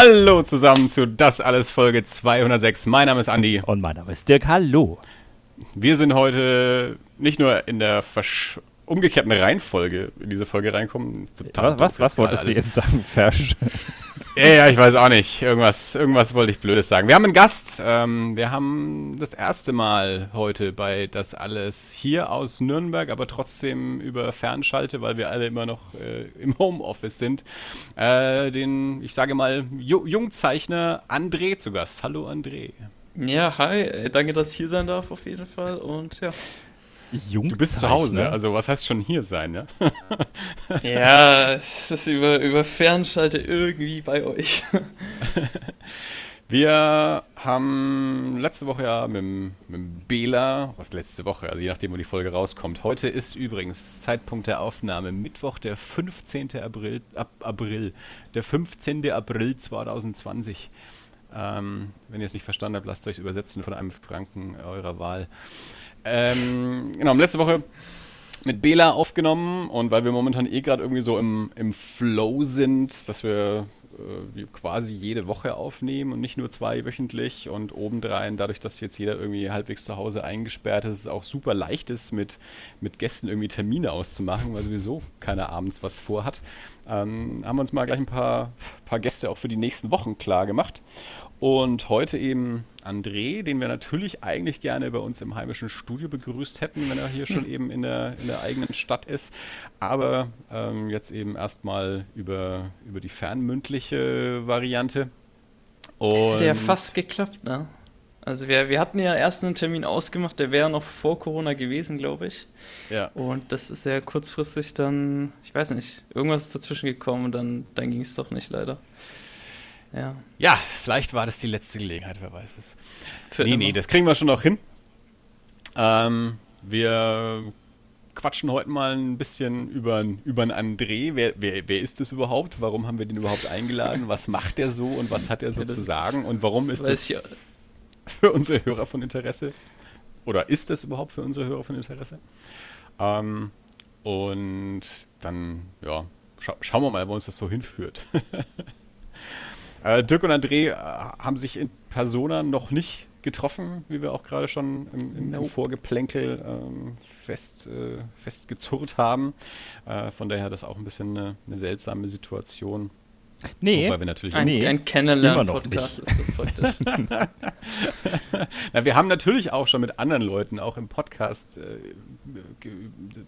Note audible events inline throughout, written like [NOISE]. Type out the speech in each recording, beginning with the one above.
Hallo zusammen zu Das alles Folge 206. Mein Name ist Andi. Und mein Name ist Dirk. Hallo. Wir sind heute nicht nur in der Versch umgekehrten Reihenfolge in diese Folge reinkommen. Total was, was, was wolltest du jetzt sagen? Versch [LAUGHS] ja, ja, ich weiß auch nicht. Irgendwas, irgendwas wollte ich Blödes sagen. Wir haben einen Gast. Ähm, wir haben das erste Mal heute bei das alles hier aus Nürnberg, aber trotzdem über Fernschalte, weil wir alle immer noch äh, im Homeoffice sind. Äh, den, ich sage mal, Ju Jungzeichner André zu Gast. Hallo André. Ja, hi. Danke, dass ich hier sein darf auf jeden Fall. Und ja. Du bist zu Hause, also was heißt schon hier sein, ja? [LAUGHS] ja, es ist über, über Fernschalte irgendwie bei euch. [LAUGHS] Wir haben letzte Woche ja mit, mit Bela, was letzte Woche, also je nachdem, wo die Folge rauskommt. Heute ist übrigens Zeitpunkt der Aufnahme Mittwoch, der 15. April, Ab, April der 15. April 2020. Ähm, wenn ihr es nicht verstanden habt, lasst euch übersetzen von einem Franken eurer Wahl. Ähm, genau, letzte Woche mit Bela aufgenommen und weil wir momentan eh gerade irgendwie so im, im Flow sind, dass wir äh, quasi jede Woche aufnehmen und nicht nur zwei wöchentlich und obendrein, dadurch, dass jetzt jeder irgendwie halbwegs zu Hause eingesperrt ist, es auch super leicht ist, mit, mit Gästen irgendwie Termine auszumachen, weil sowieso keiner abends was vorhat, ähm, haben wir uns mal gleich ein paar, paar Gäste auch für die nächsten Wochen klar gemacht. Und heute eben André, den wir natürlich eigentlich gerne bei uns im heimischen Studio begrüßt hätten, wenn er hier schon [LAUGHS] eben in der, in der eigenen Stadt ist. Aber ähm, jetzt eben erstmal über, über die fernmündliche Variante. Und das hätte ja fast geklappt, ne? Also wir, wir hatten ja erst einen Termin ausgemacht, der wäre noch vor Corona gewesen, glaube ich. Ja. Und das ist ja kurzfristig dann, ich weiß nicht, irgendwas ist dazwischen gekommen und dann, dann ging es doch nicht leider. Ja. ja, vielleicht war das die letzte Gelegenheit, wer weiß es. Für nee, immer. nee, das kriegen wir schon noch hin. Ähm, wir quatschen heute mal ein bisschen über, über einen André. Wer, wer, wer ist das überhaupt? Warum haben wir den überhaupt eingeladen? Was macht er so und was hat er so ja, zu sagen? Und warum ist das für unsere Hörer von Interesse? Oder ist das überhaupt für unsere Hörer von Interesse? Ähm, und dann, ja, scha schauen wir mal, wo uns das so hinführt. [LAUGHS] Äh, Dirk und André äh, haben sich in Persona noch nicht getroffen, wie wir auch gerade schon im, im, im Vorgeplänkel ähm, fest, äh, festgezurrt haben. Äh, von daher das auch ein bisschen eine, eine seltsame Situation. Nee, Wobei wir natürlich ein, nee, ein Kennenlernen-Podcast ist das praktisch. [LAUGHS] Na, wir haben natürlich auch schon mit anderen Leuten, auch im Podcast, äh,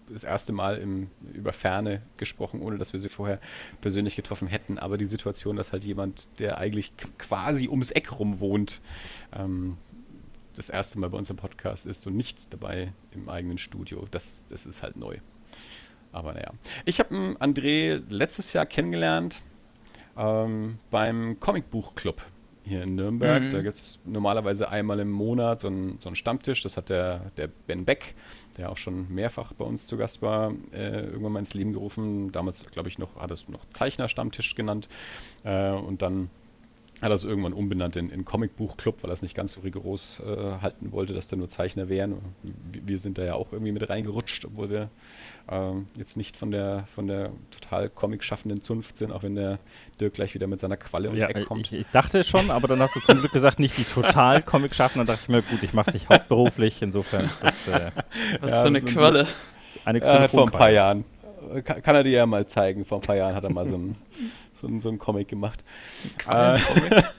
das erste Mal im, über Ferne gesprochen, ohne dass wir sie vorher persönlich getroffen hätten. Aber die Situation, dass halt jemand, der eigentlich quasi ums Eck rum wohnt, ähm, das erste Mal bei uns im Podcast ist und nicht dabei im eigenen Studio, das, das ist halt neu. Aber naja. Ich habe André letztes Jahr kennengelernt ähm, beim Comicbuchclub hier in Nürnberg. Mhm. Da gibt es normalerweise einmal im Monat so einen, so Stammtisch. Das hat der, der Ben Beck, der auch schon mehrfach bei uns zu Gast war, äh, irgendwann mal ins Leben gerufen. Damals, glaube ich, noch, hat es noch Zeichner-Stammtisch genannt. Äh, und dann hat er es irgendwann umbenannt in, in Comicbuchclub, weil er es nicht ganz so rigoros äh, halten wollte, dass da nur Zeichner wären. Wir, wir, sind da ja auch irgendwie mit reingerutscht, obwohl wir ähm, jetzt nicht von der von der total Comic-schaffenden Zunft sind, auch wenn der Dirk gleich wieder mit seiner Qualle ums ja, Eck kommt. Ich, ich, dachte schon, aber dann hast du zum Glück gesagt, nicht die total [LAUGHS] Comic-schaffenden. Dann dachte ich mir, gut, ich mache es nicht hauptberuflich, insofern ist das. Äh, Was ja, für eine Qualle. Eine äh, vor ein paar Jahren. Kann, kann, er dir ja mal zeigen. Vor ein paar Jahren hat er mal so ein so, so einen Comic gemacht. Quallencomic? [LAUGHS]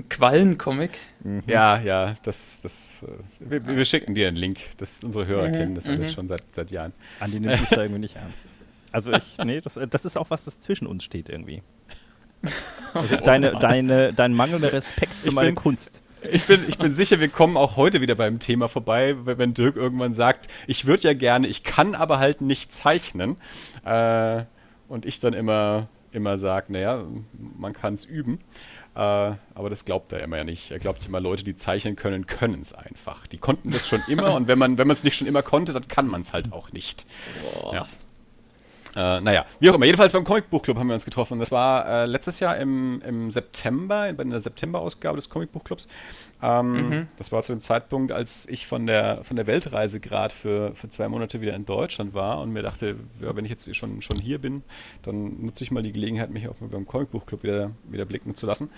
Äh? Ein Quallencomic? Mhm. Ja, ja, das, das, äh, wir, wir, schicken dir einen Link. Das, unsere Hörer mhm. kennen das alles mhm. schon seit, seit Jahren. Andi nimmt mich da irgendwie nicht ernst. Also ich, nee, das, das ist auch was, das zwischen uns steht irgendwie. Also deine, deine, dein mangelnder Respekt für ich meine bin, Kunst. Ich bin, ich bin sicher, wir kommen auch heute wieder beim Thema vorbei, wenn Dirk irgendwann sagt, ich würde ja gerne, ich kann aber halt nicht zeichnen. Äh, und ich dann immer, immer sage, naja, man kann es üben. Äh, aber das glaubt er immer ja nicht. Er glaubt immer, Leute, die zeichnen können, können es einfach. Die konnten das schon immer und wenn man wenn es nicht schon immer konnte, dann kann man es halt auch nicht. Boah. Ja. Äh, naja, wie auch immer. Jedenfalls beim Comic Buch Club haben wir uns getroffen. Das war äh, letztes Jahr im, im September, bei der September-Ausgabe des Comic Buch Clubs. Ähm, mhm. Das war zu dem Zeitpunkt, als ich von der, von der Weltreise gerade für, für zwei Monate wieder in Deutschland war und mir dachte, ja, wenn ich jetzt schon, schon hier bin, dann nutze ich mal die Gelegenheit, mich auch beim Comic Buch Club wieder, wieder blicken zu lassen.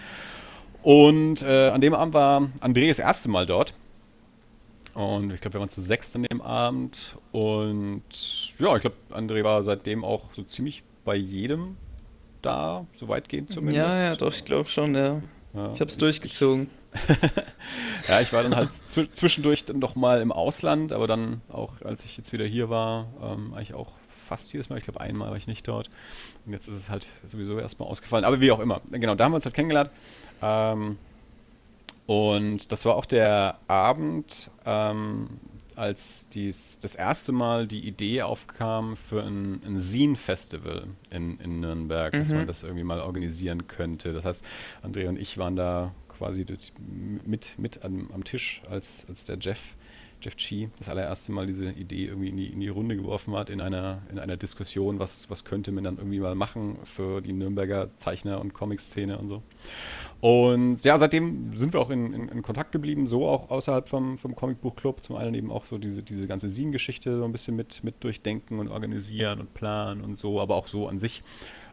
Und äh, an dem Abend war André das erste Mal dort. Und ich glaube, wir waren zu sechs an dem Abend. Und ja, ich glaube, André war seitdem auch so ziemlich bei jedem da, so weitgehend zumindest. Ja, ja, doch, ich glaube schon, ja. ja. Ich habe es durchgezogen. [LAUGHS] ja, ich war dann halt zwischendurch dann doch mal im Ausland, aber dann auch, als ich jetzt wieder hier war, ähm, eigentlich auch fast jedes Mal. Ich glaube, einmal war ich nicht dort. Und jetzt ist es halt sowieso erstmal ausgefallen. Aber wie auch immer. Genau, da haben wir uns halt kennengelernt. Ähm, und das war auch der Abend, ähm, als dies, das erste Mal die Idee aufkam für ein, ein Zine-Festival in, in Nürnberg, mhm. dass man das irgendwie mal organisieren könnte. Das heißt, André und ich waren da quasi mit, mit am, am Tisch, als, als der Jeff Jeff Chi das allererste Mal diese Idee irgendwie in die, in die Runde geworfen hat, in einer, in einer Diskussion, was, was könnte man dann irgendwie mal machen für die Nürnberger Zeichner- und Comic-Szene und so. Und ja, seitdem sind wir auch in, in, in, Kontakt geblieben, so auch außerhalb vom, vom Comicbuch-Club. Zum einen eben auch so diese, diese ganze Scene-Geschichte so ein bisschen mit, mit durchdenken und organisieren und planen und so, aber auch so an sich.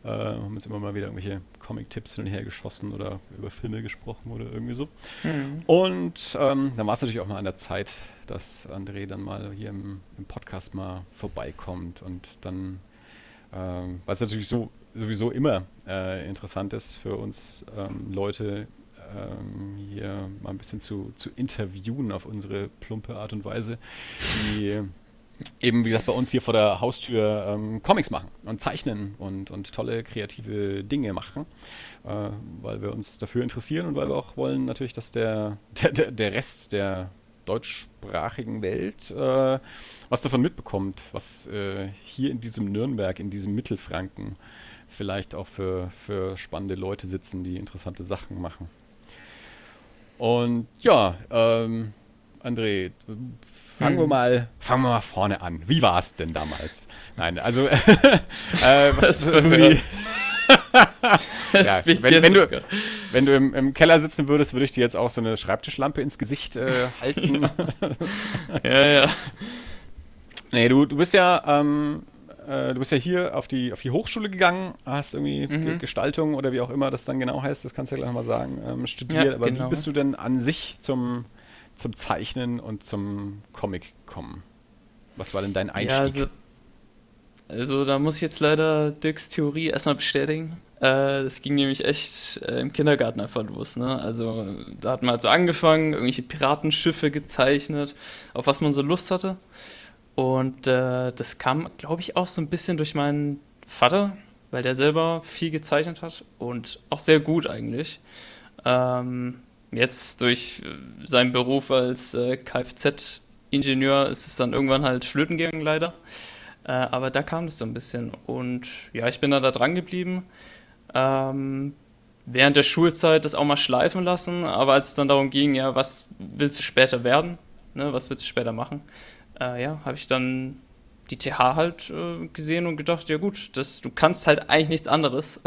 Äh, haben uns immer mal wieder irgendwelche Comic-Tipps hin und her geschossen oder über Filme gesprochen oder irgendwie so. Mhm. Und ähm, dann war es natürlich auch mal an der Zeit, dass André dann mal hier im, im Podcast mal vorbeikommt und dann, ähm, weil es natürlich so sowieso immer äh, interessant ist für uns ähm, Leute ähm, hier mal ein bisschen zu, zu interviewen auf unsere plumpe Art und Weise, die eben, wie gesagt, bei uns hier vor der Haustür ähm, Comics machen und zeichnen und, und tolle kreative Dinge machen, äh, weil wir uns dafür interessieren und weil wir auch wollen natürlich, dass der, der, der Rest der deutschsprachigen Welt äh, was davon mitbekommt, was äh, hier in diesem Nürnberg, in diesem Mittelfranken vielleicht auch für, für spannende Leute sitzen, die interessante Sachen machen. Und ja, ähm, André, fangen hm. wir mal, fangen wir mal vorne an. Wie war es denn damals? Nein, also [LAUGHS] äh, was, was die, [LAUGHS] ja, wenn, wenn, du, wenn du im, im, Keller sitzen würdest, würde ich dir jetzt auch so eine Schreibtischlampe ins Gesicht äh, [LAUGHS] halten. ja, ja. Nee, du, du bist ja ähm, äh, du bist ja hier auf die, auf die Hochschule gegangen, hast irgendwie mhm. Gestaltung oder wie auch immer das dann genau heißt, das kannst du ja gleich mal sagen, ähm, studiert. Ja, Aber genau. wie bist du denn an sich zum, zum Zeichnen und zum Comic gekommen? Was war denn dein Einstieg? Ja, also, also da muss ich jetzt leider Dirks Theorie erstmal bestätigen. Es äh, ging nämlich echt äh, im Kindergarten einfach los. Ne? Also da hat man halt so angefangen, irgendwelche Piratenschiffe gezeichnet, auf was man so Lust hatte. Und äh, das kam, glaube ich, auch so ein bisschen durch meinen Vater, weil der selber viel gezeichnet hat und auch sehr gut eigentlich. Ähm, jetzt durch äh, seinen Beruf als äh, Kfz-Ingenieur ist es dann irgendwann halt flöten gegangen, leider. Äh, aber da kam es so ein bisschen. Und ja, ich bin dann da dran geblieben. Ähm, während der Schulzeit das auch mal schleifen lassen, aber als es dann darum ging, ja, was willst du später werden? Ne, was willst du später machen? Äh, ja, habe ich dann die TH halt äh, gesehen und gedacht, ja gut, das, du kannst halt eigentlich nichts anderes.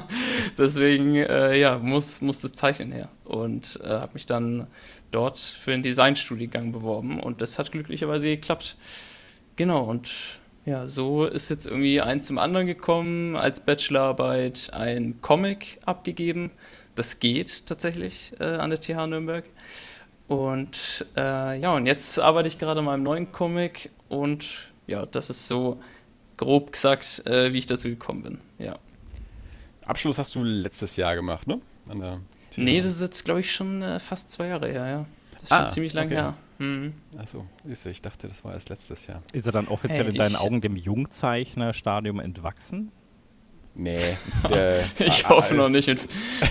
[LAUGHS] Deswegen, äh, ja, muss, muss das Zeichnen her. Und äh, habe mich dann dort für den Designstudiengang beworben und das hat glücklicherweise geklappt. Genau, und ja, so ist jetzt irgendwie eins zum anderen gekommen, als Bachelorarbeit ein Comic abgegeben. Das geht tatsächlich äh, an der TH Nürnberg. Und äh, ja, und jetzt arbeite ich gerade an meinem neuen Comic und ja, das ist so grob gesagt, äh, wie ich dazu gekommen bin. Ja. Abschluss hast du letztes Jahr gemacht, ne? An der nee, das ist jetzt, glaube ich, schon äh, fast zwei Jahre her, ja. Das ist ah, schon ziemlich lange okay. her. Mhm. Achso, ich dachte, das war erst letztes Jahr. Ist er dann offiziell hey, in deinen Augen dem Jungzeichner-Stadium entwachsen? Nee. [LAUGHS] ich hoffe [LAUGHS] noch nicht. Mit,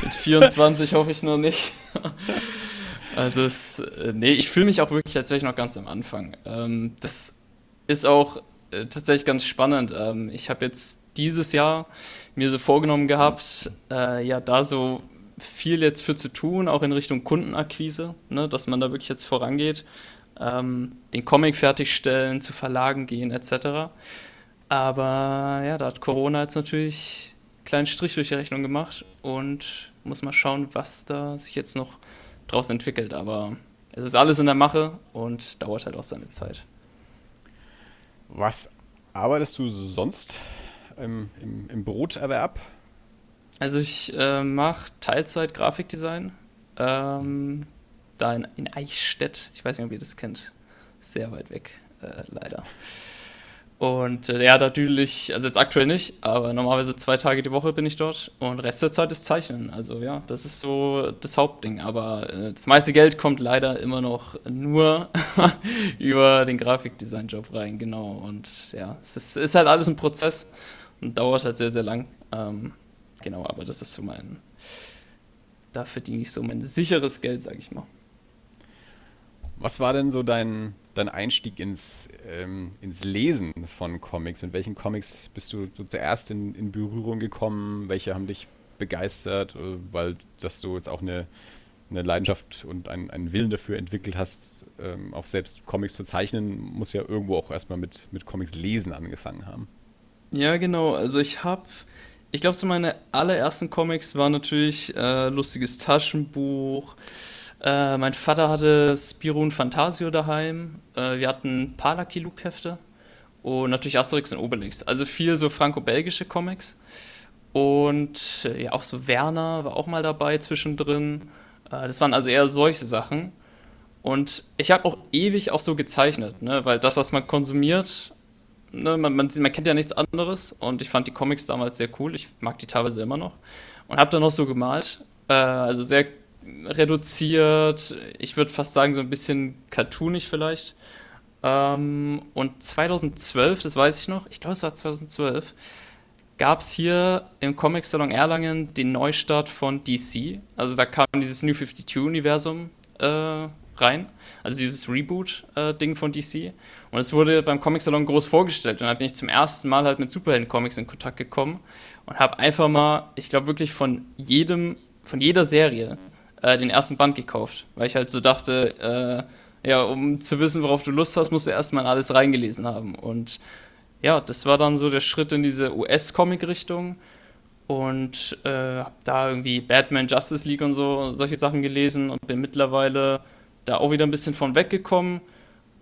mit 24 hoffe ich noch nicht. Also es, äh, nee, ich fühle mich auch wirklich, als wäre ich noch ganz am Anfang. Ähm, das ist auch äh, tatsächlich ganz spannend. Ähm, ich habe jetzt dieses Jahr mir so vorgenommen gehabt, äh, ja, da so viel jetzt für zu tun, auch in Richtung Kundenakquise, ne, dass man da wirklich jetzt vorangeht, ähm, den Comic fertigstellen, zu Verlagen gehen etc. Aber ja, da hat Corona jetzt natürlich einen kleinen Strich durch die Rechnung gemacht und muss mal schauen, was da sich jetzt noch draus entwickelt. Aber es ist alles in der Mache und dauert halt auch seine Zeit. Was arbeitest du sonst im, im, im Broterwerb? Also ich äh, mache Teilzeit Grafikdesign. Ähm, da in, in Eichstätt. Ich weiß nicht, ob ihr das kennt. Sehr weit weg, äh, leider. Und äh, ja, natürlich, also jetzt aktuell nicht, aber normalerweise zwei Tage die Woche bin ich dort und Rest der Zeit ist Zeichnen. Also ja, das ist so das Hauptding. Aber äh, das meiste Geld kommt leider immer noch nur [LAUGHS] über den Grafikdesign-Job rein, genau. Und ja, es ist, ist, halt alles ein Prozess und dauert halt sehr, sehr lang. Ähm, genau, aber das ist so mein, da verdiene ich so mein sicheres Geld, sag ich mal. Was war denn so dein, dein Einstieg ins, ähm, ins Lesen von Comics? Mit welchen Comics bist du, du zuerst in, in Berührung gekommen? Welche haben dich begeistert? Äh, weil, dass du jetzt auch eine, eine Leidenschaft und einen, einen Willen dafür entwickelt hast, ähm, auch selbst Comics zu zeichnen, muss ja irgendwo auch erstmal mit, mit Comics lesen angefangen haben. Ja, genau. Also ich habe, ich glaube, so meine allerersten Comics waren natürlich äh, lustiges Taschenbuch, äh, mein Vater hatte Spiro und Fantasio daheim. Äh, wir hatten paar Lucky Luke-Hefte und natürlich Asterix und Obelix. Also viel so franco-belgische Comics. Und äh, ja, auch so Werner war auch mal dabei zwischendrin. Äh, das waren also eher solche Sachen. Und ich habe auch ewig auch so gezeichnet, ne? weil das, was man konsumiert, ne, man, man, man, kennt ja nichts anderes. Und ich fand die Comics damals sehr cool. Ich mag die teilweise immer noch. Und habe dann noch so gemalt. Äh, also sehr reduziert, ich würde fast sagen, so ein bisschen cartoonig vielleicht. Ähm, und 2012, das weiß ich noch, ich glaube, es war 2012, gab es hier im Comic Salon Erlangen den Neustart von DC. Also da kam dieses New 52-Universum äh, rein, also dieses Reboot-Ding äh, von DC. Und es wurde beim Comic Salon groß vorgestellt. Und da bin ich zum ersten Mal halt mit Superhelden-Comics in Kontakt gekommen und habe einfach mal, ich glaube wirklich von jedem, von jeder Serie äh, den ersten Band gekauft, weil ich halt so dachte, äh, ja, um zu wissen, worauf du Lust hast, musst du erstmal alles reingelesen haben. Und ja, das war dann so der Schritt in diese US-Comic-Richtung und äh, da irgendwie Batman, Justice League und so, solche Sachen gelesen und bin mittlerweile da auch wieder ein bisschen von weggekommen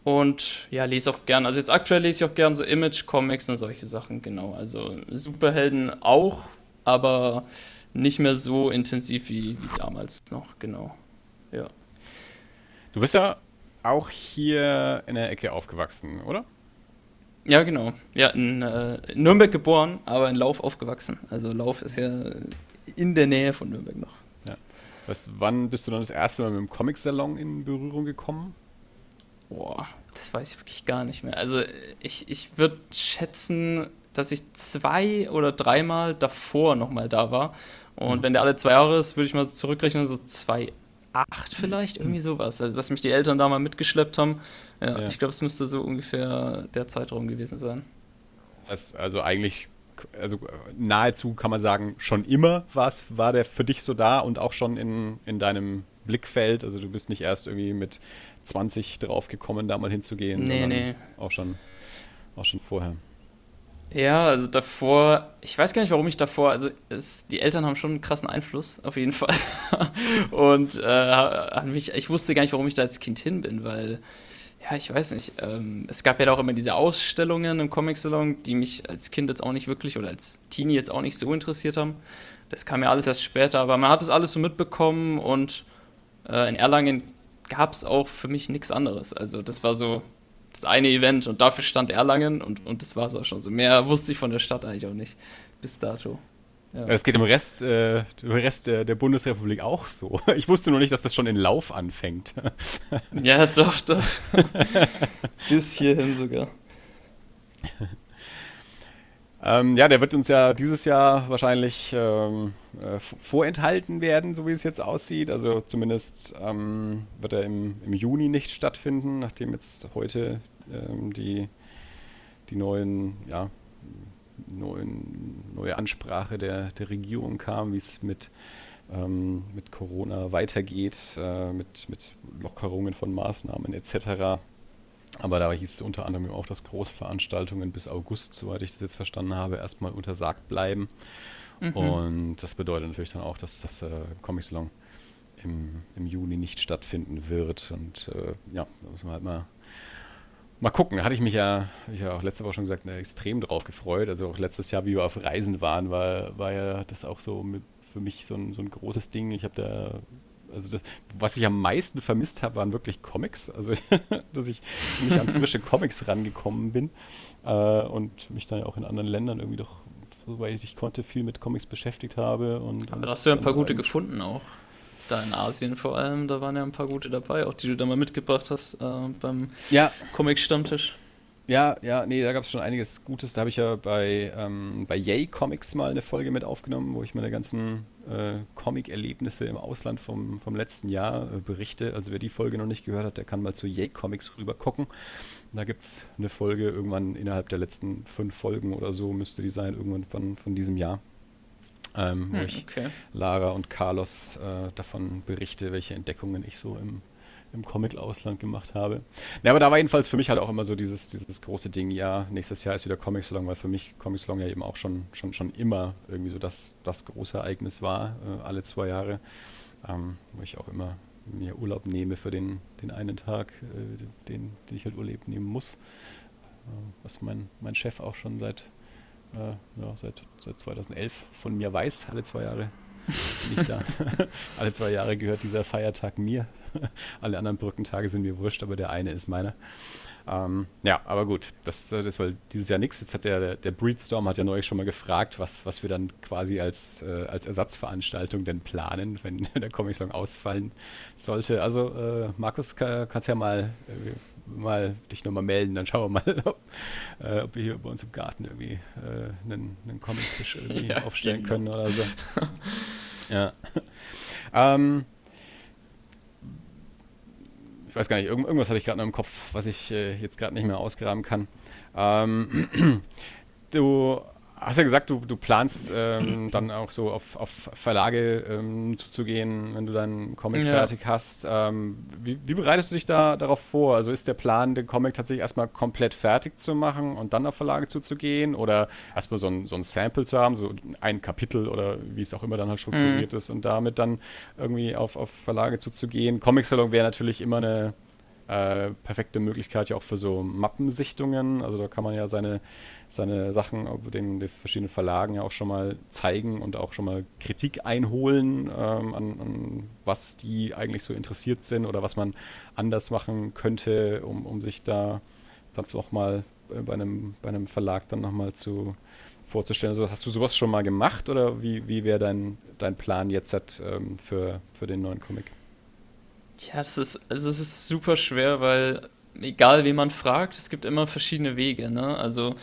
und ja, lese auch gern, also jetzt aktuell lese ich auch gern so Image-Comics und solche Sachen, genau, also Superhelden auch, aber nicht mehr so intensiv wie, wie damals noch, genau. Ja. Du bist ja auch hier in der Ecke aufgewachsen, oder? Ja, genau. Ja, in, äh, Nürnberg geboren, aber in Lauf aufgewachsen. Also Lauf ist ja in der Nähe von Nürnberg noch. Ja. Was, wann bist du dann das erste Mal mit dem Comic-Salon in Berührung gekommen? Boah, das weiß ich wirklich gar nicht mehr. Also ich, ich würde schätzen, dass ich zwei oder dreimal davor nochmal da war. Und wenn der alle zwei Jahre ist, würde ich mal zurückrechnen, so zwei acht vielleicht, irgendwie sowas. Also, dass mich die Eltern da mal mitgeschleppt haben. Ja, ja. ich glaube, es müsste so ungefähr der Zeitraum gewesen sein. Das also eigentlich, also nahezu kann man sagen, schon immer war's, war der für dich so da und auch schon in, in deinem Blickfeld. Also du bist nicht erst irgendwie mit 20 drauf gekommen, da mal hinzugehen. Nee, nee. Auch schon, auch schon vorher. Ja, also davor, ich weiß gar nicht, warum ich davor, also es, die Eltern haben schon einen krassen Einfluss, auf jeden Fall. [LAUGHS] und äh, mich, ich wusste gar nicht, warum ich da als Kind hin bin, weil, ja, ich weiß nicht, ähm, es gab ja auch immer diese Ausstellungen im Comic-Salon, die mich als Kind jetzt auch nicht wirklich oder als Teenie jetzt auch nicht so interessiert haben. Das kam ja alles erst später, aber man hat es alles so mitbekommen und äh, in Erlangen gab es auch für mich nichts anderes. Also das war so, das eine Event und dafür stand Erlangen und, und das war es auch schon so. Mehr wusste ich von der Stadt eigentlich auch nicht bis dato. Ja. Es geht im Rest, äh, im Rest der, der, Bundesrepublik auch so. [LAUGHS] Ich wusste nur nicht, dass das schon in Lauf anfängt. ja, doch, doch. [LAUGHS] bis hierhin sogar. Ähm, ja, der wird uns ja dieses Jahr wahrscheinlich ähm, äh, vorenthalten werden, so wie es jetzt aussieht. Also zumindest ähm, wird er im, im, Juni nicht stattfinden, nachdem jetzt heute ähm, die, die neuen, ja, neuen, neue Ansprache der, der Regierung kam, wie es mit, ähm, mit Corona weitergeht, äh, mit, mit Lockerungen von Maßnahmen etc. Aber da hieß es unter anderem auch, dass Großveranstaltungen bis August, soweit ich das jetzt verstanden habe, erstmal untersagt bleiben. Mhm. Und das bedeutet natürlich dann auch, dass das äh, Comic Salon im, im Juni nicht stattfinden wird. Und äh, ja, da müssen wir halt mal, mal gucken. Da hatte ich mich ja, ich ja auch letzte Woche schon gesagt, extrem drauf gefreut. Also auch letztes Jahr, wie wir auf Reisen waren, war, war ja das auch so mit, für mich so ein, so ein großes Ding. Ich habe da also das, was ich am meisten vermisst habe, waren wirklich Comics. Also, [LAUGHS] dass ich nicht an frische Comics rangekommen bin äh, und mich dann ja auch in anderen Ländern irgendwie doch, soweit ich konnte, viel mit Comics beschäftigt habe. Und, Aber da hast du ja ein paar gute gefunden auch da in Asien vor allem, da waren ja ein paar gute dabei, auch die du da mal mitgebracht hast äh, beim ja. Comic-Stammtisch. Ja, ja, nee, da gab es schon einiges Gutes. Da habe ich ja bei, ähm, bei Yay Comics mal eine Folge mit aufgenommen, wo ich meine ganzen äh, Comic-Erlebnisse im Ausland vom, vom letzten Jahr äh, berichte. Also wer die Folge noch nicht gehört hat, der kann mal zu Yay Comics rüber gucken. Da gibt es eine Folge irgendwann innerhalb der letzten fünf Folgen oder so, müsste die sein, irgendwann von, von diesem Jahr ähm, wo hm, ich okay. Lara und Carlos äh, davon berichte, welche Entdeckungen ich so im, im Comic-Ausland gemacht habe. Ja, aber da war jedenfalls für mich halt auch immer so dieses, dieses große Ding, ja, nächstes Jahr ist wieder Comic Salon, weil für mich Comic Salon ja eben auch schon, schon, schon immer irgendwie so das, das große Ereignis war, äh, alle zwei Jahre, ähm, wo ich auch immer mir Urlaub nehme für den, den einen Tag, äh, den, den ich halt Urlaub nehmen muss. Äh, was mein, mein Chef auch schon seit äh, ja, seit, seit 2011 von mir weiß. Alle zwei Jahre bin ich da. [LAUGHS] Alle zwei Jahre gehört dieser Feiertag mir. [LAUGHS] Alle anderen Brückentage sind mir wurscht, aber der eine ist meiner. Ähm, ja, aber gut, das, äh, das war dieses Jahr nichts. Jetzt hat der, der Breedstorm hat ja neulich schon mal gefragt, was, was wir dann quasi als, äh, als Ersatzveranstaltung denn planen, wenn [LAUGHS] der Comic-Song ausfallen sollte. Also, äh, Markus, kann, kannst ja mal äh, mal dich nochmal melden, dann schauen wir mal, [LAUGHS] ob, äh, ob wir hier bei uns im Garten irgendwie äh, einen, einen Comic-Tisch irgendwie ja, aufstellen genau. können oder so. ja. Ähm, ich weiß gar nicht, irgendwas hatte ich gerade noch im Kopf, was ich äh, jetzt gerade nicht mehr ausgraben kann. Ähm, [CLEARS THROAT] du hast ja gesagt, du, du planst ähm, dann auch so auf, auf Verlage ähm, zuzugehen, wenn du deinen Comic ja. fertig hast. Ähm, wie, wie, bereitest du dich da darauf vor? Also ist der Plan, den Comic tatsächlich erstmal komplett fertig zu machen und dann auf Verlage zuzugehen? Oder erstmal so ein, so ein Sample zu haben, so ein Kapitel oder wie es auch immer dann halt strukturiert mhm. ist und damit dann irgendwie auf, auf Verlage zuzugehen? Comic-Salon wäre natürlich immer eine äh, perfekte Möglichkeit ja auch für so Mappensichtungen. Also da kann man ja seine, seine Sachen den, den verschiedenen Verlagen ja auch schon mal zeigen und auch schon mal Kritik einholen, ähm, an, an, was die eigentlich so interessiert sind oder was man anders machen könnte, um, um sich da dann nochmal bei einem, bei einem Verlag dann nochmal zu vorzustellen. Also hast du sowas schon mal gemacht oder wie, wie wäre dein, dein Plan jetzt halt, ähm, für, für den neuen Comic? Ja, das ist, also es ist super schwer, weil egal wen man fragt, es gibt immer verschiedene Wege. Ne? Also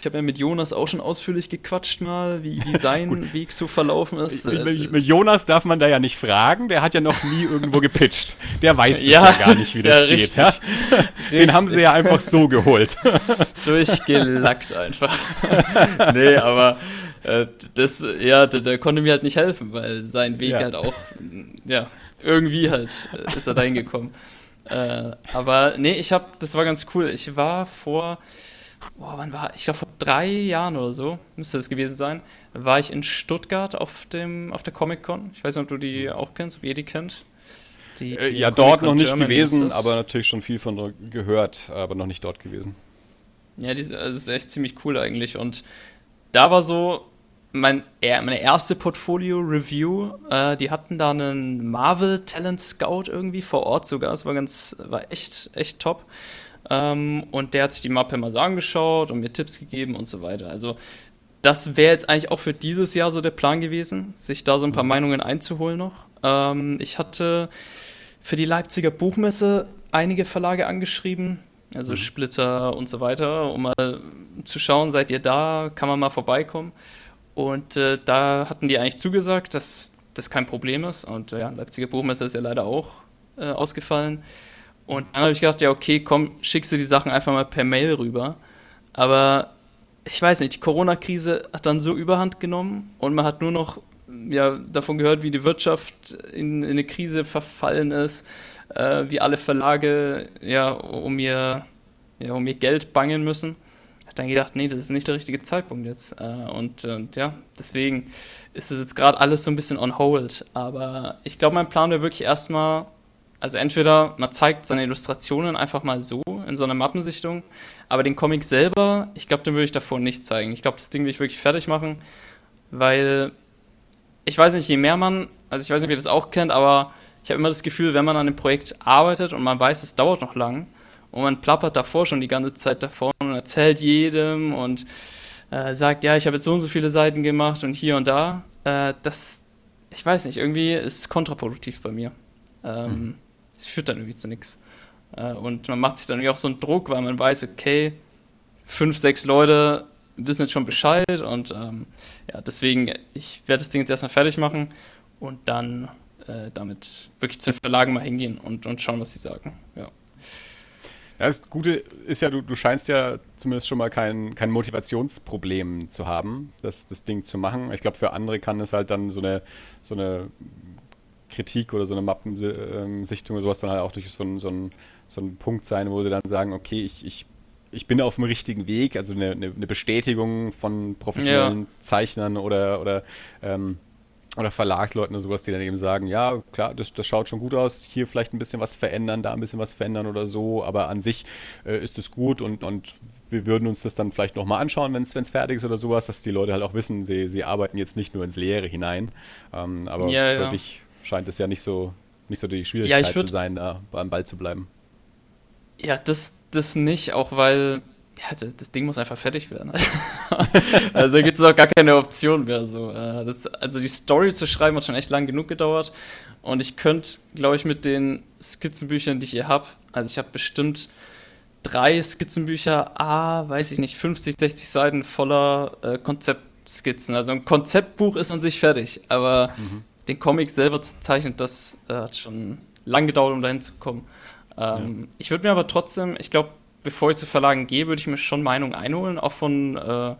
ich habe ja mit Jonas auch schon ausführlich gequatscht mal, wie, wie sein [LAUGHS] Weg so verlaufen ist. Mit, mit, Jonas darf man da ja nicht fragen, der hat ja noch nie irgendwo gepitcht. Der weiß ja, ja gar nicht, wie [LAUGHS] das ja, geht. Richtig, ja? Den haben sie ja einfach so geholt. [LAUGHS] Durchgelackt einfach. nee, aber äh, das, ja, der, der, konnte mir halt nicht helfen, weil sein Weg halt auch, ja, irgendwie halt äh, ist er da hingekommen. Äh, aber nee, ich habe, das war ganz cool. Ich war vor, boah, wann war, ich glaube vor drei Jahren oder so, müsste das gewesen sein, war ich in Stuttgart auf, dem, auf der Comic-Con. Ich weiß nicht, ob du die auch kennst, ob ihr die kennt. Die, äh, die ja, dort noch nicht Germany gewesen, aber natürlich schon viel von gehört, aber noch nicht dort gewesen. Ja, die, das ist echt ziemlich cool eigentlich. Und da war so, mein, meine erste Portfolio-Review, äh, die hatten da einen Marvel Talent Scout irgendwie vor Ort sogar. Es war ganz, war echt, echt top. Ähm, und der hat sich die Mappe mal so angeschaut und mir Tipps gegeben und so weiter. Also, das wäre jetzt eigentlich auch für dieses Jahr so der Plan gewesen, sich da so ein paar mhm. Meinungen einzuholen noch. Ähm, ich hatte für die Leipziger Buchmesse einige Verlage angeschrieben, also mhm. Splitter und so weiter, um mal zu schauen, seid ihr da, kann man mal vorbeikommen. Und äh, da hatten die eigentlich zugesagt, dass das kein Problem ist. Und äh, ja, Leipziger Buchmesse ist ja leider auch äh, ausgefallen. Und dann habe ich gedacht, ja, okay, komm, schickst du die Sachen einfach mal per Mail rüber. Aber ich weiß nicht, die Corona-Krise hat dann so überhand genommen und man hat nur noch ja, davon gehört, wie die Wirtschaft in, in eine Krise verfallen ist, äh, wie alle Verlage ja, um ihr ja, um ihr Geld bangen müssen. Hat dann gedacht, nee, das ist nicht der richtige Zeitpunkt jetzt. Äh, und, und ja, deswegen ist es jetzt gerade alles so ein bisschen on hold. Aber ich glaube, mein Plan wäre wirklich erstmal, also entweder man zeigt seine Illustrationen einfach mal so in so einer Mappensichtung, aber den Comic selber, ich glaube, den würde ich davor nicht zeigen. Ich glaube, das Ding will ich wirklich fertig machen, weil ich weiß nicht, je mehr man, also ich weiß nicht, ob ihr das auch kennt, aber ich habe immer das Gefühl, wenn man an einem Projekt arbeitet und man weiß, es dauert noch lang und man plappert davor schon die ganze Zeit davor und erzählt jedem und äh, sagt, ja, ich habe jetzt so und so viele Seiten gemacht und hier und da, äh, das, ich weiß nicht, irgendwie ist es kontraproduktiv bei mir. Ähm, Es führt dann irgendwie zu nichts. Äh, und man macht sich dann irgendwie auch so einen Druck, weil man weiß, okay, fünf, sechs Leute wissen jetzt schon Bescheid und ähm, ja, deswegen, ich werde das Ding jetzt erstmal fertig machen und dann äh, damit wirklich zu den Verlagen mal hingehen und, und schauen, was sie sagen. Ja. Ja, das Gute ist ja, du, du scheinst ja zumindest schon mal kein, kein Motivationsproblem zu haben, das, das Ding zu machen. Ich glaube, für andere kann es halt dann so eine, so eine Kritik oder so eine Mappensichtung oder sowas dann halt auch durch so einen, so einen, so einen Punkt sein, wo sie dann sagen, okay, ich, ich ich bin auf dem richtigen Weg, also eine, eine Bestätigung von professionellen ja. Zeichnern oder, oder, ähm, oder Verlagsleuten oder sowas, die dann eben sagen, ja, klar, das, das schaut schon gut aus, hier vielleicht ein bisschen was verändern, da ein bisschen was verändern oder so, aber an sich äh, ist es gut und, und wir würden uns das dann vielleicht nochmal anschauen, wenn es fertig ist oder sowas, dass die Leute halt auch wissen, sie, sie arbeiten jetzt nicht nur ins Leere hinein. Ähm, aber ja, für ja. dich scheint es ja nicht so, nicht so die Schwierigkeit ja, zu sein, da am Ball zu bleiben. Ja, das, das nicht, auch weil ja, das, Ding muss einfach fertig werden. [LAUGHS] also da gibt es auch gar keine Option mehr. So. Äh, das, also die Story zu schreiben hat schon echt lang genug gedauert. Und ich könnte, glaube ich, mit den Skizzenbüchern, die ich hier habe, also ich habe bestimmt drei Skizzenbücher, ah, weiß ich nicht, 50, 60 Seiten voller äh, Konzeptskizzen. Also ein Konzeptbuch ist an sich fertig, aber mhm. den Comic selber zu zeichnen, das äh, hat schon lang gedauert, um dahin zu kommen. Ähm, ja. Ich würde mir aber trotzdem, ich glaube, bevor ich zu Verlagen gehe, würde ich mir schon Meinungen einholen, auch von äh,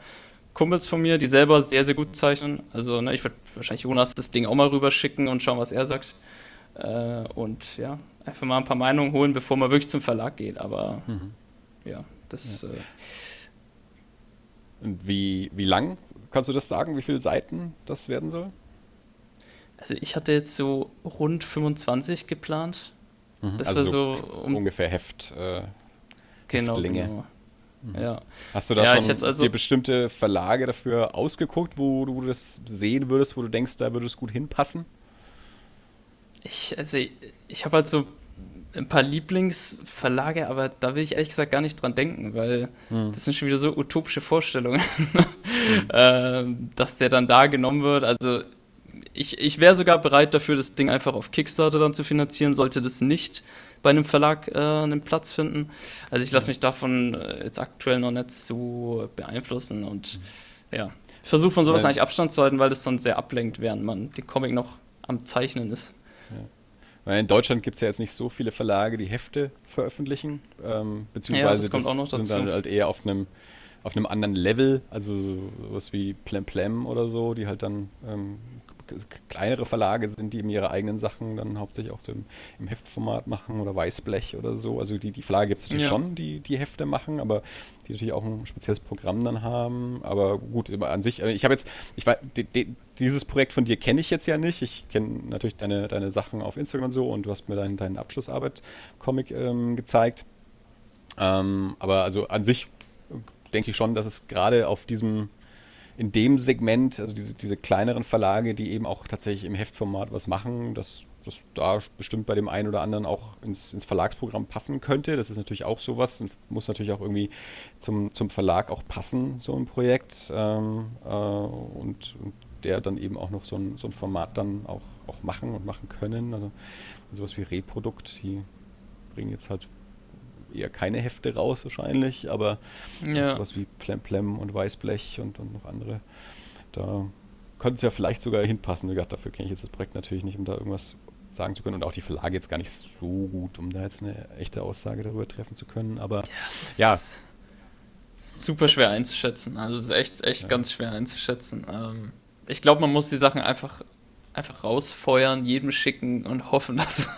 Kumpels von mir, die selber sehr, sehr gut zeichnen. Also ne, ich würde wahrscheinlich Jonas das Ding auch mal rüberschicken und schauen, was er sagt. Äh, und ja, einfach mal ein paar Meinungen holen, bevor man wirklich zum Verlag geht. Aber mhm. ja, das. Ja. Äh, und wie, wie lang kannst du das sagen, wie viele Seiten das werden soll? Also ich hatte jetzt so rund 25 geplant. Mhm. Das also war so um ungefähr Heft. Äh, genau, Heftlänge. Genau. Mhm. Ja. Hast du da ja, schon also dir bestimmte Verlage dafür ausgeguckt, wo du das sehen würdest, wo du denkst, da würde es gut hinpassen? Ich, also ich, ich habe halt so ein paar Lieblingsverlage, aber da will ich ehrlich gesagt gar nicht dran denken, weil hm. das sind schon wieder so utopische Vorstellungen, [LAUGHS] hm. äh, dass der dann da genommen wird. Also ich, ich wäre sogar bereit dafür, das Ding einfach auf Kickstarter dann zu finanzieren, sollte das nicht bei einem Verlag äh, einen Platz finden. Also ich lasse mich davon äh, jetzt aktuell noch nicht so beeinflussen und mhm. ja, versuche von sowas weil, eigentlich Abstand zu halten, weil das dann sehr ablenkt, während man den Comic noch am Zeichnen ist. Ja. Weil in Deutschland gibt es ja jetzt nicht so viele Verlage, die Hefte veröffentlichen, ähm, beziehungsweise ja, das, kommt das auch noch dazu. sind dann halt eher auf einem auf einem anderen Level, also sowas wie Plem Plem oder so, die halt dann ähm, kleinere Verlage sind, die eben ihre eigenen Sachen dann hauptsächlich auch so im, im Heftformat machen oder Weißblech oder so. Also die, die Verlage gibt es natürlich ja. schon, die die Hefte machen, aber die natürlich auch ein spezielles Programm dann haben. Aber gut, an sich, ich habe jetzt, ich weiß, die, die, dieses Projekt von dir kenne ich jetzt ja nicht. Ich kenne natürlich deine, deine Sachen auf Instagram und so und du hast mir deinen, deinen Abschlussarbeit-Comic ähm, gezeigt. Ähm, aber also an sich denke ich schon, dass es gerade auf diesem in dem Segment, also diese, diese kleineren Verlage, die eben auch tatsächlich im Heftformat was machen, dass das da bestimmt bei dem einen oder anderen auch ins, ins Verlagsprogramm passen könnte. Das ist natürlich auch sowas und muss natürlich auch irgendwie zum, zum Verlag auch passen, so ein Projekt. Ähm, äh, und, und, der dann eben auch noch so ein, so ein Format dann auch, auch machen und machen können. Also sowas wie Reprodukt, die bringen jetzt halt eher keine Hefte raus wahrscheinlich, aber ja. sowas wie Plem Plem und Weißblech und, und noch andere, da könnte es ja vielleicht sogar hinpassen. Wie gesagt, dafür kenne ich jetzt das Projekt natürlich nicht, um da irgendwas sagen zu können und auch die Verlage jetzt gar nicht so gut, um da jetzt eine echte Aussage darüber treffen zu können, aber ja. Super schwer einzuschätzen. Also es ist echt, echt ja. ganz schwer einzuschätzen. Ähm, ich glaube, man muss die Sachen einfach einfach rausfeuern, jedem schicken und hoffen, [LAUGHS] dass,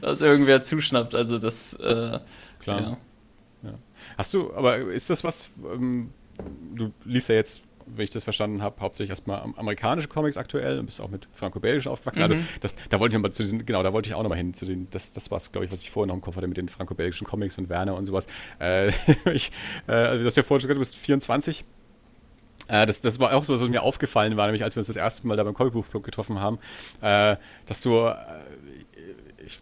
dass irgendwer zuschnappt. Also das, äh, Klar. Ja. Ja. Hast du, aber ist das was, ähm, du liest ja jetzt wenn ich das verstanden habe, hauptsächlich erstmal amerikanische Comics aktuell und bist auch mit franco-belgischen aufgewachsen. Also mhm. Also das, da wollte ich nochmal zu diesen, genau, da wollte ich auch nochmal hin zu den, das, das war es, glaube ich, was ich vorhin noch im Kopf hatte mit den franco-belgischen Comics und Werner und sowas. Äh, [LAUGHS] ich, äh, also du hast ja vorhin schon gesagt, du bist 24. Äh, das, das war auch so, was mir aufgefallen war, nämlich als wir uns das erste Mal da beim Comicbuchclub getroffen haben, äh, dass du äh,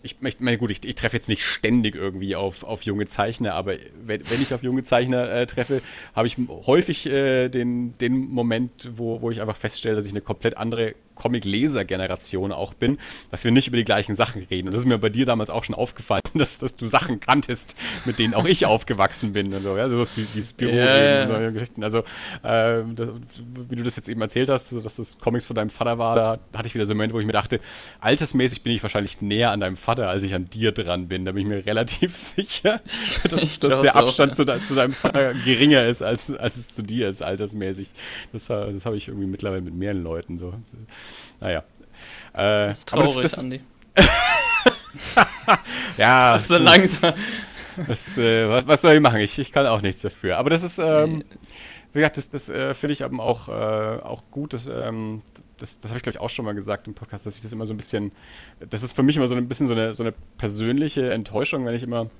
ich, ich meine, gut, ich, ich treffe jetzt nicht ständig irgendwie auf, auf junge Zeichner, aber wenn, wenn ich auf junge Zeichner äh, treffe, habe ich häufig äh, den, den Moment, wo, wo ich einfach feststelle, dass ich eine komplett andere Comic-Leser-Generation auch bin, dass wir nicht über die gleichen Sachen reden. Und das ist mir bei dir damals auch schon aufgefallen, [LAUGHS] dass, dass du Sachen kanntest, mit denen auch ich aufgewachsen bin. Und so, ja, sowas wie, wie Spiro yeah. und neue Geschichten. Also, äh, das, wie du das jetzt eben erzählt hast, dass das Comics von deinem Vater war, da hatte ich wieder so einen Moment, wo ich mir dachte, altersmäßig bin ich wahrscheinlich näher an deinem Vater, als ich an dir dran bin. Da bin ich mir relativ [LAUGHS] sicher, dass, dass der Abstand auch, ja. zu, de zu, deinem Vater geringer ist, als, als es zu dir ist, altersmäßig. Das, das habe ich irgendwie mittlerweile mit mehreren Leuten so. Naja. Äh, das ist traurig, das, das Andi. [LAUGHS] ja. Das ist so langsam. Das, äh, was, was, soll ich machen? Ich, ich kann auch nichts dafür. Aber das ist, ähm, wie gesagt, das, das äh, finde ich eben auch, äh, auch gut. Dass, ähm, das, das habe ich, glaube ich, auch schon mal gesagt im Podcast, dass ich das immer so ein bisschen, das ist für mich immer so ein bisschen so eine, so eine persönliche Enttäuschung, wenn ich immer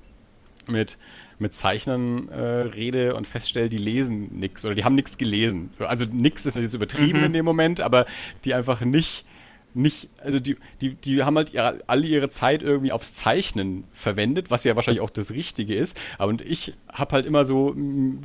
mit, mit Zeichnern äh, rede und feststelle, die lesen nichts oder die haben nichts gelesen. Also nichts ist jetzt übertrieben mhm. in dem Moment, aber die einfach nicht, nicht, also die, die, die haben halt ihre, alle ihre Zeit irgendwie aufs Zeichnen verwendet, was ja wahrscheinlich auch das Richtige ist. Aber und ich habe halt immer so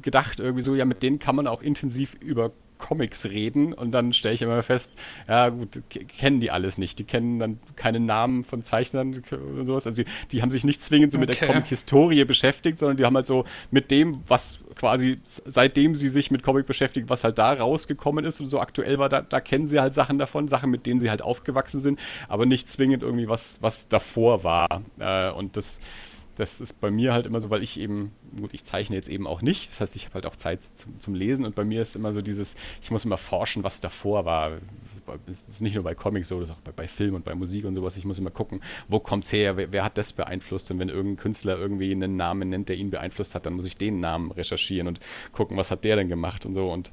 gedacht, irgendwie so, ja, mit denen kann man auch intensiv über Comics reden und dann stelle ich immer fest, ja gut, kennen die alles nicht. Die kennen dann keine Namen von Zeichnern oder sowas. Also die, die haben sich nicht zwingend so okay. mit der Comic-Historie beschäftigt, sondern die haben halt so mit dem, was quasi seitdem sie sich mit Comic beschäftigen, was halt da rausgekommen ist und so aktuell war, da, da kennen sie halt Sachen davon, Sachen, mit denen sie halt aufgewachsen sind, aber nicht zwingend irgendwie was, was davor war. Äh, und das das ist bei mir halt immer so, weil ich eben, gut, ich zeichne jetzt eben auch nicht. Das heißt, ich habe halt auch Zeit zum, zum, Lesen und bei mir ist immer so dieses, ich muss immer forschen, was davor war. Das ist nicht nur bei Comics so, das ist auch bei, bei Film und bei Musik und sowas. Ich muss immer gucken, wo kommt es her, wer, wer, hat das beeinflusst und wenn irgendein Künstler irgendwie einen Namen nennt, der ihn beeinflusst hat, dann muss ich den Namen recherchieren und gucken, was hat der denn gemacht und so. Und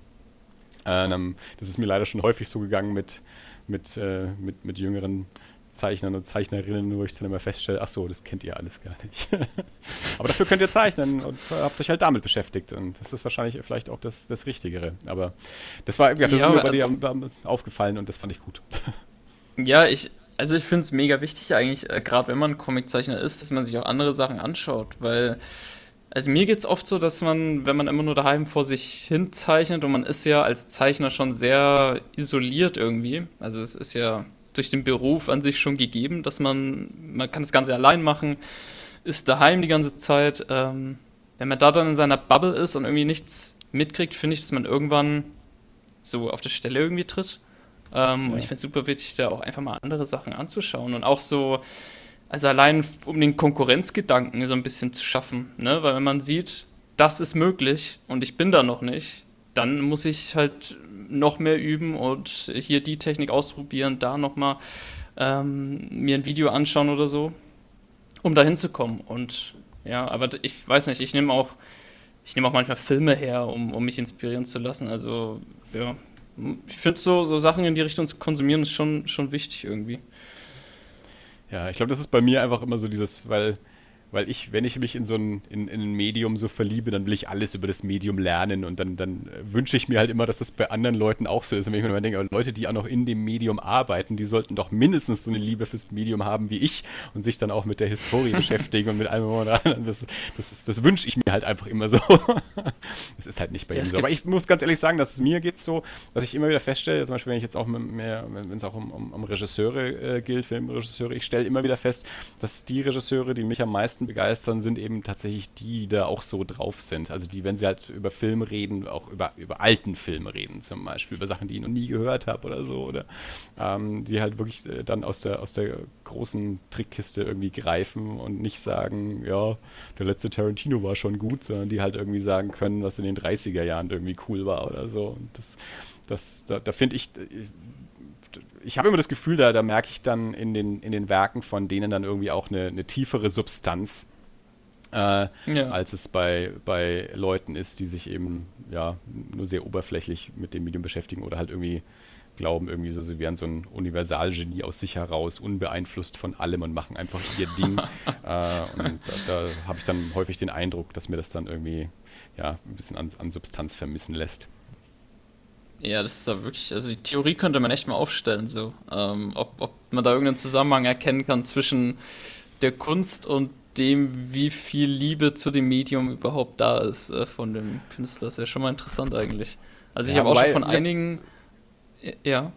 ähm, das ist mir leider schon häufig so gegangen mit, mit, äh, mit, mit jüngeren Zeichnern und Zeichnerinnen, wo ich dann immer feststelle, ach so, das kennt ihr alles gar nicht. [LAUGHS] Aber dafür könnt ihr zeichnen und habt euch halt damit beschäftigt. Und das ist wahrscheinlich vielleicht auch das, das Richtigere. Aber das war ja, das ja, ist mir bei also, dir aufgefallen und das fand ich gut. [LAUGHS] Ja, ich, also ich finde es mega wichtig eigentlich, äh, gerade wenn man Comiczeichner ist, dass man sich auch andere Sachen anschaut, weil also mir geht es oft so, dass man, wenn man immer nur daheim vor sich hin zeichnet und man ist ja als Zeichner schon sehr isoliert irgendwie, also es ist ja durch den Beruf an sich schon gegeben, dass man, man kann das Ganze allein machen, ist daheim die ganze Zeit. Ähm, wenn man da dann in seiner Bubble ist und irgendwie nichts mitkriegt, finde ich, dass man irgendwann so auf der Stelle irgendwie tritt. Ähm, ja. Und ich finde es super wichtig, da auch einfach mal andere Sachen anzuschauen und auch so, also allein um den Konkurrenzgedanken so ein bisschen zu schaffen, ne? Weil wenn man sieht, das ist möglich und ich bin da noch nicht, dann muss ich halt noch mehr üben und hier die Technik ausprobieren, da nochmal ähm, mir ein Video anschauen oder so, um da hinzukommen. Und ja, aber ich weiß nicht, ich nehme auch, ich nehme auch manchmal Filme her, um, um mich inspirieren zu lassen. Also, ja, ich finde so, so Sachen in die Richtung zu konsumieren ist schon, schon wichtig irgendwie. Ja, ich glaube, das ist bei mir einfach immer so dieses, weil weil ich, wenn ich mich in so ein, in, in ein Medium so verliebe, dann will ich alles über das Medium lernen und dann, dann wünsche ich mir halt immer, dass das bei anderen Leuten auch so ist. Und wenn ich mir immer denke, Leute, die auch noch in dem Medium arbeiten, die sollten doch mindestens so eine Liebe fürs Medium haben wie ich und sich dann auch mit der Historie [LAUGHS] beschäftigen und mit allem und das, das, das wünsche ich mir halt einfach immer so. [LAUGHS] das ist halt nicht bei ja, ihm so. Aber ich muss ganz ehrlich sagen, dass es mir geht so, dass ich immer wieder feststelle, zum Beispiel, wenn ich jetzt auch mehr, wenn es auch um, um, um Regisseure äh, gilt, Filmregisseure, ich stelle immer wieder fest, dass die Regisseure, die mich am meisten meisten begeistern, sind eben tatsächlich die, die da auch so drauf sind. Also die, wenn sie halt über Filme reden, auch über, über alten Filme reden zum Beispiel, über Sachen, die ich noch nie gehört habe oder so, oder ähm, die halt wirklich äh, dann aus der, aus der großen Trickkiste irgendwie greifen und nicht sagen, ja, der letzte Tarantino war schon gut, sondern die halt irgendwie sagen können, was in den 30er Jahren irgendwie cool war oder so. Und das, das, da, da finde ich, äh, ich habe immer das Gefühl, da, da merke ich dann in den, in den Werken von denen dann irgendwie auch eine, eine tiefere Substanz äh, ja. als es bei, bei Leuten ist, die sich eben ja nur sehr oberflächlich mit dem Medium beschäftigen oder halt irgendwie glauben, irgendwie so, sie wären so ein Universalgenie aus sich heraus, unbeeinflusst von allem und machen einfach ihr Ding. [LAUGHS] äh, und da, da habe ich dann häufig den Eindruck, dass mir das dann irgendwie ja, ein bisschen an, an Substanz vermissen lässt. Ja, das ist ja wirklich, also die Theorie könnte man echt mal aufstellen, so. Ähm, ob, ob man da irgendeinen Zusammenhang erkennen kann zwischen der Kunst und dem, wie viel Liebe zu dem Medium überhaupt da ist äh, von dem Künstler. Das ist ja schon mal interessant eigentlich. Also ich ja, habe auch schon von einigen. Ja.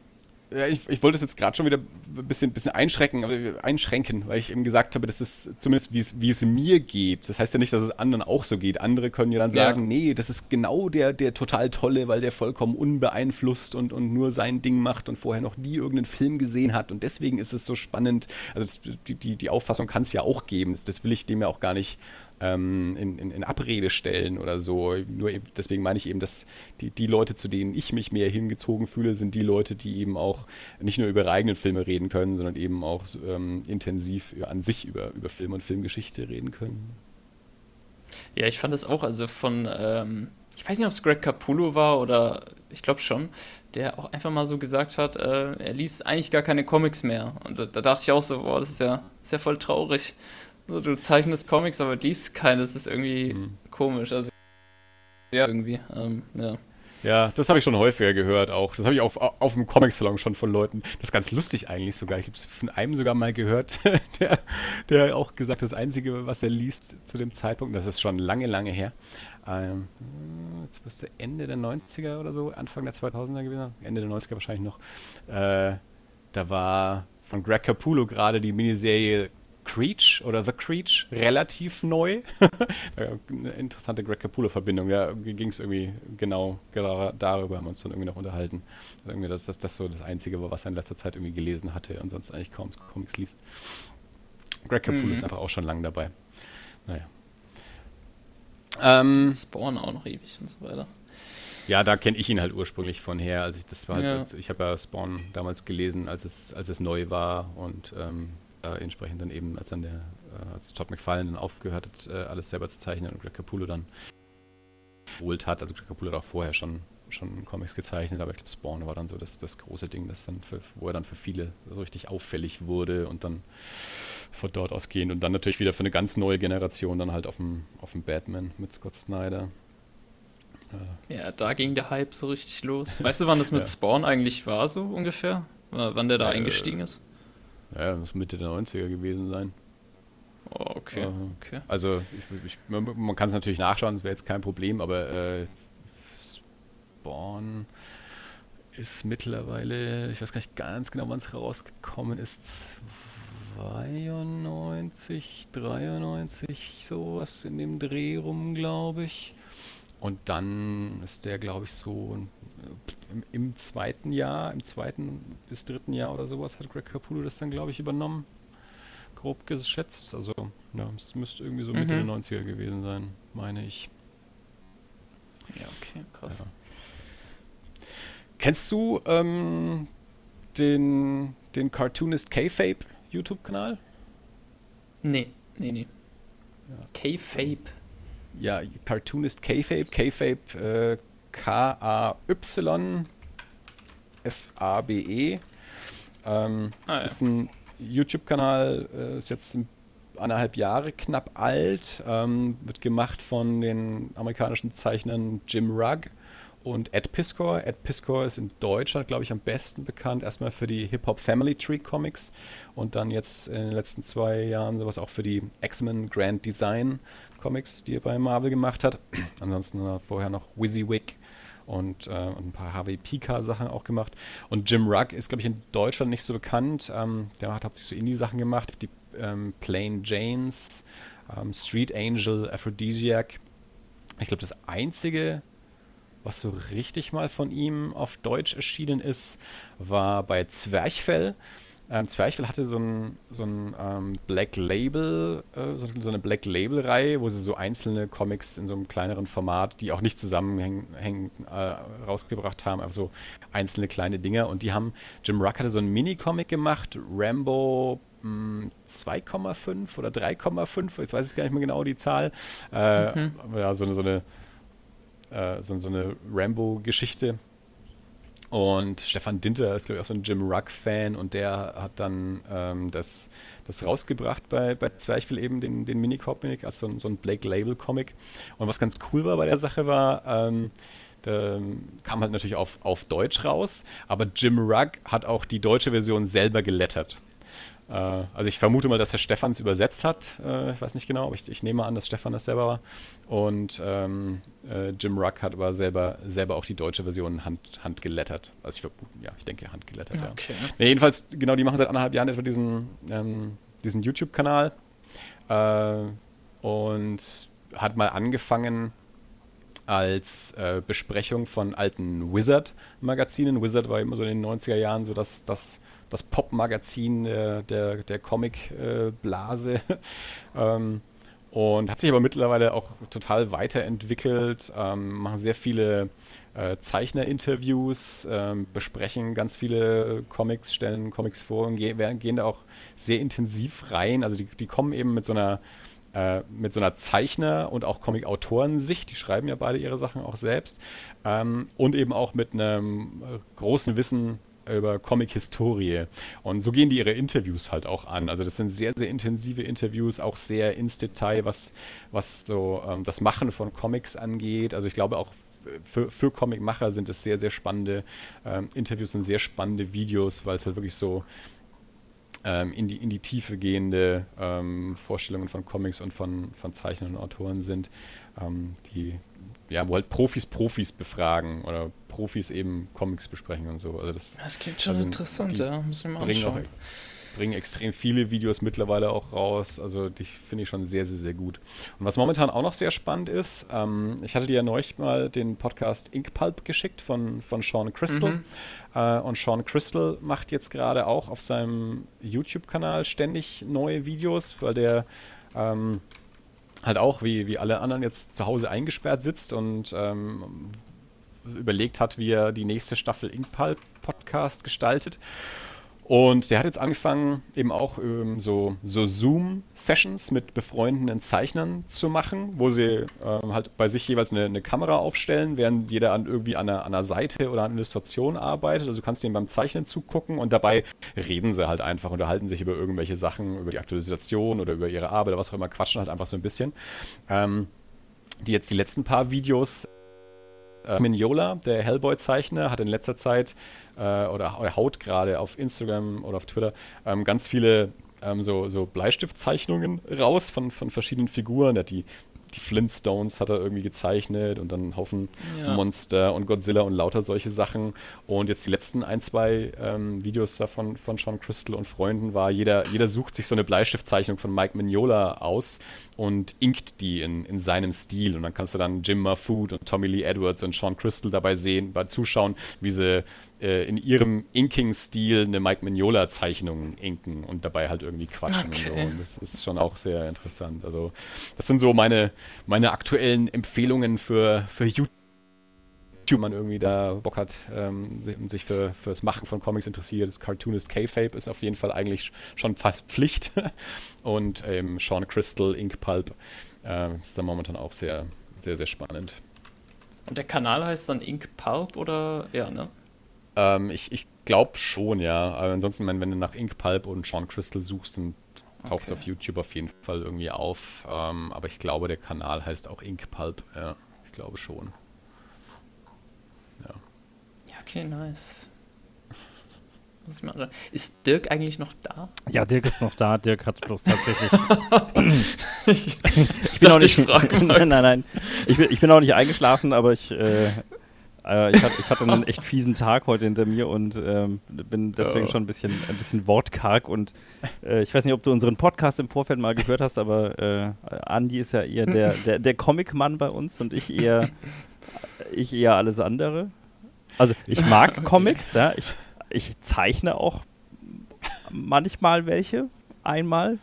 Ja, ich, ich wollte es jetzt gerade schon wieder ein bisschen, bisschen einschränken, einschränken, weil ich eben gesagt habe, das ist zumindest, wie es, wie es mir geht. Das heißt ja nicht, dass es anderen auch so geht. Andere können ja dann sagen, ja. nee, das ist genau der, der total tolle, weil der vollkommen unbeeinflusst und, und nur sein Ding macht und vorher noch nie irgendeinen Film gesehen hat. Und deswegen ist es so spannend. Also das, die, die, die Auffassung kann es ja auch geben. Das, das will ich dem ja auch gar nicht ähm, in, in, in, Abrede stellen oder so. Nur deswegen meine ich eben, dass die, die Leute, zu denen ich mich mehr hingezogen fühle, sind die Leute, die eben auch nicht nur über ihre eigenen Filme reden können, sondern eben auch ähm, intensiv an sich über, über Film und Filmgeschichte reden können. Ja, ich fand es auch, also von, ähm, ich weiß nicht, ob es Greg Capullo war oder ich glaube schon, der auch einfach mal so gesagt hat, äh, er liest eigentlich gar keine Comics mehr. Und da, da, dachte ich auch so, boah, das ist ja, das ist ja voll traurig. Also, du zeichnest Comics, aber liest keine, das ist irgendwie mhm. komisch. Also, ja, irgendwie, ähm, ja. Ja, das habe ich schon häufiger gehört auch. Das habe ich auch auf, auf dem Comic-Salon schon von Leuten. Das ist ganz lustig eigentlich sogar. Ich habe es von einem sogar mal gehört, [LAUGHS] der, der auch gesagt hat, das Einzige, was er liest zu dem Zeitpunkt, das ist schon lange, lange her, ähm, jetzt müsste Ende der 90er oder so, Anfang der 2000er gewesen, Ende der 90er wahrscheinlich noch, äh, da war von Greg Capullo gerade die Miniserie Creech oder The Creech relativ neu. [LAUGHS] Eine interessante Greg Capullo-Verbindung. Ja, ging es irgendwie genau, genau darüber haben wir uns dann irgendwie noch unterhalten. Also irgendwie, dass das, das so das Einzige war, was er in letzter Zeit irgendwie gelesen hatte und sonst eigentlich kaum Comics liest. Greg Capullo mhm. ist einfach auch schon lang dabei. Naja. Ähm, Spawn auch noch ewig und so weiter. Ja, da kenne ich ihn halt ursprünglich von her. Also ich, das war halt, ja. also ich habe ja Spawn damals gelesen, als es, als es neu war und ähm, äh, entsprechend dann eben, als dann der, äh, als Todd McFarlane dann aufgehört hat, äh, alles selber zu zeichnen und Greg Capullo dann geholt hat. Also Greg Capullo hat auch vorher schon, schon Comics gezeichnet, aber ich glaube Spawn war dann so das, das große Ding, das dann für, wo er dann für viele so richtig auffällig wurde und dann von dort ausgehend und dann natürlich wieder für eine ganz neue Generation dann halt auf dem, auf dem Batman mit Scott Snyder. Äh, ja, da ging der Hype so richtig los. Weißt du, wann das mit [LAUGHS] ja. Spawn eigentlich war, so ungefähr? Wann der da äh, eingestiegen ist? Ja, das muss Mitte der 90er gewesen sein. Oh, okay. Uh, okay. Also ich, ich, man kann es natürlich nachschauen, das wäre jetzt kein Problem, aber äh, Spawn ist mittlerweile, ich weiß gar nicht ganz genau, wann es rausgekommen ist, 92, 93, sowas in dem Dreh rum, glaube ich. Und dann ist der, glaube ich, so im, zweiten Jahr, im zweiten bis dritten Jahr oder sowas hat Greg Capullo das dann, glaube ich, übernommen. Grob geschätzt. Also, ja, es müsste irgendwie so Mitte mhm. der 90er gewesen sein, meine ich. Ja, okay, krass. Ja. Kennst du ähm, den, den Cartoonist K-Fape YouTube-Kanal? Nee, nee, nee. Ja. K-Fape ja, Cartoonist K-Fape, K-Fape äh, K-A-Y-F-A-B-E. Ähm, ah, ja. Ist ein YouTube-Kanal, äh, ist jetzt anderthalb Jahre knapp alt, ähm, wird gemacht von den amerikanischen Zeichnern Jim Rugg und Ed Piscor. Ed Piscor ist in Deutschland, glaube ich, am besten bekannt. Erstmal für die Hip-Hop Family Tree Comics und dann jetzt in den letzten zwei Jahren sowas auch für die X-Men Grand Design Comics, die er bei Marvel gemacht hat. [CLEARS THROAT] Ansonsten hat er vorher noch WYSIWYG und, äh, und ein paar Harvey Pika Sachen auch gemacht. Und Jim Rugg ist, glaube ich, in Deutschland nicht so bekannt. Ähm, der hat hauptsächlich so Indie-Sachen gemacht, die ähm, Plain Janes, ähm, Street Angel, Aphrodisiac. Ich glaube, das einzige, was so richtig mal von ihm auf Deutsch erschienen ist, war bei Zwerchfell. Ähm, Zwerchfell hatte so ein, so ein ähm, Black Label, äh, so, so, eine Black Label-Reihe, wo sie so einzelne Comics in so einem kleineren Format, die auch nicht zusammenhängen, äh, rausgebracht haben, also einzelne kleine Dinger. Und die haben, Jim Ruck hatte so ein Mini-Comic gemacht, Rambo 2,5 oder 3,5, jetzt weiß ich gar nicht mehr genau die Zahl. Äh, mhm. Ja, so eine, so eine, äh, so, so eine Rambo-Geschichte. Und Stefan Dinter ist, glaube ich, auch so ein Jim Ruck-Fan und der hat dann ähm, das, das rausgebracht bei, bei Zwerchfell eben, den, den Minicomic, als so ein, so ein Blake-Label-Comic. Und was ganz cool war bei der Sache war, ähm, der kam halt natürlich auf, auf Deutsch raus, aber Jim Rugg hat auch die deutsche Version selber gelettert. Äh, also ich vermute mal, dass der Stefan es übersetzt hat. Äh, ich weiß nicht genau, aber ich, ich, nehme an, dass Stefan das selber war. Und ähm, äh, Jim Ruck hat aber selber, selber auch die deutsche Version hand, handgelettert. Also ich vermute, ja, ich denke handgelettert, okay. ja. Nee, jedenfalls, genau, die machen seit anderthalb Jahren etwa diesen, ähm, diesen YouTube-Kanal. Äh, und hat mal angefangen als äh, Besprechung von alten Wizard-Magazinen. Wizard war immer so in den 90er Jahren so das, das das Pop-Magazin der, der, der Comic-Blase. [LAUGHS] ähm, und hat sich aber mittlerweile auch total weiterentwickelt, ähm, machen sehr viele äh, Zeichner-Interviews, ähm, besprechen ganz viele Comics, stellen Comics vor und gehen, gehen da auch sehr intensiv rein. Also die, die kommen eben mit so einer äh, so einer Zeichner- und auch Comic-Autoren-Sicht, die schreiben ja beide ihre Sachen auch selbst, ähm, und eben auch mit einem äh, großen Wissen über Comic-Historie. Und so gehen die ihre Interviews halt auch an. Also das sind sehr, sehr intensive Interviews, auch sehr ins Detail, was, was so ähm, das Machen von Comics angeht. Also ich glaube auch für, für Comicmacher sind es sehr, sehr spannende ähm, Interviews und sehr spannende Videos, weil es halt wirklich so ähm, in, die, in die Tiefe gehende ähm, Vorstellungen von Comics und von, von Zeichnern und Autoren sind, ähm, die, ja, wo halt Profis Profis befragen oder Profis eben Comics besprechen und so. Also das, das klingt schon also interessant, ja, muss ich mal anschauen. Auch, bringen extrem viele Videos mittlerweile auch raus. Also die finde ich schon sehr, sehr, sehr gut. Und was momentan auch noch sehr spannend ist, ähm, ich hatte dir ja neulich mal den Podcast Ink Pulp geschickt von, von Sean Crystal. Mhm. Äh, und Sean Crystal macht jetzt gerade auch auf seinem YouTube-Kanal ständig neue Videos, weil der ähm, halt auch wie, wie alle anderen jetzt zu Hause eingesperrt sitzt und ähm, überlegt hat, wie er die nächste Staffel Inkpal Podcast gestaltet. Und der hat jetzt angefangen, eben auch ähm, so, so Zoom-Sessions mit befreundeten Zeichnern zu machen, wo sie ähm, halt bei sich jeweils eine, eine, Kamera aufstellen, während jeder an irgendwie an einer, an einer Seite oder an einer Illustration arbeitet. Also du kannst denen beim Zeichnen zugucken und dabei reden sie halt einfach, unterhalten sich über irgendwelche Sachen, über die Aktualisation oder über ihre Arbeit oder was auch immer, quatschen halt einfach so ein bisschen. Ähm, die jetzt die letzten paar Videos äh, Mignola, der Hellboy-Zeichner, hat in letzter Zeit äh, oder, oder, haut gerade auf Instagram oder auf Twitter ähm, ganz viele ähm, so, so Bleistiftzeichnungen raus von, von verschiedenen Figuren. Er hat die die Flintstones hat er irgendwie gezeichnet und dann einen Haufen ja. Monster und Godzilla und lauter solche Sachen. Und jetzt die letzten ein, zwei ähm, Videos davon von Sean Crystal und Freunden war, jeder, jeder sucht sich so eine Bleistiftzeichnung von Mike Mignola aus und inkt die in, in seinem Stil. Und dann kannst du dann Jim Mahfood und Tommy Lee Edwards und Sean Crystal dabei sehen, bei zuschauen, wie sie äh, in ihrem Inking-Stil eine Mike Mignola-Zeichnung inken und dabei halt irgendwie quatschen okay. und so. Und das ist schon auch sehr interessant. Also, das sind so meine, meine aktuellen Empfehlungen für, für YouTube man irgendwie da Bock hat ähm, und sich für das Machen von Comics interessiert. Das Cartoonist K-Fape ist auf jeden Fall eigentlich schon fast [LAUGHS] Pflicht. und ähm, Sean Crystal, Ink Pulp äh, ist da momentan auch sehr, sehr, sehr spannend. Und der Kanal heißt dann Ink Pulp oder ja, ne? Ähm, ich ich glaube schon, ja. Aber ansonsten, wenn, wenn du nach Ink Pulp und Sean Crystal suchst, dann taucht es okay. auf YouTube auf jeden Fall irgendwie auf. Ähm, aber ich glaube, der Kanal heißt auch Ink Pulp. Ja, ich glaube schon. Ja. Ja, okay, nice. Ist Dirk eigentlich noch da? Ja, Dirk ist noch da. Dirk hat bloß tatsächlich. [LAUGHS] ich, ich, bin auch nicht. [LAUGHS] nein, nein, nein. Ich bin, ich bin auch nicht eingeschlafen, aber ich äh, ich, hatte, ich, hatte, einen echt fiesen Tag heute hinter mir und ähm, bin deswegen oh. schon ein bisschen, ein bisschen wortkarg. Und äh, ich weiß nicht, ob du unseren Podcast im Vorfeld mal gehört hast, aber äh, Andi ist ja eher der, der, der Comic-Mann bei uns und ich eher, ich eher alles andere. Also ich mag [LAUGHS] Comics, ja. Ich, ich zeichne auch manchmal welche, einmal.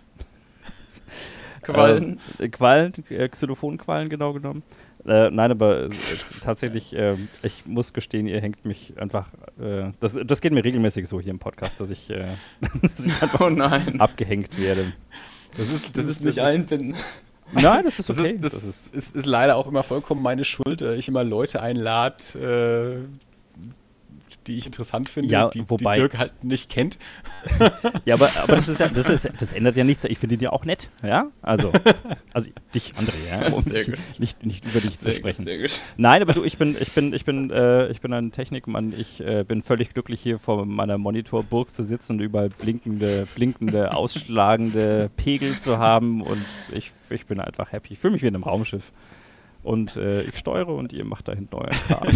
Quallen. Äh, Quallen, äh, Xylophonquallen genau genommen. Äh, nein, aber äh, [LAUGHS] tatsächlich, äh, ich muss gestehen, ihr hängt mich einfach. Äh, das, das geht mir regelmäßig so hier im Podcast, dass ich, äh, [LAUGHS] dass ich einfach oh abgehängt werde. Das ist, das, das ist nicht einbinden. Nein, das ist okay. Das, ist, das, das ist, ist, ist, leider auch immer vollkommen meine Schuld, ich immer Leute einlade, äh, die ich interessant finde, ja, die, wobei, die Dirk halt nicht kennt. ja, aber, aber das ist ja, das ist, das ändert ja nichts. Ich finde die auch nett, ja. Also, also dich, André, ja, um nicht, nicht, nicht, über dich sehr zu sprechen. Sehr gut. Nein, aber du, ich bin, ich bin, ich bin, äh, ich bin ein Technikmann. Ich äh, bin völlig glücklich hier vor meiner Monitorburg zu sitzen und überall blinkende, blinkende, ausschlagende Pegel zu haben und ich, ich bin einfach happy. Ich fühle mich wie in einem Raumschiff und äh, ich steuere und ihr macht da hinten euren Kram.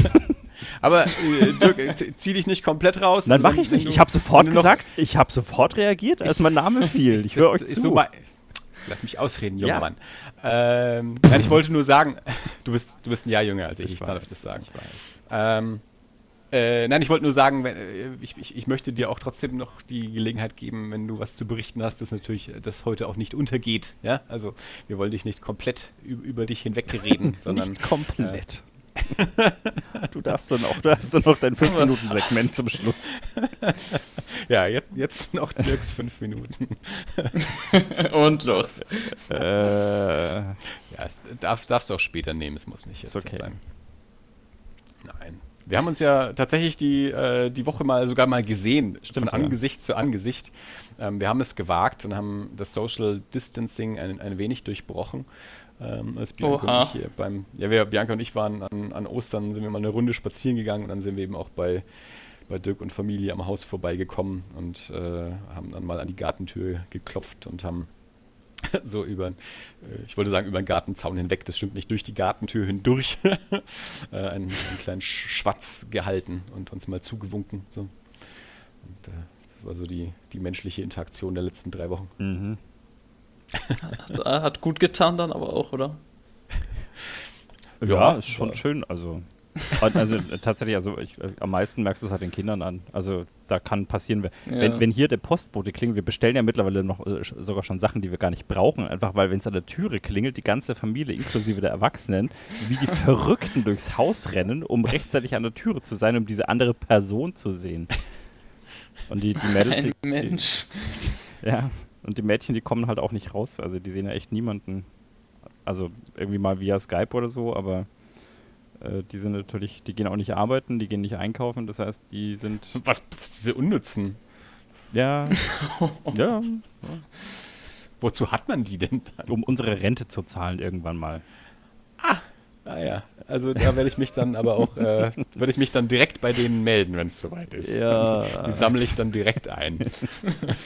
Aber äh, Dirk, zieh dich nicht komplett raus. Nein, also, mach ich nicht. Ich habe sofort gesagt, ich habe sofort reagiert, als mein Name [LAUGHS] fiel. Ich höre euch zu. So Lass mich ausreden, junger ja. Mann. Ähm, nein, ich wollte nur sagen, [LAUGHS] du bist, du bist ein Jahr jünger als ich, ich, ich darf das sagen. Ich weiß. Ähm, äh, nein, ich wollte nur sagen, wenn, äh, ich, ich, ich, möchte dir auch trotzdem noch die Gelegenheit geben, wenn du was zu berichten hast, dass natürlich das heute auch nicht untergeht. Ja, also wir wollen dich nicht komplett über dich hinwegreden, [LAUGHS] sondern nicht komplett. [LAUGHS] du darfst dann auch, du hast dann noch dein 5-Minuten-Segment zum Schluss. [LAUGHS] ja, jetzt, jetzt noch Dirks 5 Minuten. [LAUGHS] Und los. Äh, ja, es darf, darfst du auch später nehmen, es muss nicht jetzt, okay. sein. Nein. Wir haben uns ja tatsächlich die, äh, die Woche mal sogar mal gesehen, Stimmt, von Angesicht ja. zu Angesicht. Ähm, wir haben es gewagt und haben das Social Distancing ein, ein wenig durchbrochen. Ähm, als Bianca Oha. und ich hier beim, ja, wir, Bianca und ich waren an, an Ostern, sind wir mal eine Runde spazieren gegangen und dann sind wir eben auch bei, bei Dirk und Familie am Haus vorbeigekommen und äh, haben dann mal an die Gartentür geklopft und haben [LAUGHS] so über, äh, ich wollte sagen, über den Gartenzaun hinweg, das stimmt nicht, durch die Gartentür hindurch [LAUGHS] äh, einen, einen, kleinen Schwatz gehalten und uns mal zugewunken. So. Und äh, das war so die, die menschliche Interaktion der letzten drei Wochen. Mhm. [LAUGHS] Hat, hat, gut getan dann aber auch, oder? Ja, ja ist schon schön. Also also äh, tatsächlich, also ich, äh, am meisten merkst du es halt den Kindern an. Also da kann passieren, ja. wenn, wenn hier der Postbote klingelt, wir bestellen ja mittlerweile noch äh, sogar schon Sachen, die wir gar nicht brauchen, einfach weil wenn es an der Türe klingelt, die ganze Familie inklusive der Erwachsenen, wie die Verrückten durchs Haus rennen, um rechtzeitig an der Türe zu sein, um diese andere Person zu sehen. Und die, die Mädels. Ein Mensch. Ja, und die Mädchen, die kommen halt auch nicht raus. Also die sehen ja echt niemanden. Also irgendwie mal via Skype oder so, aber äh, die sind natürlich, die gehen auch nicht arbeiten, die gehen nicht einkaufen, das heißt, die sind. [LAUGHS] Was, diese Unnützen? Ja. [LAUGHS] ja. Wozu hat man die denn dann? Um unsere Rente zu zahlen irgendwann mal. Ah, Ah ja, also da werde ich mich dann aber auch, äh, würde ich mich dann direkt bei denen melden, wenn es soweit ist. Ja. Die sammle ich dann direkt ein.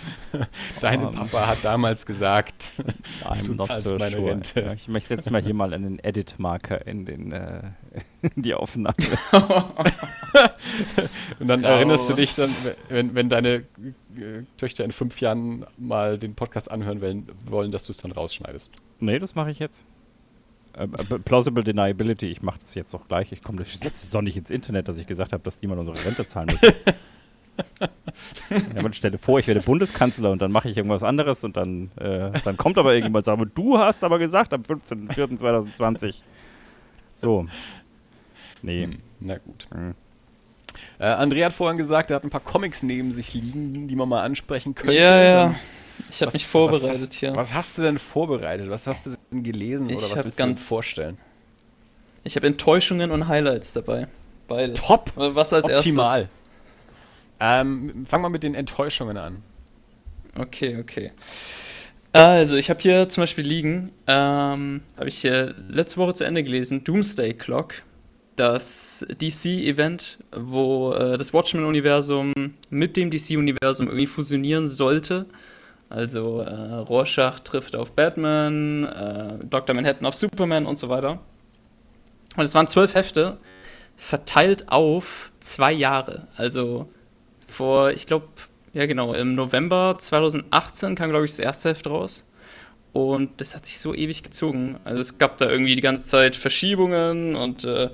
[LAUGHS] Dein Papa hat damals gesagt, du zahlst so meine sure. Rente. Ich möchte jetzt mal hier mal einen Edit-Marker in, den, äh, [LAUGHS] in die Aufnahme. [LAUGHS] Und dann erinnerst du dich dann, wenn, wenn deine äh, Töchter in fünf Jahren mal den Podcast anhören wollen, dass du es dann rausschneidest. Nee, das mache ich jetzt. Äh, äh, plausible Deniability, ich mache das jetzt doch gleich. Ich komme jetzt doch nicht ins Internet, dass ich gesagt habe, dass niemand unsere Rente zahlen muss. ja, man stelle vor, ich werde Bundeskanzler und dann mache ich irgendwas anderes und dann, äh, dann kommt aber irgendjemand und sagt, du hast aber gesagt am 15.04.2020. So. Nee. Hm, na gut. Hm. Äh, André hat vorhin gesagt, er hat ein paar Comics neben sich liegen, die man mal ansprechen könnte. Ja, ja. Ich habe mich vorbereitet was, hier. Was hast du denn vorbereitet? Was hast du denn gelesen ich oder was willst ganz, du dir vorstellen? Ich habe Enttäuschungen und Highlights dabei. Beides. Top! Was als Optimal. erstes? Ähm, fang mal mit den Enttäuschungen an. Okay, okay. Also, ich habe hier zum Beispiel liegen, ähm, habe ich äh, letzte Woche zu Ende gelesen, Doomsday Clock, das DC-Event, wo äh, das Watchmen-Universum mit dem DC-Universum irgendwie fusionieren sollte. Also äh, Rorschach trifft auf Batman, äh, Dr. Manhattan auf Superman und so weiter. Und es waren zwölf Hefte, verteilt auf zwei Jahre. Also vor, ich glaube, ja genau, im November 2018 kam, glaube ich, das erste Heft raus. Und das hat sich so ewig gezogen. Also es gab da irgendwie die ganze Zeit Verschiebungen und äh,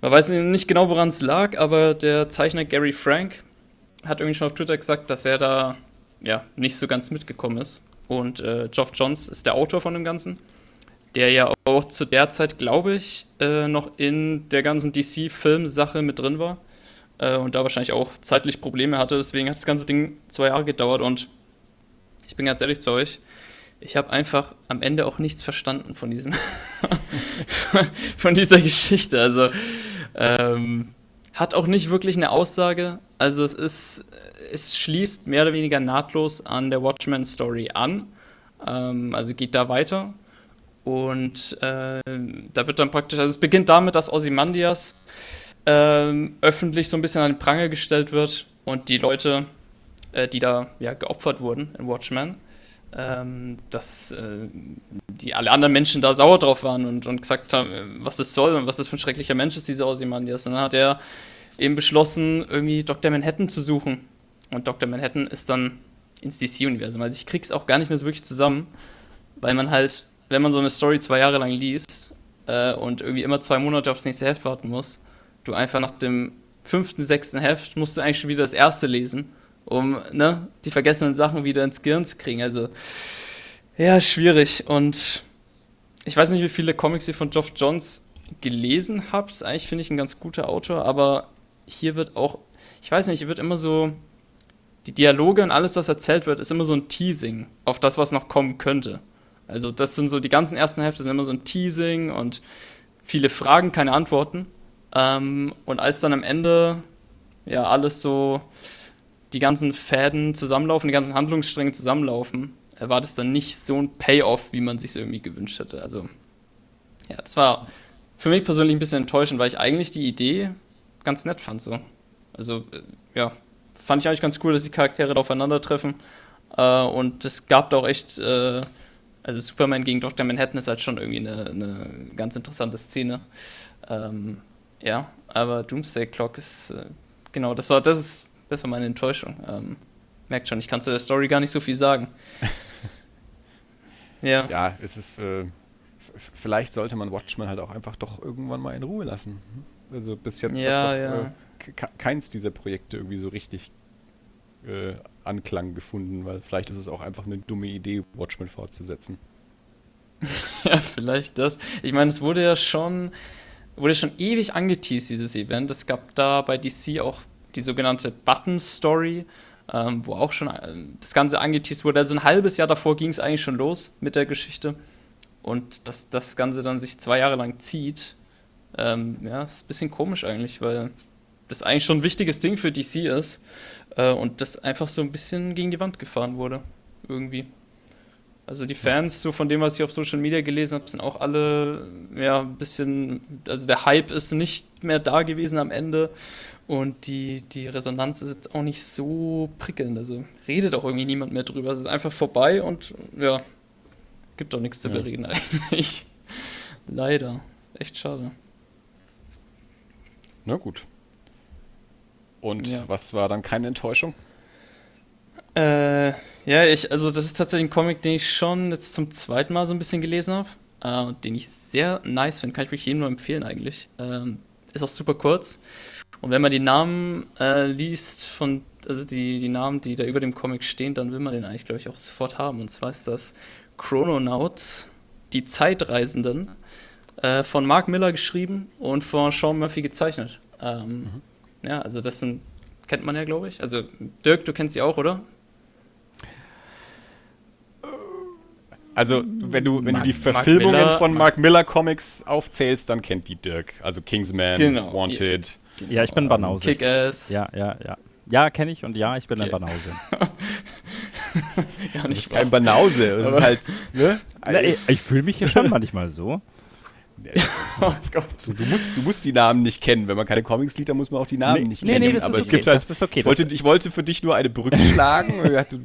man weiß nicht genau, woran es lag, aber der Zeichner Gary Frank hat irgendwie schon auf Twitter gesagt, dass er da ja, nicht so ganz mitgekommen ist. Und äh, Geoff Johns ist der Autor von dem Ganzen. der ja auch zu der Zeit, glaube ich, äh, noch in der ganzen DC-Film-Sache mit drin war äh, und da wahrscheinlich auch zeitlich Probleme hatte. Deswegen hat das ganze Ding zwei Jahre gedauert und ich bin ganz ehrlich zu euch, ich habe einfach am Ende auch nichts verstanden von diesem [LAUGHS] von dieser Geschichte. Also ähm, hat auch nicht wirklich eine Aussage. Also es ist, es schließt mehr oder weniger nahtlos an der Watchmen-Story an. Ähm, also geht da weiter. Und äh, da wird dann praktisch, also es beginnt damit, dass Ozymandias äh, öffentlich so ein bisschen an den Pranger gestellt wird und die Leute, äh, die da ja, geopfert wurden in Watchmen, ähm, dass äh, die alle anderen Menschen da sauer drauf waren und, und gesagt haben, was das soll und was das für ein schrecklicher Mensch ist, dieser Ozymandias. Und dann hat er eben beschlossen, irgendwie Dr. Manhattan zu suchen. Und Dr. Manhattan ist dann ins DC-Universum. Also ich krieg's auch gar nicht mehr so wirklich zusammen, weil man halt, wenn man so eine Story zwei Jahre lang liest äh, und irgendwie immer zwei Monate aufs nächste Heft warten muss, du einfach nach dem fünften, sechsten Heft musst du eigentlich schon wieder das erste lesen, um ne, die vergessenen Sachen wieder ins Gehirn zu kriegen. Also ja, schwierig. Und ich weiß nicht, wie viele Comics ihr von Geoff Johns gelesen habt. Eigentlich finde ich ein ganz guter Autor, aber hier wird auch, ich weiß nicht, hier wird immer so, die Dialoge und alles, was erzählt wird, ist immer so ein Teasing auf das, was noch kommen könnte. Also das sind so, die ganzen ersten Hälfte sind immer so ein Teasing und viele Fragen, keine Antworten. Ähm, und als dann am Ende ja alles so, die ganzen Fäden zusammenlaufen, die ganzen Handlungsstränge zusammenlaufen, war das dann nicht so ein Payoff, wie man sich irgendwie gewünscht hätte. Also ja, das war für mich persönlich ein bisschen enttäuschend, weil ich eigentlich die Idee ganz nett fand. So. Also, äh, ja, fand ich eigentlich ganz cool, dass die Charaktere da aufeinandertreffen. Äh, und es gab da auch echt, äh, also Superman gegen Dr. Manhattan ist halt schon irgendwie eine, eine ganz interessante Szene. Ähm, ja, aber Doomsday Clock ist, äh, genau, das war, das ist, das war meine Enttäuschung. Ähm, merkt schon, ich kann zu der Story gar nicht so viel sagen. [LAUGHS] ja. Ja, es ist, äh, vielleicht sollte man Watchmen halt auch einfach doch irgendwann mal in Ruhe lassen. Also bis jetzt ja, doch, ja. Keins dieser Projekte irgendwie so richtig äh, Anklang gefunden, weil vielleicht ist es auch einfach eine dumme Idee, Watchmen fortzusetzen. [LAUGHS] ja, vielleicht das. Ich meine, es wurde ja schon, wurde schon ewig angeteased, dieses Event. Es gab da bei DC auch die sogenannte Button Story, ähm, wo auch schon äh, das Ganze angeteased wurde. Also ein halbes Jahr davor ging es eigentlich schon los mit der Geschichte. Und dass das Ganze dann sich zwei Jahre lang zieht, ähm, ja, ist ein bisschen komisch eigentlich, weil das eigentlich schon ein wichtiges Ding für DC ist äh, und das einfach so ein bisschen gegen die Wand gefahren wurde. Irgendwie. Also die Fans, so von dem, was ich auf Social Media gelesen habe, sind auch alle ja ein bisschen, also der Hype ist nicht mehr da gewesen am Ende und die, die Resonanz ist jetzt auch nicht so prickelnd. Also redet auch irgendwie niemand mehr drüber. Es ist einfach vorbei und ja, gibt auch nichts zu bereden ja. eigentlich. [LAUGHS] Leider. Echt schade. Na gut. Und ja. was war dann keine Enttäuschung? Äh, ja, ich, also das ist tatsächlich ein Comic, den ich schon jetzt zum zweiten Mal so ein bisschen gelesen habe. Äh, den ich sehr nice finde. Kann ich wirklich jedem nur empfehlen eigentlich. Ähm, ist auch super kurz. Und wenn man die Namen äh, liest von, also die, die Namen, die da über dem Comic stehen, dann will man den eigentlich, glaube ich, auch sofort haben. Und zwar ist das Chrononauts, die Zeitreisenden äh, von Mark Miller geschrieben und von Sean Murphy gezeichnet. Ähm, mhm. Ja, also das sind, kennt man ja, glaube ich. Also Dirk, du kennst sie auch, oder? Also, wenn du, wenn Mark, du die Verfilmungen Mark Miller, von Mark Miller Comics aufzählst, dann kennt die Dirk. Also Kingsman, genau. Wanted. Ja, ich bin Banause. Kick-Ass. Ja, ja, ja. Ja, kenne ich und ja, ich bin okay. ein Banause. [LAUGHS] ja, nicht kein Banause. Das ist halt, ne? Na, ich, ich fühle mich hier schon manchmal so. [LAUGHS] oh so, du, musst, du musst die Namen nicht kennen. Wenn man keine Comics liest, dann muss man auch die Namen nee, nicht kennen. Nee, nee, das Aber ist okay. Halt, das ist okay. Ich wollte, ich wollte für dich nur eine Brücke [LAUGHS] schlagen.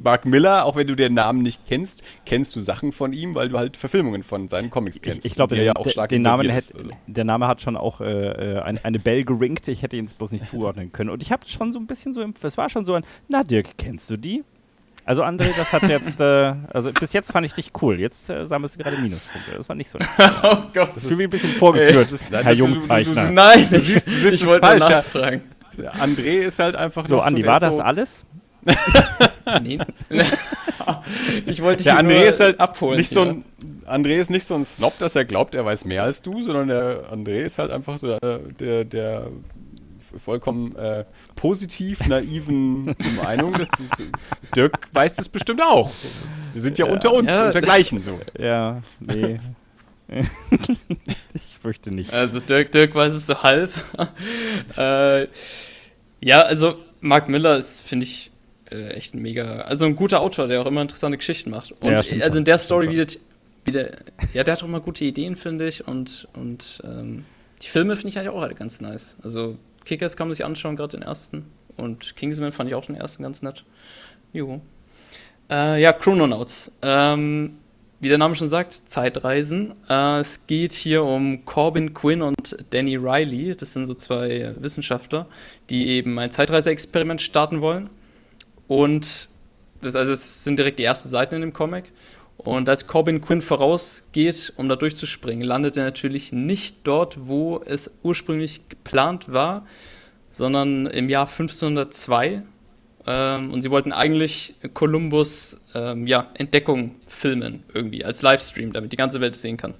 Mark Miller, auch wenn du den Namen nicht kennst, kennst du Sachen von ihm, weil du halt Verfilmungen von seinen Comics kennst. Ich, ich glaube, ja den Namen hätte, also. der Name hat schon auch äh, äh eine, eine Bell geringt. Ich hätte ihn bloß nicht zuordnen können. Und ich habe schon so ein bisschen so, es war schon so ein, na Dirk, kennst du die? Also André, das hat jetzt, [LAUGHS] äh, also bis jetzt fand ich dich cool. Jetzt äh, sammelst du gerade Minuspunkte. Das war nicht so. [LAUGHS] oh Gott. Das ist mich ein bisschen vorgeführt, äh, Herr Jungzeichner. nein, du, siehst, du siehst ich wollte falsch nachfragen. Ja. André ist halt einfach So, Andi, war das so alles? [LAUGHS] nee. ich wollte dich Der André ist halt abholen. Nicht so ein André ist nicht so ein Snob, dass er glaubt, er weiß mehr als du, sondern der André ist halt einfach so äh, der, der vollkommen äh, positiv naiven [LAUGHS] Meinung. Dass, Dirk weiß das bestimmt auch. Wir sind ja, ja unter uns, ja. untergleichen so. Ja, nee. [LAUGHS] ich fürchte nicht. Also Dirk, Dirk weiß es so halb. [LAUGHS] äh, ja, also Mark Miller ist, finde ich, äh, echt ein mega, also ein guter Autor, der auch immer interessante Geschichten macht. Und ja, also in der Story wieder, wieder, ja, der hat auch immer gute Ideen, finde ich. Und, und ähm, die Filme finde ich eigentlich auch alle ganz nice. Also Kickers kann man sich anschauen, gerade den ersten. Und Kingsman fand ich auch den ersten ganz nett. Jo. Äh, ja, Chrononauts. Ähm, wie der Name schon sagt, Zeitreisen. Äh, es geht hier um Corbin Quinn und Danny Riley. Das sind so zwei Wissenschaftler, die eben ein Zeitreiseexperiment starten wollen. Und das, also es sind direkt die ersten Seiten in dem Comic. Und als Corbin Quinn vorausgeht, um da durchzuspringen, landet er natürlich nicht dort, wo es ursprünglich geplant war, sondern im Jahr 1502. Ähm, und sie wollten eigentlich Kolumbus ähm, ja, Entdeckung filmen, irgendwie, als Livestream, damit die ganze Welt es sehen kann.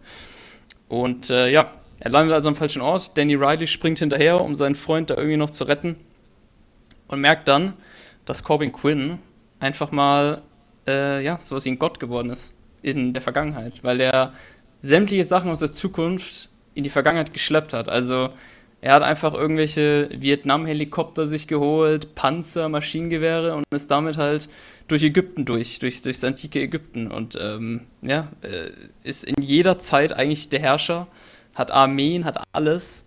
Und äh, ja, er landet also am falschen Ort. Danny Riley springt hinterher, um seinen Freund da irgendwie noch zu retten. Und merkt dann, dass Corbin Quinn einfach mal äh, ja, sowas wie ein Gott geworden ist in der Vergangenheit, weil er sämtliche Sachen aus der Zukunft in die Vergangenheit geschleppt hat. Also er hat einfach irgendwelche Vietnam-Helikopter sich geholt, Panzer, Maschinengewehre und ist damit halt durch Ägypten durch, durch, durch das antike Ägypten. Und ähm, ja, äh, ist in jeder Zeit eigentlich der Herrscher, hat Armeen, hat alles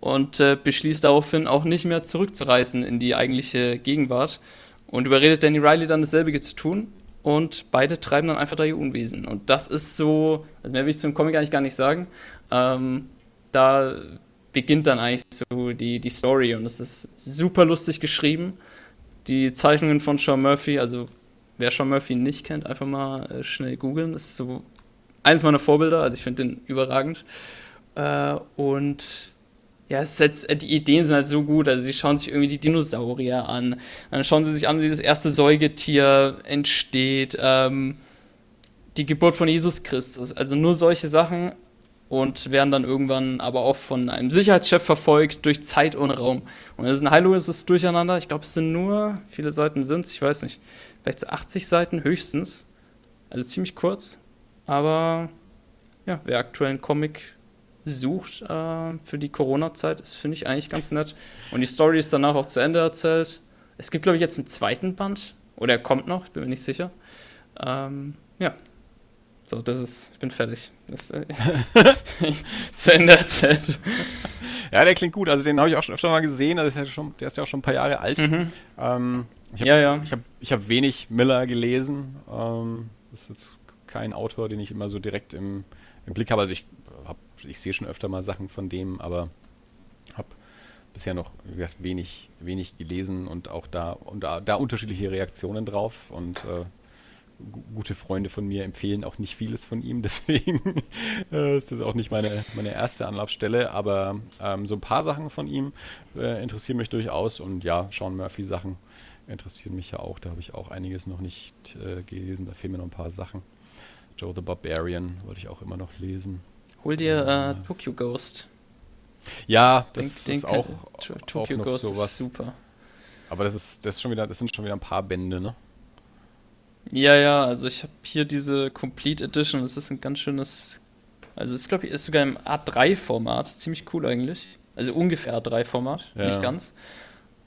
und äh, beschließt daraufhin auch nicht mehr zurückzureisen in die eigentliche Gegenwart. Und überredet Danny Riley dann dasselbe zu tun und beide treiben dann einfach da ihr Unwesen. Und das ist so, also mehr will ich zum Comic eigentlich gar nicht sagen. Ähm, da beginnt dann eigentlich so die, die Story und es ist super lustig geschrieben. Die Zeichnungen von Sean Murphy, also wer Sean Murphy nicht kennt, einfach mal äh, schnell googeln. Das ist so eines meiner Vorbilder, also ich finde den überragend. Äh, und ja, es ist jetzt, äh, die Ideen sind halt so gut. Also sie schauen sich irgendwie die Dinosaurier an. Dann schauen sie sich an, wie das erste Säugetier entsteht. Ähm, die Geburt von Jesus Christus. Also nur solche Sachen und werden dann irgendwann aber auch von einem Sicherheitschef verfolgt durch Zeit und Raum. Und das ist ein heilloses Durcheinander. Ich glaube, es sind nur, viele Seiten sind es, ich weiß nicht, vielleicht so 80 Seiten höchstens. Also ziemlich kurz. Aber ja, wer aktuell einen Comic sucht äh, für die Corona-Zeit. Das finde ich eigentlich ganz nett. Und die Story ist danach auch zu Ende erzählt. Es gibt, glaube ich, jetzt einen zweiten Band. Oder er kommt noch, ich bin mir nicht sicher. Ähm, ja. So, das ist, ich bin fertig. Das, äh, [LAUGHS] [LAUGHS] zu Ende erzählt. Ja, der klingt gut. Also den habe ich auch schon öfter mal gesehen. Also der, ist ja schon, der ist ja auch schon ein paar Jahre alt. Mhm. Ähm, ich hab, ja, ja. Ich habe ich hab wenig Miller gelesen. Ähm, das ist jetzt kein Autor, den ich immer so direkt im, im Blick habe. Also ich ich sehe schon öfter mal Sachen von dem, aber habe bisher noch gesagt, wenig, wenig gelesen und auch da, und da, da unterschiedliche Reaktionen drauf und äh, gute Freunde von mir empfehlen auch nicht vieles von ihm, [LAUGHS] deswegen äh, ist das auch nicht meine, meine erste Anlaufstelle, aber ähm, so ein paar Sachen von ihm äh, interessieren mich durchaus und ja, Sean Murphy Sachen interessieren mich ja auch, da habe ich auch einiges noch nicht äh, gelesen, da fehlen mir noch ein paar Sachen. Joe the Barbarian wollte ich auch immer noch lesen. Hol dir äh, Tokyo Ghost. Ja, das den, ist den auch, Tokyo auch Ghost sowas. ist super. Aber das ist, das ist schon wieder, das sind schon wieder ein paar Bände, ne? Ja, ja, also ich habe hier diese Complete Edition. Das ist ein ganz schönes. Also es glaube ich ist sogar im A3-Format. Ziemlich cool eigentlich. Also ungefähr A3-Format, ja. nicht ganz.